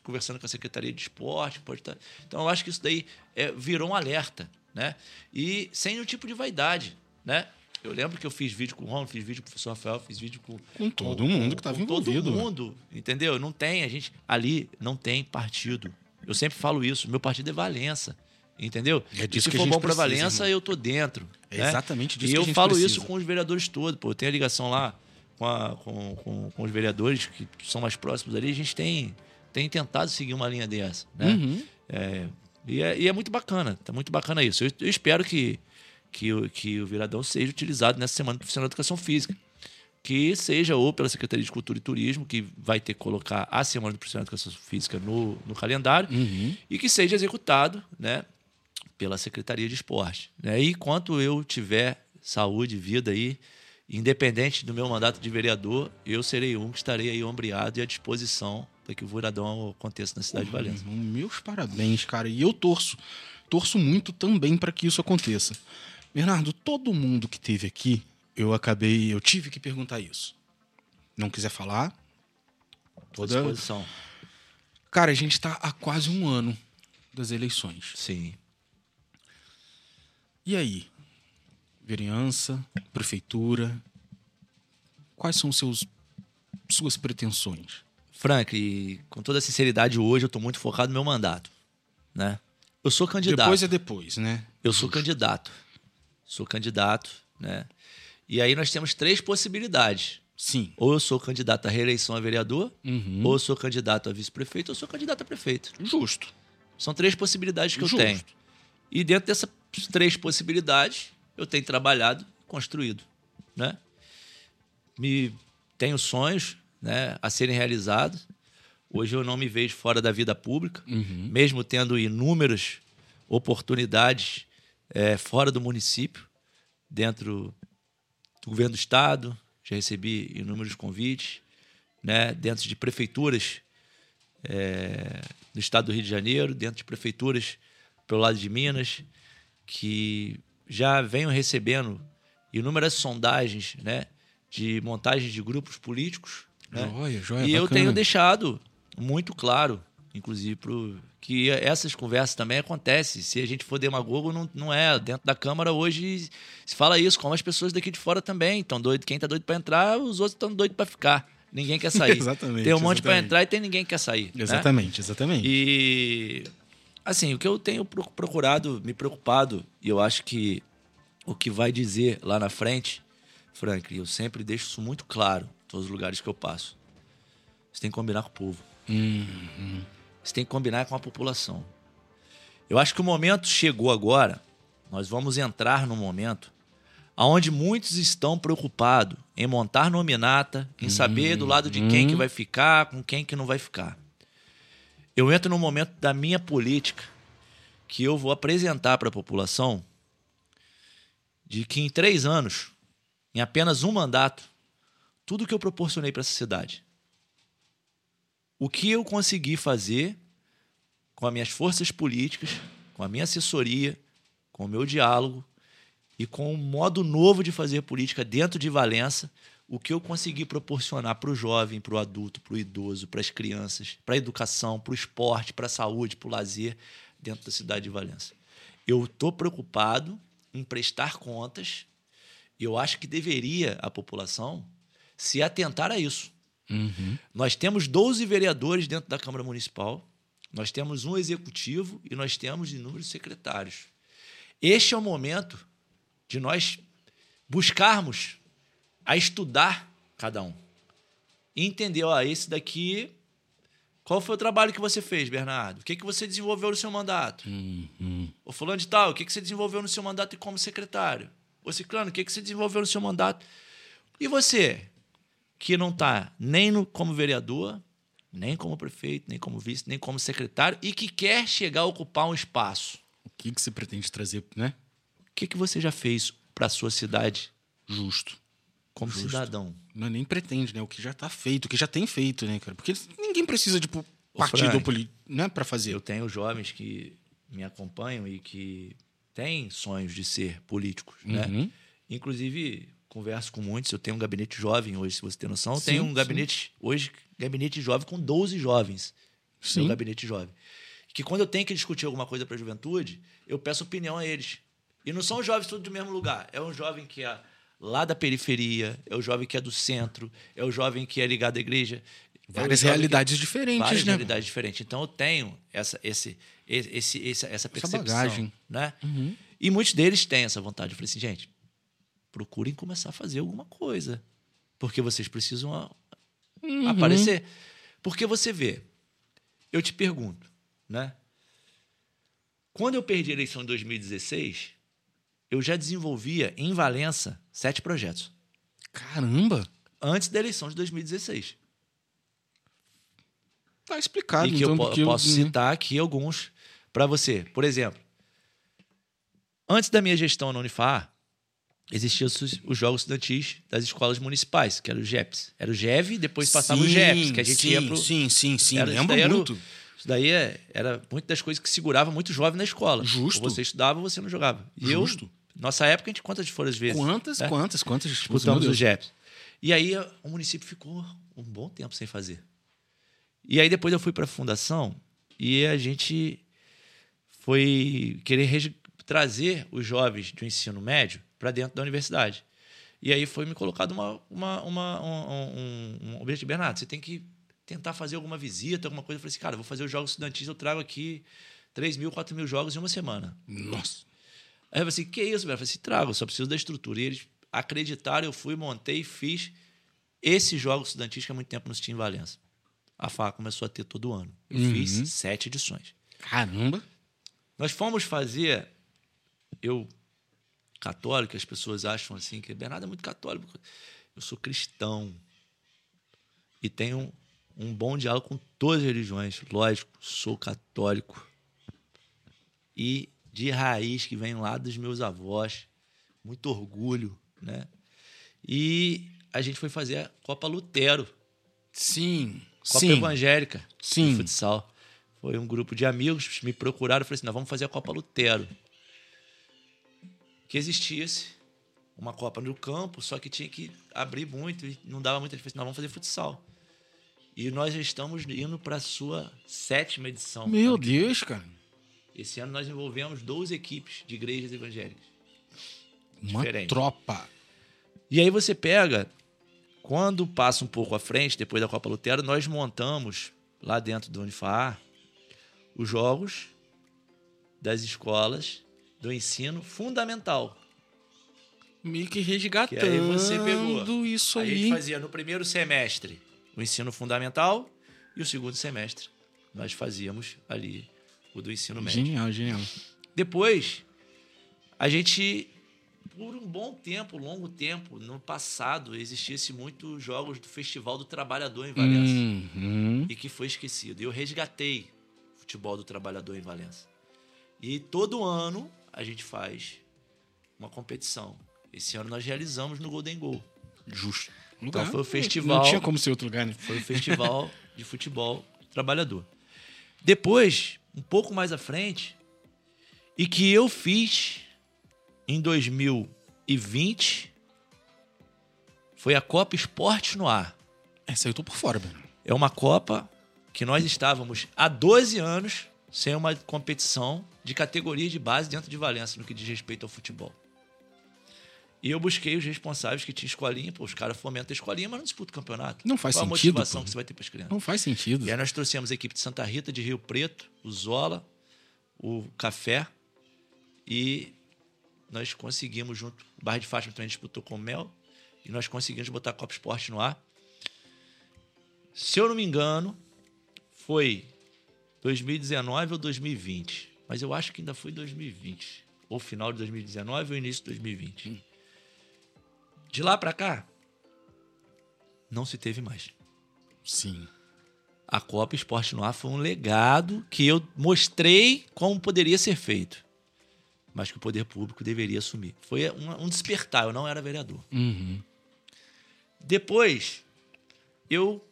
[SPEAKER 2] conversando com a Secretaria de Esporte, pode estar... Então, eu acho que isso daí é, virou um alerta, né? E sem nenhum tipo de vaidade, né? Eu lembro que eu fiz vídeo com o Ron, fiz vídeo com o professor Rafael, fiz vídeo com,
[SPEAKER 1] Com todo mundo que estava
[SPEAKER 2] com
[SPEAKER 1] envolvido.
[SPEAKER 2] Todo mundo, entendeu? Não tem, a gente ali não tem partido. Eu sempre falo isso, meu partido é Valença, entendeu?
[SPEAKER 1] É
[SPEAKER 2] e
[SPEAKER 1] disso
[SPEAKER 2] se
[SPEAKER 1] que
[SPEAKER 2] for bom para Valença,
[SPEAKER 1] irmão.
[SPEAKER 2] eu tô dentro.
[SPEAKER 1] É
[SPEAKER 2] né?
[SPEAKER 1] exatamente disso
[SPEAKER 2] E eu falo
[SPEAKER 1] precisa.
[SPEAKER 2] isso com os vereadores todos, pô. Eu tenho a ligação lá com, a- com, com, com os vereadores que são mais próximos ali, a gente tem, tem tentado seguir uma linha dessa, né?
[SPEAKER 1] Uhum.
[SPEAKER 2] É, e, é, e é muito bacana, tá muito bacana isso. Eu, eu espero que, que, o- que o Viradão seja utilizado nessa Semana Profissional de Educação Física. Que seja ou pela Secretaria de Cultura e Turismo, que vai ter que colocar a Semana do Profissional de Educação Física no, no calendário,
[SPEAKER 1] Uhum.
[SPEAKER 2] e que seja executado né, pela Secretaria de Esporte. Né? E enquanto eu tiver saúde e vida aí, independente do meu mandato de vereador, eu serei um que estarei aí ombreado e à disposição para que o Viradão aconteça na cidade de Valença.
[SPEAKER 1] Meus parabéns, cara. E eu torço. Torço muito também para que isso aconteça. Bernardo, todo mundo que teve aqui, eu acabei. Eu tive que perguntar isso. Não quiser falar. Toda...
[SPEAKER 2] disposição.
[SPEAKER 1] Cara, a gente tá há quase um ano das eleições.
[SPEAKER 2] Sim.
[SPEAKER 1] E aí? Vereança, prefeitura. Quais são seus suas pretensões?
[SPEAKER 2] Frank, com toda sinceridade, hoje eu estou muito focado no meu mandato. Né? Eu sou candidato.
[SPEAKER 1] Depois é depois, né?
[SPEAKER 2] Eu sou candidato. Sou candidato, né? E aí nós temos três possibilidades.
[SPEAKER 1] Sim.
[SPEAKER 2] Ou eu sou candidato à reeleição a vereador,
[SPEAKER 1] Uhum.
[SPEAKER 2] ou eu sou candidato a vice-prefeito, ou eu sou candidato a prefeito.
[SPEAKER 1] Justo.
[SPEAKER 2] São três possibilidades que eu
[SPEAKER 1] Justo.
[SPEAKER 2] tenho. E dentro dessas três possibilidades, eu tenho trabalhado, construído, né? Me tenho sonhos, né, a serem realizados. Hoje eu não me vejo fora da vida pública,
[SPEAKER 1] Uhum.
[SPEAKER 2] mesmo tendo inúmeras oportunidades eh, fora do município, dentro do governo do estado, já recebi inúmeros convites, né, dentro de prefeituras é, no estado do Rio de Janeiro, dentro de prefeituras pelo lado de Minas, que já venham recebendo inúmeras sondagens né, de montagem de grupos políticos. Né?
[SPEAKER 1] Joia, joia,
[SPEAKER 2] e eu
[SPEAKER 1] bacana.
[SPEAKER 2] tenho deixado muito claro, inclusive, pro, que essas conversas também acontecem. Se a gente for demagogo, não, não é. Dentro da Câmara hoje se fala isso, como as pessoas daqui de fora também estão doidos. Quem está doido para entrar, os outros estão doidos para ficar. Ninguém quer sair.
[SPEAKER 1] Exatamente,
[SPEAKER 2] Tem um monte para entrar e tem ninguém que quer sair. né?
[SPEAKER 1] Exatamente, exatamente.
[SPEAKER 2] E assim, o que eu tenho pro- procurado, me preocupado, e eu acho que o que vai dizer lá na frente, Frank, eu sempre deixo isso muito claro todos os lugares que eu passo. Você tem que combinar com o povo. Você tem que combinar com a população. Eu acho que o momento chegou agora. Nós vamos entrar num momento onde muitos estão preocupados em montar nominata, em saber do lado de quem que vai ficar, com quem que não vai ficar. Eu entro num momento da minha política que eu vou apresentar para a população de que em três anos, em apenas um mandato, tudo que eu proporcionei para essa cidade, o que eu consegui fazer com as minhas forças políticas, com a minha assessoria, com o meu diálogo e com um modo novo de fazer política dentro de Valença, o que eu consegui proporcionar para o jovem, para o adulto, para o idoso, para as crianças, para a educação, para o esporte, para a saúde, para o lazer dentro da cidade de Valença. Eu estou preocupado em prestar contas e eu acho que deveria a população se atentar a isso.
[SPEAKER 1] Uhum.
[SPEAKER 2] Nós temos 12 vereadores dentro da Câmara Municipal, nós temos um executivo e nós temos inúmeros secretários. Este é o momento de nós buscarmos a estudar cada um. E entender, ó, esse daqui. Qual foi o trabalho que você fez, Bernardo? O que, que você desenvolveu no seu mandato?
[SPEAKER 1] Uhum.
[SPEAKER 2] Ô fulano de tal, o que, que você desenvolveu no seu mandato e como secretário? Ô Ciclano, o que, que você desenvolveu no seu mandato? E você, que não está nem no, como vereador, nem como prefeito, nem como vice, nem como secretário, e que quer chegar a ocupar um espaço.
[SPEAKER 1] O que, que você pretende trazer, né?
[SPEAKER 2] O que, que você já fez para a sua cidade
[SPEAKER 1] Justo.
[SPEAKER 2] como
[SPEAKER 1] Justo.
[SPEAKER 2] cidadão?
[SPEAKER 1] Não, nem pretende, né? O que já tá feito, o que já tem feito, né, cara? Porque ninguém precisa, tipo,
[SPEAKER 2] Ô,
[SPEAKER 1] partido político, né, pra fazer.
[SPEAKER 2] Eu tenho jovens que me acompanham e que têm sonhos de ser políticos, né?
[SPEAKER 1] Uhum.
[SPEAKER 2] Inclusive, converso com muitos. Eu tenho um gabinete jovem hoje, se você tem noção. Eu
[SPEAKER 1] Sim,
[SPEAKER 2] tenho um
[SPEAKER 1] sim.
[SPEAKER 2] gabinete, hoje, gabinete jovem com 12 jovens.
[SPEAKER 1] Sim.
[SPEAKER 2] Meu gabinete jovem. Que quando eu tenho que discutir alguma coisa para a juventude, eu peço opinião a eles. E não são jovens todos do mesmo lugar. É um jovem que é lá da periferia, é o jovem que é do centro, é o jovem que é ligado à igreja. é
[SPEAKER 1] Várias
[SPEAKER 2] que-
[SPEAKER 1] realidades diferentes,
[SPEAKER 2] várias
[SPEAKER 1] né?
[SPEAKER 2] realidades diferentes. Então eu tenho essa, esse, esse, esse, essa percepção.
[SPEAKER 1] bagagem.
[SPEAKER 2] Né?
[SPEAKER 1] Uhum.
[SPEAKER 2] E muitos deles têm essa vontade. Eu falei assim, gente, procurem começar a fazer alguma coisa. Porque vocês precisam a-
[SPEAKER 1] Uhum.
[SPEAKER 2] aparecer. Porque você vê, eu te pergunto, né? Quando eu perdi a eleição em 2016, eu já desenvolvia em Valença sete projetos.
[SPEAKER 1] Caramba!
[SPEAKER 2] Antes da eleição de 2016.
[SPEAKER 1] Tá explicado,
[SPEAKER 2] e que
[SPEAKER 1] então.
[SPEAKER 2] eu po-
[SPEAKER 1] porque
[SPEAKER 2] posso
[SPEAKER 1] né?
[SPEAKER 2] citar aqui alguns para você. Por exemplo, antes da minha gestão na Unifar, existiam os, os jogos estudantis das escolas municipais, que era o GEPS. Era o GEV, depois passava o
[SPEAKER 1] Sim,
[SPEAKER 2] GEPS, que a gente
[SPEAKER 1] sim,
[SPEAKER 2] ia pro...
[SPEAKER 1] Sim, sim, sim.
[SPEAKER 2] Era-
[SPEAKER 1] Lembro
[SPEAKER 2] o-
[SPEAKER 1] muito.
[SPEAKER 2] Isso daí é- era muito das coisas que segurava muito jovem na escola.
[SPEAKER 1] Justo.
[SPEAKER 2] Ou você estudava ou você não jogava. E
[SPEAKER 1] Justo.
[SPEAKER 2] eu, nossa época, a gente quantas foram as vezes?
[SPEAKER 1] Quantas,
[SPEAKER 2] né?
[SPEAKER 1] quantas, quantas? Tipo,
[SPEAKER 2] disputamos o. GEPS. E aí o município ficou um bom tempo sem fazer. E aí depois eu fui para a fundação e a gente foi querer trazer os jovens do ensino médio para dentro da universidade. E aí foi me colocado uma, uma, uma- um, um, um objetivo. Bernardo, você tem que tentar fazer alguma visita, alguma coisa. Eu falei assim, cara, vou fazer os jogos estudantis, eu trago aqui 3 mil, 4 mil jogos em uma semana.
[SPEAKER 1] Nossa.
[SPEAKER 2] Aí eu falei assim, que isso, velho? Eu falei assim, trago, só preciso da estrutura. E eles, acreditaram, eu fui, montei, fiz esse jogo estudantis que há muito tempo não se tinha em Valença. A FA começou a ter todo ano. Eu
[SPEAKER 1] Uhum.
[SPEAKER 2] fiz sete edições.
[SPEAKER 1] Caramba.
[SPEAKER 2] Nós fomos fazer. Eu, católico, as pessoas acham assim que Bernardo é muito católico. Eu sou cristão. E tenho um bom diálogo com todas as religiões. Lógico, sou católico. E de raiz, que vem lá dos meus avós. Muito orgulho, né? E a gente foi fazer a Copa Lutero.
[SPEAKER 1] Sim.
[SPEAKER 2] Copa
[SPEAKER 1] Sim.
[SPEAKER 2] Evangélica
[SPEAKER 1] Sim.
[SPEAKER 2] de futsal. Foi um grupo de amigos, me procuraram e falaram assim: nós vamos fazer a Copa Lutero. Que existisse uma Copa no campo, só que tinha que abrir muito e não dava muita diferença. Nós vamos fazer futsal. E nós já estamos indo para a sua sétima edição.
[SPEAKER 1] Meu Deus, cara.
[SPEAKER 2] Esse ano nós envolvemos 12 equipes de igrejas evangélicas.
[SPEAKER 1] Uma
[SPEAKER 2] Diferente.
[SPEAKER 1] tropa.
[SPEAKER 2] E aí você pega, quando passa um pouco à frente, depois da Copa Lutero, nós montamos lá dentro do Unifar os jogos das escolas do ensino fundamental.
[SPEAKER 1] Meio que resgatando
[SPEAKER 2] Que aí você pegou.
[SPEAKER 1] isso
[SPEAKER 2] a
[SPEAKER 1] aí.
[SPEAKER 2] gente fazia no primeiro semestre o ensino fundamental e o segundo semestre nós fazíamos ali o do ensino médio.
[SPEAKER 1] Genial, genial.
[SPEAKER 2] Depois, a gente, por um bom tempo, longo tempo, no passado, existisse muitos jogos do Festival do Trabalhador em Valença.
[SPEAKER 1] Uhum.
[SPEAKER 2] E que foi esquecido. Eu resgatei o futebol do trabalhador em Valença. E todo ano a gente faz uma competição. Esse ano nós realizamos no Golden Goal.
[SPEAKER 1] Justo.
[SPEAKER 2] Então
[SPEAKER 1] Lugar.
[SPEAKER 2] foi o festival-
[SPEAKER 1] Não tinha como ser outro lugar, né?
[SPEAKER 2] Foi o festival de futebol trabalhador. Depois, um pouco mais à frente, e que eu fiz em 2020, foi a Copa Esporte no Ar.
[SPEAKER 1] Essa aí eu tô por fora, Bruno.
[SPEAKER 2] É uma Copa que nós estávamos há 12 anos sem uma competição de categoria de base dentro de Valença no que diz respeito ao futebol. E eu busquei os responsáveis que tinham escolinha, pô, os caras fomentam a escolinha, mas não disputam o campeonato.
[SPEAKER 1] Não faz
[SPEAKER 2] Qual
[SPEAKER 1] sentido,
[SPEAKER 2] a motivação
[SPEAKER 1] pô.
[SPEAKER 2] que você vai ter para as crianças?
[SPEAKER 1] Não faz sentido.
[SPEAKER 2] E aí nós trouxemos a equipe de Santa Rita, de Rio Preto, o Zola, o Café e nós conseguimos junto, o Barra de Fátima também disputou com o Mel e nós conseguimos botar a Copa Esporte no ar. Se eu não me engano, foi 2019 ou 2020, mas eu acho que ainda foi 2020, ou final de 2019 ou início de 2020. De lá para cá, não se teve mais
[SPEAKER 1] Sim.
[SPEAKER 2] a Copa Esporte no Ar foi um legado que eu mostrei como poderia ser feito, mas que o poder público deveria assumir. Foi um, um despertar, eu não era vereador.
[SPEAKER 1] Uhum.
[SPEAKER 2] Depois, eu,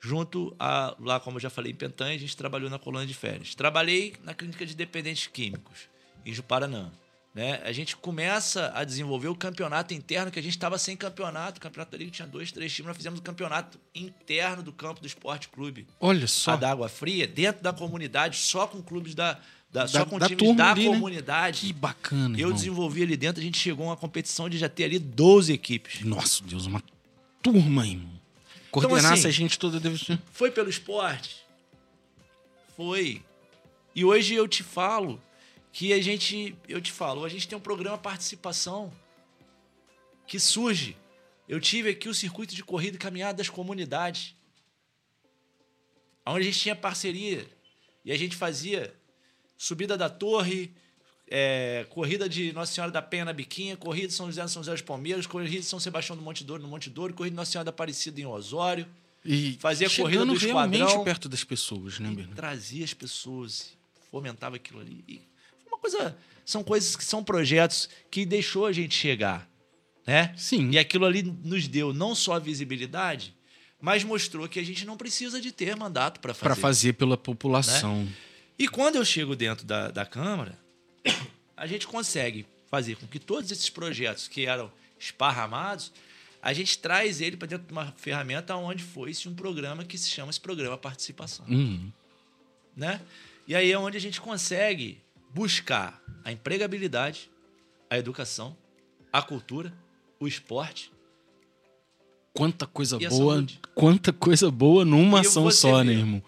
[SPEAKER 2] junto a, lá como eu já falei, em Pentanha, a gente trabalhou na colônia de férias. Trabalhei na clínica de dependentes químicos, em Juparanã. Né? A gente começa a desenvolver o campeonato interno, que a gente estava sem campeonato. O campeonato da Liga tinha dois, três times. Nós fizemos o campeonato interno do campo do Esporte Clube.
[SPEAKER 1] Olha
[SPEAKER 2] a
[SPEAKER 1] só.
[SPEAKER 2] da Água Fria, dentro da comunidade, só com clubes da. da- só com
[SPEAKER 1] da
[SPEAKER 2] times
[SPEAKER 1] turma
[SPEAKER 2] da
[SPEAKER 1] ali, né?
[SPEAKER 2] comunidade.
[SPEAKER 1] Que bacana,
[SPEAKER 2] Eu
[SPEAKER 1] irmão.
[SPEAKER 2] desenvolvi ali dentro, a gente chegou a uma competição de já ter ali 12 equipes.
[SPEAKER 1] Nossa, Deus, uma turma, irmão. Coordenar
[SPEAKER 2] Então, assim,
[SPEAKER 1] essa gente toda deve ser...
[SPEAKER 2] Foi pelo esporte? Foi. E hoje eu te falo que a gente, eu te falo, a gente tem um programa participação que surge. Eu tive aqui o circuito de corrida e caminhada das comunidades, onde a gente tinha parceria e a gente fazia subida da torre, é, corrida de Nossa Senhora da Penha na Biquinha, corrida de São José São José dos Palmeiras, corrida de São Sebastião do Monte Douro no Monte Douro, corrida de Nossa Senhora da Aparecida em Osório.
[SPEAKER 1] E
[SPEAKER 2] Fazia corrida do esquadrão.
[SPEAKER 1] perto das pessoas, né,
[SPEAKER 2] e
[SPEAKER 1] Bernardo?
[SPEAKER 2] trazia as pessoas, fomentava aquilo ali. E uma coisa, são coisas que são projetos que deixou a gente chegar, né?
[SPEAKER 1] Sim.
[SPEAKER 2] E aquilo ali nos deu não só a visibilidade, mas mostrou que a gente não precisa de ter mandato para fazer.
[SPEAKER 1] Pra fazer pela população.
[SPEAKER 2] E quando eu chego dentro da, da Câmara, a gente consegue fazer com que todos esses projetos que eram esparramados, a gente traz ele para dentro de uma ferramenta onde foi-se um programa que se chama esse programa Participação
[SPEAKER 1] Uhum.
[SPEAKER 2] né? E aí é onde a gente consegue buscar a empregabilidade, a educação, a cultura, o esporte.
[SPEAKER 1] Quanta coisa boa,
[SPEAKER 2] saúde?
[SPEAKER 1] quanta coisa boa numa ação só, né, irmão?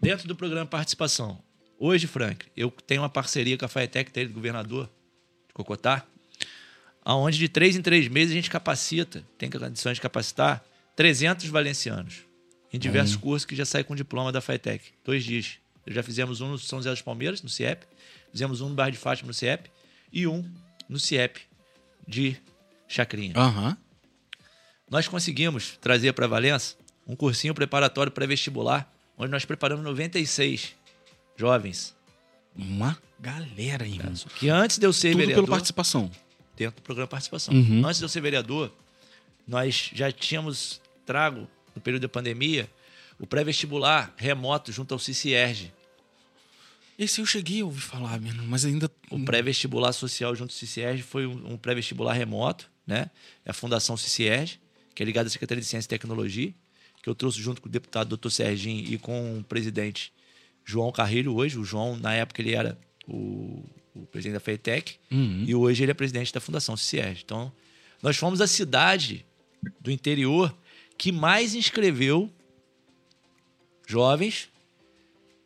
[SPEAKER 2] Dentro do programa Participação. Hoje, Frank, eu tenho uma parceria com a Faetec, do governador de Cocotá, aonde de três em três meses a gente capacita, tem condições de capacitar 300 valencianos em diversos cursos que já saem com diploma da FITEC. Dois dias. Já fizemos um no São José dos Palmeiras, no CIEP, fizemos um no Bairro de Fátima, no CIEP, e um no CIEP de Chacrinha.
[SPEAKER 1] Aham.
[SPEAKER 2] Nós conseguimos trazer para Valença um cursinho preparatório pré-vestibular, onde nós preparamos 96 jovens.
[SPEAKER 1] Uma galera, irmão.
[SPEAKER 2] Que antes de eu ser
[SPEAKER 1] Tudo
[SPEAKER 2] vereador,
[SPEAKER 1] pela participação.
[SPEAKER 2] dentro do programa Participação.
[SPEAKER 1] Uhum.
[SPEAKER 2] Antes de eu ser vereador, nós já tínhamos trago, no período da pandemia, o pré-vestibular remoto junto ao CICIERG.
[SPEAKER 1] Esse eu cheguei a ouvir falar, mano, mas ainda.
[SPEAKER 2] O pré-vestibular social junto ao CICIERG foi um, um pré-vestibular remoto, né? É a Fundação CICIERG, que é ligada à Secretaria de Ciência e Tecnologia, que eu trouxe junto com o deputado Dr. Serginho e com o presidente João Carrilho hoje. O João, na época, ele era o, o presidente da FEITEC
[SPEAKER 1] Uhum.
[SPEAKER 2] e hoje ele é presidente da Fundação CICIERG. Então, nós fomos a cidade do interior que mais inscreveu jovens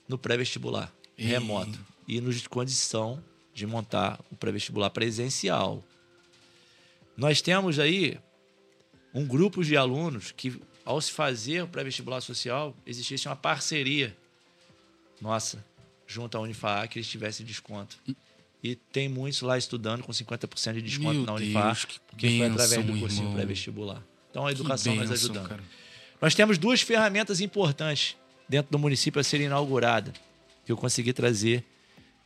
[SPEAKER 2] no pré-vestibular remoto e nos condição de montar o pré-vestibular presencial. Nós temos aí um grupo de alunos que, ao se fazer o pré-vestibular social, existisse uma parceria nossa junto à Unifaa que eles tivessem desconto. E tem muitos lá estudando com 50% de desconto
[SPEAKER 1] Meu
[SPEAKER 2] na Unifaa,
[SPEAKER 1] Deus, que
[SPEAKER 2] que foi através do cursinho pré-vestibular. Então a educação nos ajudando.
[SPEAKER 1] cara.
[SPEAKER 2] Nós temos duas ferramentas importantes dentro do município a serem inauguradas, que eu consegui trazer,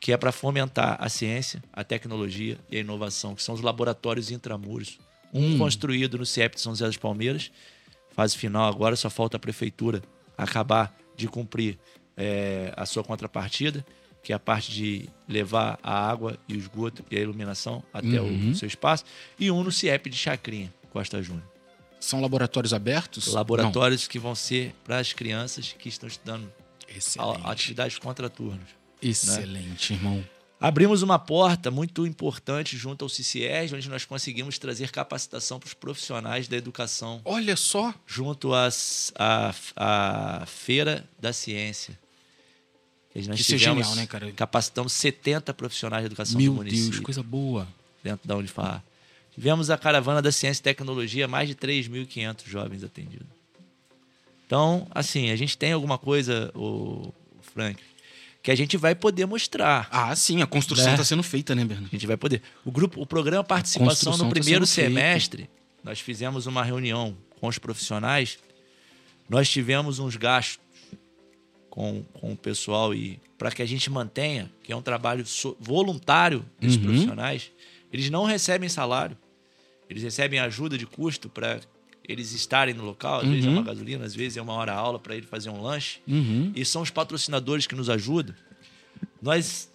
[SPEAKER 2] que é para fomentar a ciência, a tecnologia e a inovação, que são os laboratórios intramuros. Um
[SPEAKER 1] Hum.
[SPEAKER 2] construído no CIEP de São José dos Palmeiras, fase final agora, só falta a prefeitura acabar de cumprir eh, a sua contrapartida, que é a parte de levar a água e o esgoto e a iluminação até
[SPEAKER 1] Uhum.
[SPEAKER 2] o seu espaço, e um no CIEP de Chacrinha, Costa Júnior.
[SPEAKER 1] São laboratórios abertos?
[SPEAKER 2] Laboratórios que vão ser para as crianças que estão estudando
[SPEAKER 1] Não. Excelente.
[SPEAKER 2] atividades contraturnas.
[SPEAKER 1] Excelente, irmão.
[SPEAKER 2] Abrimos uma porta muito importante junto ao CCS, onde nós conseguimos trazer capacitação para os profissionais da educação,
[SPEAKER 1] Olha só.
[SPEAKER 2] junto à Feira da Ciência. Nós
[SPEAKER 1] Isso é genial, né, cara?
[SPEAKER 2] Capacitamos 70 profissionais de educação
[SPEAKER 1] Meu
[SPEAKER 2] do município
[SPEAKER 1] Deus, coisa boa.
[SPEAKER 2] dentro da Unifar. Tivemos a caravana da ciência e tecnologia, mais de 3.500 jovens atendidos. Então, assim, a gente tem alguma coisa, o Frank, que a gente vai poder mostrar.
[SPEAKER 1] Ah, sim, a construção
[SPEAKER 2] Né?
[SPEAKER 1] está sendo feita, né, Bernardo?
[SPEAKER 2] A gente vai poder. O grupo, o programa participação no
[SPEAKER 1] tá
[SPEAKER 2] primeiro
[SPEAKER 1] feita.
[SPEAKER 2] semestre, nós fizemos uma reunião com os profissionais. Nós tivemos uns gastos com, com o pessoal e para que a gente mantenha, que é um trabalho voluntário desses
[SPEAKER 1] Uhum.
[SPEAKER 2] profissionais, eles não recebem salário. Eles recebem ajuda de custo para eles estarem no local, às vezes é
[SPEAKER 1] Uhum.
[SPEAKER 2] uma gasolina, às vezes é uma hora aula para ele fazer um lanche
[SPEAKER 1] Uhum.
[SPEAKER 2] e são os patrocinadores que nos ajudam. Nós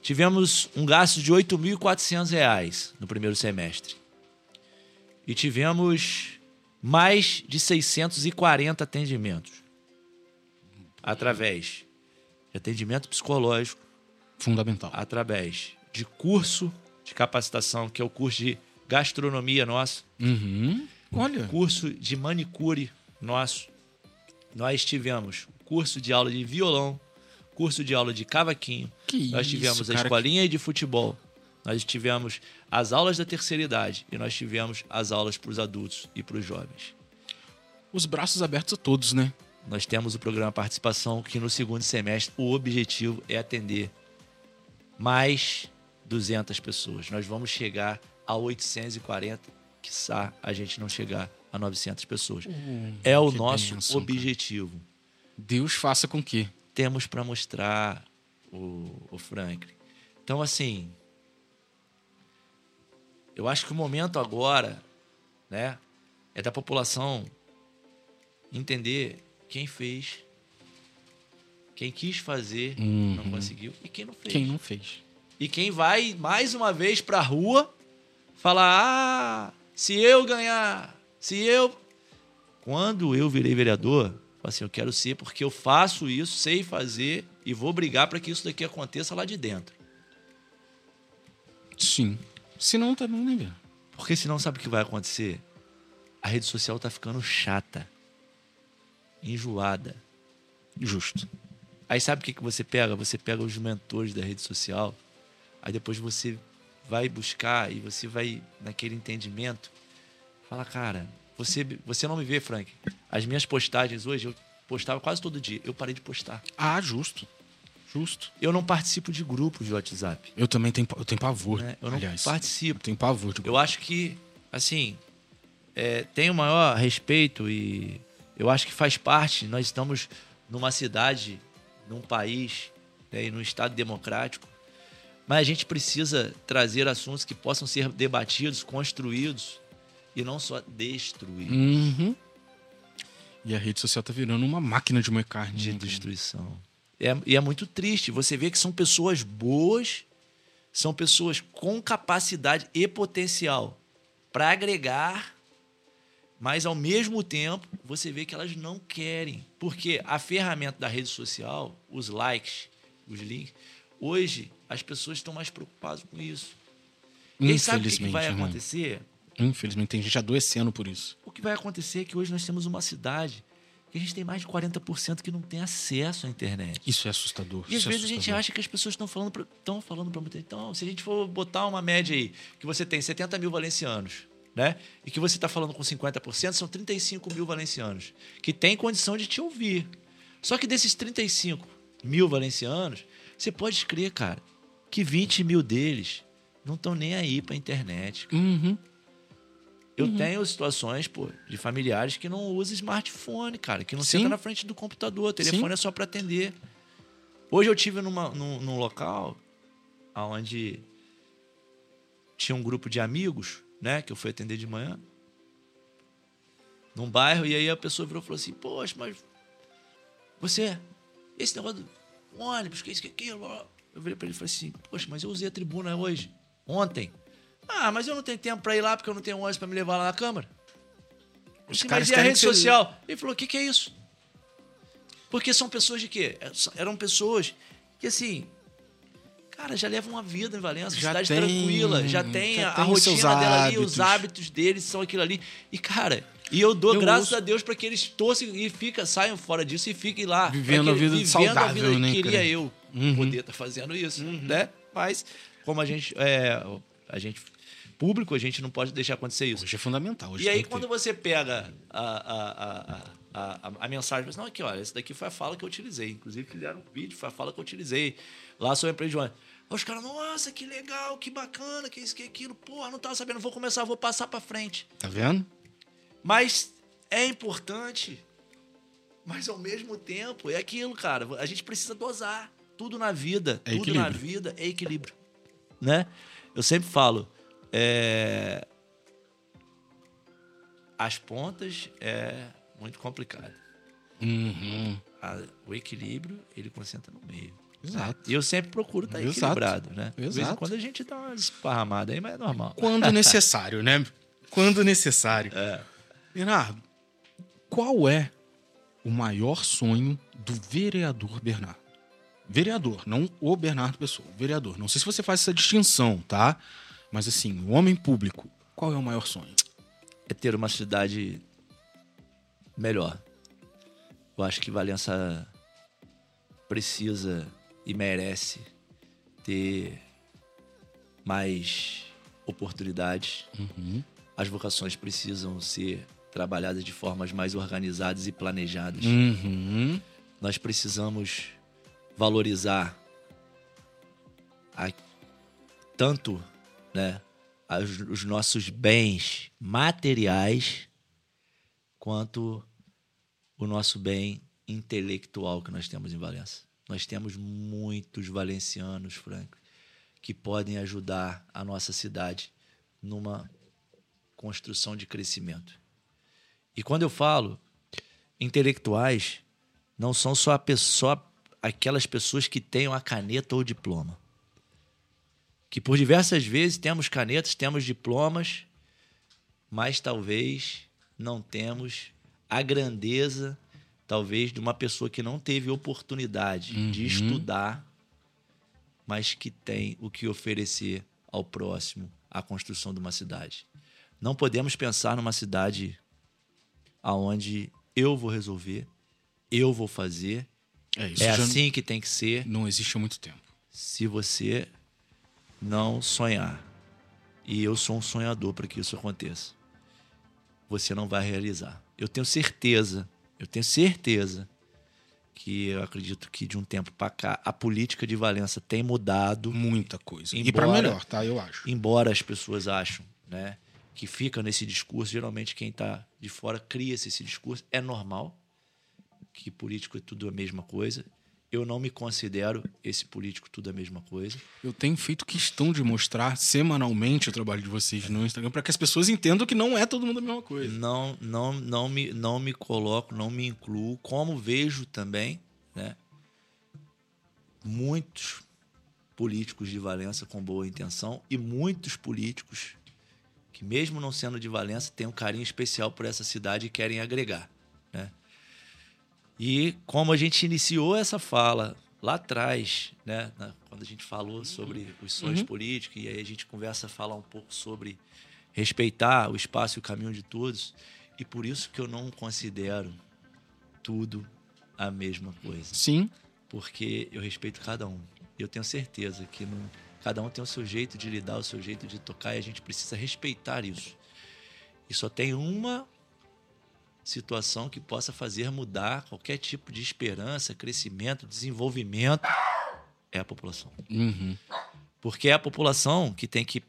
[SPEAKER 2] tivemos um gasto de 8.400 reais no primeiro semestre. E tivemos mais de 640 atendimentos. Através de atendimento psicológico,
[SPEAKER 1] Fundamental.
[SPEAKER 2] através de curso de capacitação, que é o curso de gastronomia nosso,
[SPEAKER 1] Uhum. Olha.
[SPEAKER 2] curso de manicure nosso. Nós tivemos curso de aula de violão, curso de aula de cavaquinho.
[SPEAKER 1] Que
[SPEAKER 2] nós
[SPEAKER 1] isso,
[SPEAKER 2] tivemos a
[SPEAKER 1] cara,
[SPEAKER 2] escolinha de futebol. Nós tivemos as aulas da terceira idade e nós tivemos as aulas para os adultos e para os jovens.
[SPEAKER 1] Os braços abertos a todos, né?
[SPEAKER 2] Nós temos o programa Participação, que no segundo semestre o objetivo é atender mais 200 pessoas. Nós vamos chegar a 840, quiçá a gente não chegar a 900 pessoas. é o nosso objetivo.
[SPEAKER 1] Deus faça com que.
[SPEAKER 2] Temos para mostrar o, o Franklin. Então, assim, eu acho que o momento agora, né, é da população entender quem fez, quem quis fazer, não
[SPEAKER 1] Uhum.
[SPEAKER 2] conseguiu, e quem não fez.
[SPEAKER 1] Quem não fez?
[SPEAKER 2] E quem vai mais uma vez pra rua falar: ah, se eu ganhar, se eu. Quando eu virei vereador, assim: eu quero ser porque eu faço isso, sei fazer e vou brigar para que isso daqui aconteça lá de dentro.
[SPEAKER 1] Sim. Se não, também, né, Bernardo?
[SPEAKER 2] Porque senão sabe o que vai acontecer? A rede social tá ficando chata, enjoada.
[SPEAKER 1] Justo.
[SPEAKER 2] Aí sabe o que, que você pega? Você pega os mentores da rede social, aí depois você vai buscar e você vai naquele entendimento, fala, cara, você, você não me vê, Frank. As minhas postagens hoje, eu postava quase todo dia. Eu parei de postar.
[SPEAKER 1] Ah, justo. Justo.
[SPEAKER 2] Eu não participo de grupos de WhatsApp.
[SPEAKER 1] Eu também tenho, eu tenho pavor.
[SPEAKER 2] né? Eu não
[SPEAKER 1] aliás.
[SPEAKER 2] participo.
[SPEAKER 1] Eu tenho pavor de
[SPEAKER 2] Eu acho que, assim, é, tenho o maior respeito e eu acho que faz parte. Nós estamos numa cidade, num país, né, e num Estado democrático, mas a gente precisa trazer assuntos que possam ser debatidos, construídos e não só destruídos.
[SPEAKER 1] Uhum. E a rede social tá virando uma máquina de moer carne.
[SPEAKER 2] de
[SPEAKER 1] né,
[SPEAKER 2] destruição. É- e é muito triste. Você vê que são pessoas boas, são pessoas com capacidade e potencial para agregar, mas ao mesmo tempo você vê que elas não querem. Porque a ferramenta da rede social, os likes, os links, hoje as pessoas estão mais preocupadas com isso. E aí sabe o que que
[SPEAKER 1] Infelizmente,
[SPEAKER 2] vai acontecer?
[SPEAKER 1] Infelizmente, tem gente adoecendo por isso.
[SPEAKER 2] O que vai acontecer é que hoje nós temos uma cidade que a gente tem mais de 40% que não tem acesso à internet.
[SPEAKER 1] Isso é assustador.
[SPEAKER 2] E às
[SPEAKER 1] isso é
[SPEAKER 2] vezes a gente acha que as pessoas estão falando, pra, estão falando para muita gente. Então, se a gente for botar uma média aí, que você tem 70 mil valencianos, né? E que você está falando com 50%, são 35 mil valencianos que têm condição de te ouvir. Só que desses 35 mil valencianos, você pode crer, cara, que 20 mil deles não estão nem aí para internet.
[SPEAKER 1] Uhum.
[SPEAKER 2] Eu tenho situações, pô, de familiares que não usam smartphone, cara, que não
[SPEAKER 1] Sim.
[SPEAKER 2] senta na frente do computador, o telefone é só para atender. Hoje eu tive numa, num, num local onde tinha um grupo de amigos, né, que eu fui atender de manhã, num bairro, e aí a pessoa virou e falou assim: Poxa, mas você, esse negócio do ônibus, que isso, que aquilo. Eu virei pra ele e falei assim: Poxa, mas eu usei a tribuna hoje, ontem. Ah, mas eu não tenho tempo pra ir lá porque eu não tenho ônibus pra me levar lá na Câmara.
[SPEAKER 1] Os
[SPEAKER 2] Sim,
[SPEAKER 1] caras
[SPEAKER 2] mas e a rede social? Ele falou: o que, que é isso? Porque são pessoas de quê? É, Eram pessoas que, assim, cara, já levam uma vida em Valença,
[SPEAKER 1] Já
[SPEAKER 2] cidade
[SPEAKER 1] tem-
[SPEAKER 2] tranquila, já tem
[SPEAKER 1] já
[SPEAKER 2] a, a rotina dela ali, os
[SPEAKER 1] hábitos.
[SPEAKER 2] deles são aquilo ali. E, cara, e eu dou
[SPEAKER 1] Eu
[SPEAKER 2] graças
[SPEAKER 1] ouço.
[SPEAKER 2] a Deus para que eles torçam e fica, saiam fora disso e fiquem lá.
[SPEAKER 1] Vivendo a
[SPEAKER 2] que-
[SPEAKER 1] vida
[SPEAKER 2] vivendo
[SPEAKER 1] saudável,
[SPEAKER 2] a vida,
[SPEAKER 1] né,
[SPEAKER 2] Queria
[SPEAKER 1] cara?
[SPEAKER 2] eu
[SPEAKER 1] Uhum.
[SPEAKER 2] poder estar fazendo isso, né? Mas, como a gente, é, a gente, público, a gente não pode deixar acontecer isso.
[SPEAKER 1] Hoje é fundamental. Hoje
[SPEAKER 2] E aí,
[SPEAKER 1] que
[SPEAKER 2] quando
[SPEAKER 1] ter.
[SPEAKER 2] você pega a, a, a, a, a, mensagem, fala, não, aqui, olha, essa daqui foi a fala que eu utilizei. Inclusive, fizeram um vídeo, foi a fala que eu utilizei lá sobre a Os caras, nossa, que legal, que bacana, que isso, que aquilo. Porra, não tava sabendo, vou começar, vou passar pra frente.
[SPEAKER 1] Tá vendo?
[SPEAKER 2] Mas é importante, mas ao mesmo tempo é aquilo, cara. A gente precisa dosar. Tudo na vida,
[SPEAKER 1] É
[SPEAKER 2] tudo na
[SPEAKER 1] equilíbrio.
[SPEAKER 2] vida é equilíbrio. Né? Eu sempre falo, é, as pontas é muito complicado.
[SPEAKER 1] Uhum.
[SPEAKER 2] O equilíbrio, ele concentra no meio.
[SPEAKER 1] Exato.
[SPEAKER 2] E eu sempre procuro estar
[SPEAKER 1] Exato.
[SPEAKER 2] equilibrado, né? De vez em
[SPEAKER 1] Exato.
[SPEAKER 2] quando a gente dá uma esparramada aí, mas é normal.
[SPEAKER 1] Quando necessário, né? Quando necessário.
[SPEAKER 2] É.
[SPEAKER 1] Bernardo, qual é o maior sonho do vereador Bernardo? Vereador, não o Bernardo Pessoa, o vereador. Não sei se você faz essa distinção, tá? Mas assim, o homem público, qual é o maior sonho?
[SPEAKER 2] é ter uma cidade melhor. Eu acho que Valença precisa e merece ter mais oportunidades.
[SPEAKER 1] Uhum.
[SPEAKER 2] As vocações precisam ser trabalhadas de formas mais organizadas e planejadas.
[SPEAKER 1] Uhum.
[SPEAKER 2] Nós precisamos valorizar a- tanto né, as- os nossos bens materiais quanto o nosso bem intelectual que nós temos em Valença. Nós temos muitos valencianos, Frank, que podem ajudar a nossa cidade numa construção de crescimento. E quando eu falo intelectuais, não são só, a pessoa, aquelas pessoas que tenham a caneta ou diploma. Que por diversas vezes temos canetas, temos diplomas, mas talvez não temos a grandeza, talvez, de uma pessoa que não teve oportunidade de
[SPEAKER 1] Uhum.
[SPEAKER 2] estudar, mas que tem o que oferecer ao próximo a construção de uma cidade. Não podemos pensar numa cidade aonde eu vou resolver, eu vou fazer,
[SPEAKER 1] É isso.
[SPEAKER 2] é assim que tem que ser,
[SPEAKER 1] não existe há muito tempo.
[SPEAKER 2] se você não sonhar. e eu sou um sonhador para que isso aconteça. Você não vai realizar. Eu tenho certeza, eu tenho certeza que eu acredito que de um tempo para cá a política de Valença tem mudado.
[SPEAKER 1] Muita coisa.
[SPEAKER 2] Embora,
[SPEAKER 1] e para melhor, tá? Eu acho.
[SPEAKER 2] Embora as pessoas acham, né, que fica nesse discurso, geralmente quem está de fora cria esse discurso. É normal que político é tudo a mesma coisa. Eu não me considero esse político tudo a mesma coisa.
[SPEAKER 1] Eu tenho feito questão de mostrar semanalmente o trabalho de vocês no Instagram para que as pessoas entendam que não é todo mundo a mesma coisa.
[SPEAKER 2] Não, não, não me, não me coloco, não me incluo, como vejo também, né? Muitos políticos de Valença com boa intenção e muitos políticos que mesmo não sendo de Valença têm um carinho especial por essa cidade e querem agregar, né? E como a gente iniciou essa fala lá atrás, né, quando a gente falou sobre os sonhos uhum. políticos, e aí a gente conversa falar um pouco sobre respeitar o espaço e o caminho de todos, e por isso que eu não considero tudo a mesma coisa.
[SPEAKER 1] Sim.
[SPEAKER 2] Porque eu respeito cada um. Eu tenho certeza que não, cada um tem o seu jeito de lidar, o seu jeito de tocar, e a gente precisa respeitar isso. E só tem uma situação que possa fazer mudar qualquer tipo de esperança, crescimento, desenvolvimento, é a população.
[SPEAKER 1] Uhum.
[SPEAKER 2] Porque é a população que tem que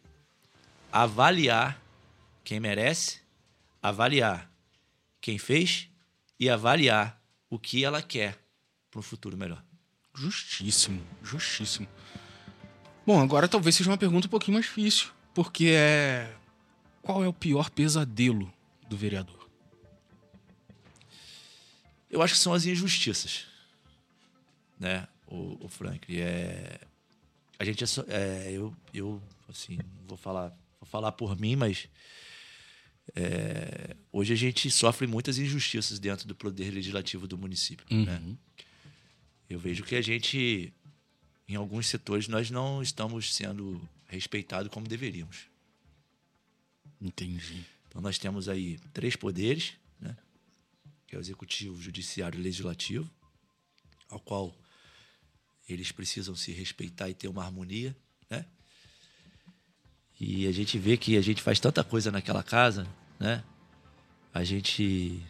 [SPEAKER 2] avaliar quem merece, avaliar quem fez e avaliar o que ela quer para um futuro melhor.
[SPEAKER 1] Justíssimo, justíssimo. Bom, agora talvez seja uma pergunta um pouquinho mais difícil, porque é qual é o pior pesadelo do vereador?
[SPEAKER 2] Eu acho que são as injustiças, né? O, o Frank é a gente é, é, eu eu assim vou falar vou falar por mim, mas é, hoje a gente sofre muitas injustiças dentro do poder legislativo do município,
[SPEAKER 1] uhum.
[SPEAKER 2] né? Eu vejo que a gente em alguns setores nós não estamos sendo respeitados como deveríamos.
[SPEAKER 1] Entendi.
[SPEAKER 2] Então nós temos aí três poderes, que é o executivo, judiciário e legislativo, ao qual eles precisam se respeitar e ter uma harmonia, né? E a gente vê que a gente faz tanta coisa naquela casa, né? A gente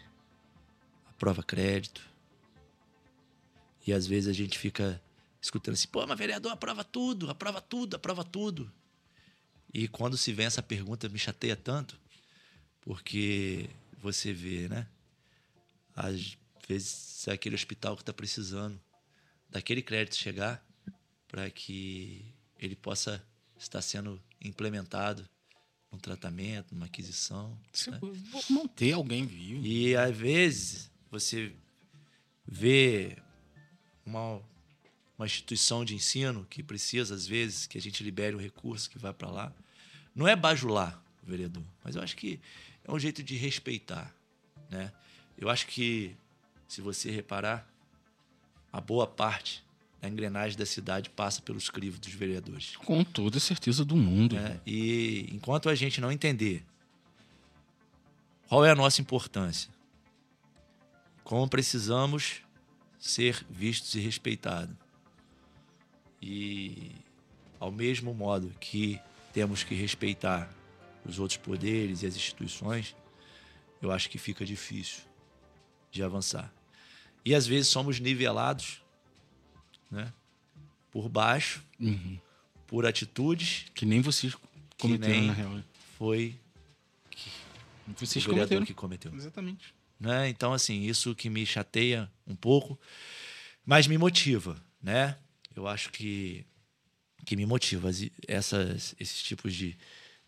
[SPEAKER 2] aprova crédito. E às vezes a gente fica escutando assim, pô, mas vereador aprova tudo, aprova tudo, aprova tudo. E quando se vem essa pergunta, me chateia tanto, porque você vê, né? Às vezes é aquele hospital que está precisando daquele crédito chegar para que ele possa estar sendo implementado num tratamento, numa aquisição.
[SPEAKER 1] Você né? manter alguém vivo.
[SPEAKER 2] E às vezes você vê uma, uma instituição de ensino que precisa, às vezes, que a gente libere o recurso que vai para lá. Não é bajular o vereador, mas eu acho que é um jeito de respeitar. Né? Eu acho que, se você reparar, a boa parte da engrenagem da cidade passa pelos crivos dos vereadores.
[SPEAKER 1] Com toda certeza do mundo.
[SPEAKER 2] É, e enquanto a gente não entender qual é a nossa importância, como precisamos ser vistos e respeitados, e ao mesmo modo que temos que respeitar os outros poderes e as instituições, eu acho que fica difícil de avançar. E às vezes somos nivelados né, por baixo,
[SPEAKER 1] uhum.
[SPEAKER 2] por atitudes.
[SPEAKER 1] Que nem vocês cometeram,
[SPEAKER 2] nem
[SPEAKER 1] na real.
[SPEAKER 2] Foi que
[SPEAKER 1] vocês
[SPEAKER 2] o
[SPEAKER 1] cometeram.
[SPEAKER 2] que cometeu.
[SPEAKER 1] Exatamente.
[SPEAKER 2] Né? Então, assim, isso que me chateia um pouco, mas me motiva, né? Eu acho que, que me motiva essas, esses tipos de,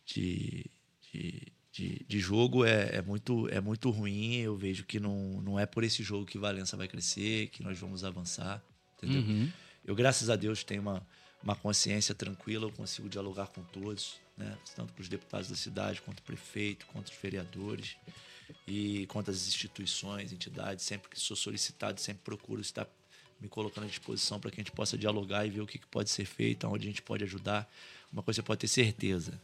[SPEAKER 2] de, de de, de jogo é, é, muito, é muito ruim. Eu vejo que não, não é por esse jogo que Valença vai crescer, que nós vamos avançar. Entendeu?
[SPEAKER 1] Uhum.
[SPEAKER 2] Eu, graças a Deus, tenho uma, uma consciência tranquila, eu consigo dialogar com todos, né? tanto com os deputados da cidade, quanto o prefeito, quanto os vereadores e quanto as instituições, entidades. Sempre que sou solicitado, sempre procuro estar me colocando à disposição para que a gente possa dialogar e ver o que pode ser feito, onde a gente pode ajudar. Uma coisa você pode ter certeza: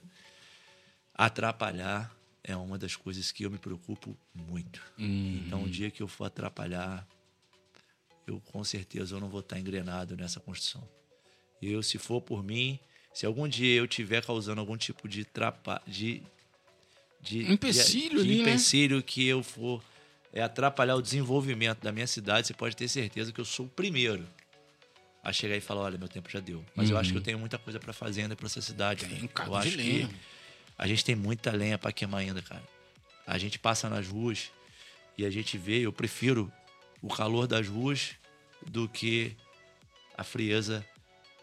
[SPEAKER 2] atrapalhar é uma das coisas que eu me preocupo muito.
[SPEAKER 1] Uhum.
[SPEAKER 2] Então, o dia que eu for atrapalhar, eu com certeza eu não vou estar engrenado nessa construção. Eu, se for por mim, Se algum dia eu tiver causando algum tipo de trapa, de, de
[SPEAKER 1] Empecilho
[SPEAKER 2] de, de
[SPEAKER 1] ali, né?
[SPEAKER 2] empecilho que eu for é, atrapalhar o desenvolvimento da minha cidade, você pode ter certeza que eu sou o primeiro a chegar e falar, olha, meu tempo já deu. Mas eu acho que eu tenho muita coisa para fazer ainda para essa cidade.
[SPEAKER 1] Uhum. Tem
[SPEAKER 2] né?
[SPEAKER 1] um
[SPEAKER 2] eu acho que a gente tem muita lenha para queimar ainda, cara. A gente passa nas ruas e a gente vê, eu prefiro o calor das ruas do que a frieza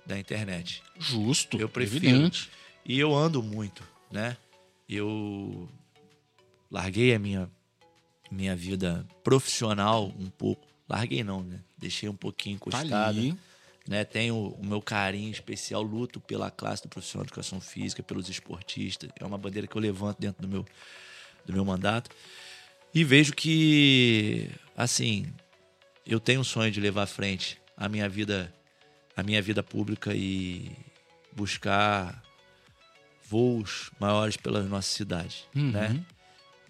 [SPEAKER 2] da internet.
[SPEAKER 1] Justo.
[SPEAKER 2] Eu prefiro.
[SPEAKER 1] Evidente.
[SPEAKER 2] E eu ando muito, né? Eu larguei a minha minha vida profissional um pouco. Larguei não, né? Deixei um pouquinho
[SPEAKER 1] Tá
[SPEAKER 2] encostada.
[SPEAKER 1] ali.
[SPEAKER 2] Né? Tenho o meu carinho especial, luto pela classe do profissional de educação física, pelos esportistas. É uma bandeira que eu levanto dentro do meu, do meu mandato. E vejo que, assim, eu tenho um sonho de levar à frente a minha vida, a minha vida pública e buscar voos maiores pela nossa cidade,
[SPEAKER 1] Uhum.
[SPEAKER 2] né?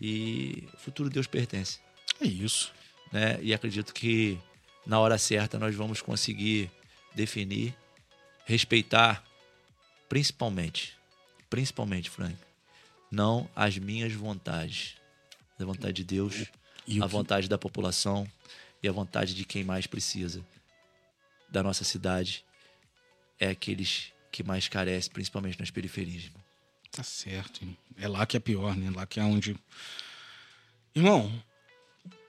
[SPEAKER 2] E o futuro Deus pertence
[SPEAKER 1] É isso.
[SPEAKER 2] né? E acredito que na hora certa nós vamos conseguir definir, respeitar, principalmente, principalmente, Frank, não as minhas vontades, a vontade de Deus,
[SPEAKER 1] E
[SPEAKER 2] a
[SPEAKER 1] que-
[SPEAKER 2] vontade da população e a vontade de quem mais precisa da nossa cidade é aqueles que mais carecem, principalmente nas periferias. irmão.
[SPEAKER 1] Tá certo. É lá que é pior, né? Lá que é onde. Irmão,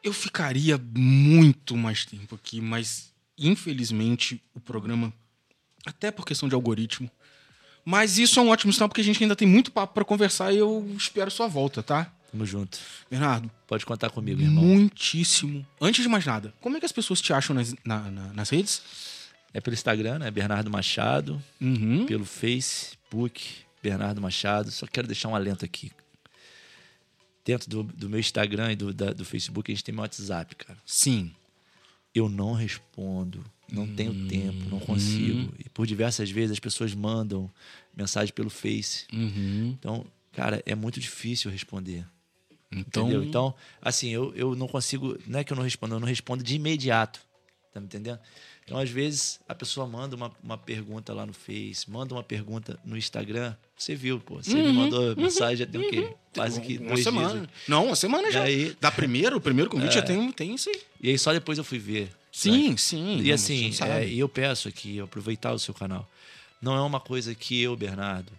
[SPEAKER 1] eu ficaria muito mais tempo aqui, mas infelizmente o programa, até por questão de algoritmo. Mas isso é um ótimo sinal, porque a gente ainda tem muito papo pra conversar e eu espero sua volta, tá?
[SPEAKER 2] Tamo junto.
[SPEAKER 1] Bernardo,
[SPEAKER 2] Pode contar comigo, irmão.
[SPEAKER 1] muitíssimo. Antes de mais nada, como é que as pessoas te acham nas, na- na- nas redes?
[SPEAKER 2] É pelo Instagram, né? Bernardo Machado.
[SPEAKER 1] Uhum.
[SPEAKER 2] pelo Facebook, Bernardo Machado. Só quero deixar um alento aqui. Dentro do, do meu Instagram e do, da- do Facebook, a gente tem meu WhatsApp, cara.
[SPEAKER 1] Sim.
[SPEAKER 2] Eu não respondo, não tenho tempo, não consigo. E por diversas vezes as pessoas mandam mensagem pelo Face.
[SPEAKER 1] Uhum.
[SPEAKER 2] Então, cara, é muito difícil responder.
[SPEAKER 1] Então,
[SPEAKER 2] Entendeu? Então, assim, eu, eu não consigo. Não é que eu não respondo, eu não respondo de imediato. Tá me entendendo? Então, às vezes, a pessoa manda uma, uma pergunta lá no Face, manda uma pergunta no Instagram. Você viu, pô. Você me mandou mensagem já tem o quê? Quase que
[SPEAKER 1] uma
[SPEAKER 2] dois
[SPEAKER 1] semana.
[SPEAKER 2] dias.
[SPEAKER 1] Não, uma semana já.
[SPEAKER 2] Daí-
[SPEAKER 1] Da primeira, o primeiro convite já tem, tem isso aí.
[SPEAKER 2] E aí só depois eu fui ver.
[SPEAKER 1] Sim, sim.
[SPEAKER 2] E
[SPEAKER 1] não,
[SPEAKER 2] assim, é, e eu peço aqui, aproveitar o seu canal. Não é uma coisa que eu, Bernardo,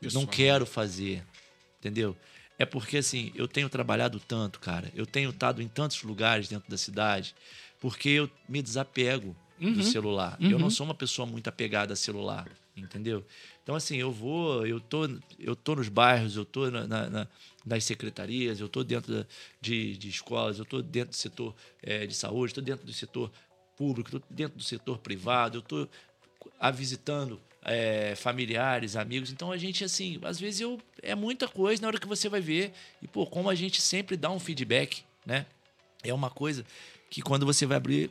[SPEAKER 1] Pessoal.
[SPEAKER 2] não quero fazer. Entendeu? É porque, assim, eu tenho trabalhado tanto, cara. Eu tenho estado em tantos lugares dentro da cidade, porque eu me desapego do celular. Eu não sou uma pessoa muito apegada a celular, entendeu? Então, assim, eu vou, eu tô, eu tô nos bairros, eu tô na, na- na- nas secretarias, eu tô dentro da- de, de escolas, eu tô dentro do setor eh, de saúde, estou dentro do setor público, estou dentro do setor privado, eu estou a visitando é, familiares, amigos. Então a gente, assim, às vezes eu é muita coisa na hora que você vai ver. E, pô, como a gente sempre dá um feedback, né? É uma coisa que quando você vai abrir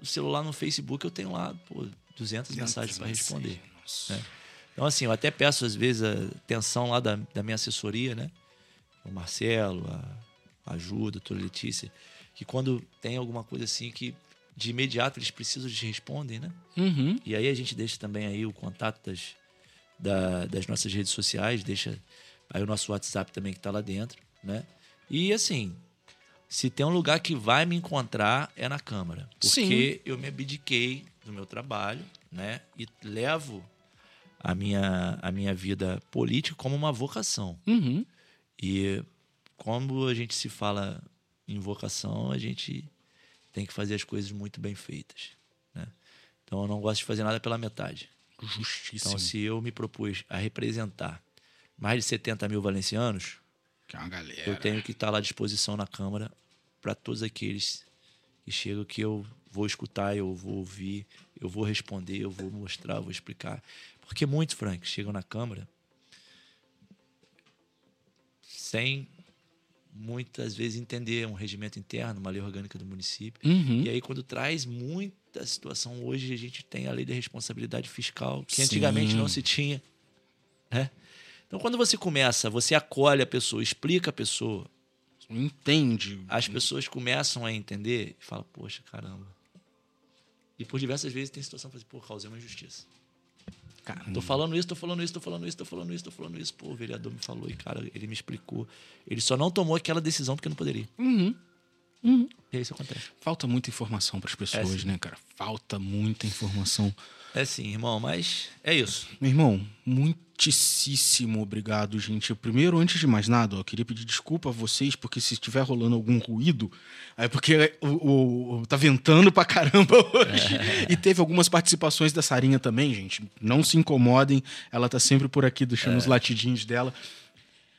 [SPEAKER 2] o celular no Facebook, eu tenho lá, pô, 200 mensagens para responder.
[SPEAKER 1] Nossa.
[SPEAKER 2] né? Então, assim, eu até peço às vezes a atenção lá da, da minha assessoria, né? O Marcelo, a, a Ju, a doutora Letícia, que quando tem alguma coisa assim que de imediato eles precisam de respondem, né?
[SPEAKER 1] Uhum.
[SPEAKER 2] E aí a gente deixa também aí o contato das, da- das nossas redes sociais, deixa aí o nosso WhatsApp também que está lá dentro, né? E assim, se tem um lugar que vai me encontrar é na Câmara. Porque eu me abdiquei do meu trabalho, né? E levo a minha, a minha vida política como uma vocação.
[SPEAKER 1] Uhum.
[SPEAKER 2] E como a gente se fala em vocação, a gente tem que fazer as coisas muito bem feitas. Né? Então eu não gosto de fazer nada pela metade.
[SPEAKER 1] Justíssimo.
[SPEAKER 2] Então, se eu me propus a representar mais de 70 mil valencianos,
[SPEAKER 1] Que é uma galera.
[SPEAKER 2] eu tenho que estar lá à disposição na Câmara para todos aqueles que chegam que eu vou escutar, eu vou ouvir, eu vou responder, eu vou mostrar, eu vou explicar. Porque muitos, Frank, chegam na Câmara sem muitas vezes entender um regimento interno, uma lei orgânica do município.
[SPEAKER 1] Uhum.
[SPEAKER 2] E aí, quando traz muita situação, hoje a gente tem a lei da responsabilidade fiscal, que
[SPEAKER 1] Sim.
[SPEAKER 2] antigamente não se tinha. Né? Então, quando você começa, você acolhe a pessoa, explica a pessoa,
[SPEAKER 1] Entende.
[SPEAKER 2] as pessoas começam a entender e falam, poxa, caramba. E por diversas vezes tem situação que fala assim, pô, causei uma injustiça.
[SPEAKER 1] Caramba.
[SPEAKER 2] Tô falando isso, tô falando isso, tô falando isso, tô falando isso, tô falando isso. Pô, o vereador me falou e, cara, ele me explicou. Ele só não tomou aquela decisão porque não poderia.
[SPEAKER 1] Uhum.
[SPEAKER 2] E aí isso acontece.
[SPEAKER 1] Falta muita informação para as pessoas,
[SPEAKER 2] É,
[SPEAKER 1] né, cara? Falta muita informação.
[SPEAKER 2] É sim, irmão, mas é isso.
[SPEAKER 1] Meu irmão, muitíssimo obrigado, gente. Primeiro, antes de mais nada, eu queria pedir desculpa a vocês, porque se estiver rolando algum ruído, é porque o, o- tá ventando pra caramba hoje. E teve algumas participações da Sarinha também, gente. Não se incomodem, ela tá sempre por aqui deixando os latidinhos dela.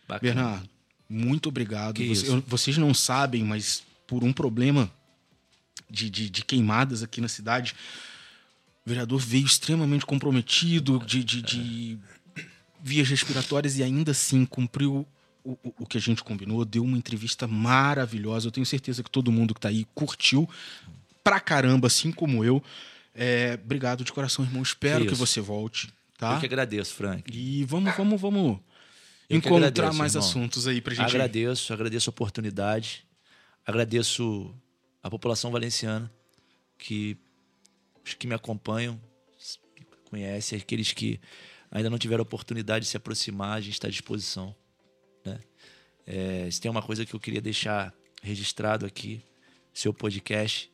[SPEAKER 2] Bacana.
[SPEAKER 1] Bernardo, muito obrigado. Você- vocês não sabem, mas por um problema de, de- de queimadas aqui na cidade, o vereador veio extremamente comprometido de, de- de vias respiratórias e ainda assim cumpriu o, o- o que a gente combinou, deu uma entrevista maravilhosa. Eu tenho certeza que todo mundo que tá aí curtiu pra caramba, assim como eu. É, obrigado de coração, irmão. Espero que,
[SPEAKER 2] isso.
[SPEAKER 1] você volte, tá?
[SPEAKER 2] Eu que agradeço, Frank.
[SPEAKER 1] E vamos, vamos, vamos
[SPEAKER 2] Eu que
[SPEAKER 1] encontrar
[SPEAKER 2] agradeço,
[SPEAKER 1] mais
[SPEAKER 2] irmão.
[SPEAKER 1] assuntos aí pra gente.
[SPEAKER 2] Agradeço, agradeço a oportunidade. Agradeço a população valenciana que os que me acompanham conhecem, aqueles que ainda não tiveram oportunidade de se aproximar, a gente está à disposição. Né? É, se tem uma coisa que eu queria deixar registrado aqui, seu podcast,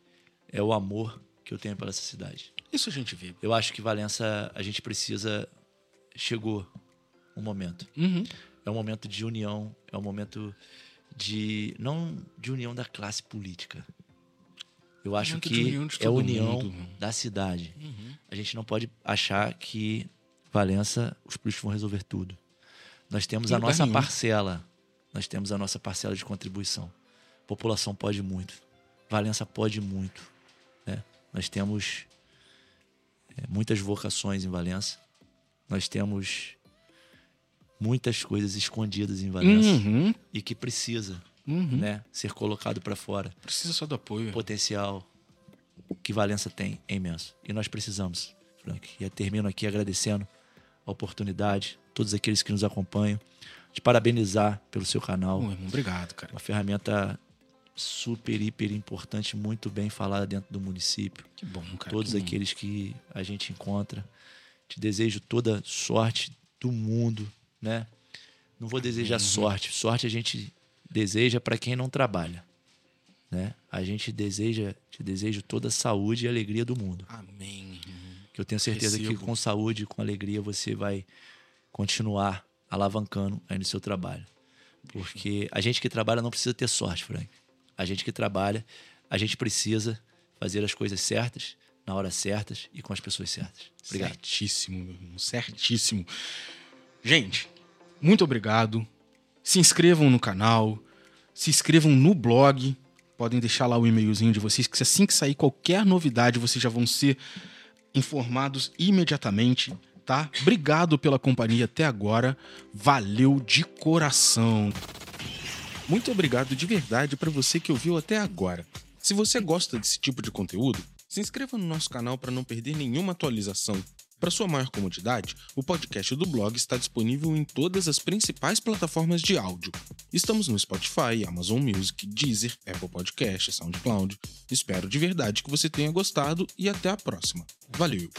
[SPEAKER 2] é o amor que eu tenho pela essa cidade.
[SPEAKER 1] Isso a gente vê.
[SPEAKER 2] Eu acho que Valença, a gente precisa. Chegou um momento.
[SPEAKER 1] Uhum.
[SPEAKER 2] É um momento de união, é um momento de. não de união da classe política. Eu acho que
[SPEAKER 1] união
[SPEAKER 2] é a união
[SPEAKER 1] mundo. Uhum.
[SPEAKER 2] da cidade. A gente não pode achar que Valença, os políticos vão resolver tudo. Nós temos
[SPEAKER 1] Em
[SPEAKER 2] a nossa
[SPEAKER 1] nenhum.
[SPEAKER 2] parcela. Nós temos a nossa parcela de contribuição. A população pode muito. Valença pode muito. né? Nós temos é, muitas vocações em Valença. Nós temos muitas coisas escondidas em Valença
[SPEAKER 1] Uhum.
[SPEAKER 2] e que precisa
[SPEAKER 1] Uhum.
[SPEAKER 2] né, ser colocado para fora.
[SPEAKER 1] Precisa só do apoio.
[SPEAKER 2] O potencial que Valença tem é imenso. E nós precisamos, Frank. E termino aqui agradecendo a oportunidade, todos aqueles que nos acompanham, de parabenizar pelo seu canal.
[SPEAKER 1] Obrigado, cara.
[SPEAKER 2] Uma ferramenta super, hiper importante, muito bem falada dentro do município.
[SPEAKER 1] Que bom, cara.
[SPEAKER 2] todos
[SPEAKER 1] que bom.
[SPEAKER 2] aqueles que a gente encontra. Te desejo toda sorte do mundo, né? Não vou desejar sorte. Sorte a gente deseja para quem não trabalha, né? A gente deseja, te desejo toda a saúde e alegria do mundo.
[SPEAKER 1] Amém.
[SPEAKER 2] Que eu tenho certeza que
[SPEAKER 1] Recebo.
[SPEAKER 2] com saúde, com alegria você vai continuar alavancando aí no seu trabalho. Porque a gente que trabalha não precisa ter sorte, Frank. A gente que trabalha, a gente precisa fazer as coisas certas, na hora certas e com as pessoas certas. Obrigado.
[SPEAKER 1] Certíssimo, meu irmão. Certíssimo. Gente, muito obrigado. Se inscrevam no canal. Se inscrevam no blog. Podem deixar lá o e-mailzinho de vocês, que assim que sair qualquer novidade, vocês já vão ser informados imediatamente, tá? Obrigado pela companhia até agora. Valeu de coração. Muito obrigado de verdade para você que ouviu até agora. Se você gosta desse tipo de conteúdo, se inscreva no nosso canal para não perder nenhuma atualização. Para sua maior comodidade, o podcast do blog está disponível em todas as principais plataformas de áudio. Estamos no Spotify, Amazon Music, Deezer, Apple Podcast, SoundCloud. Espero de verdade que você tenha gostado e até a próxima. Valeu!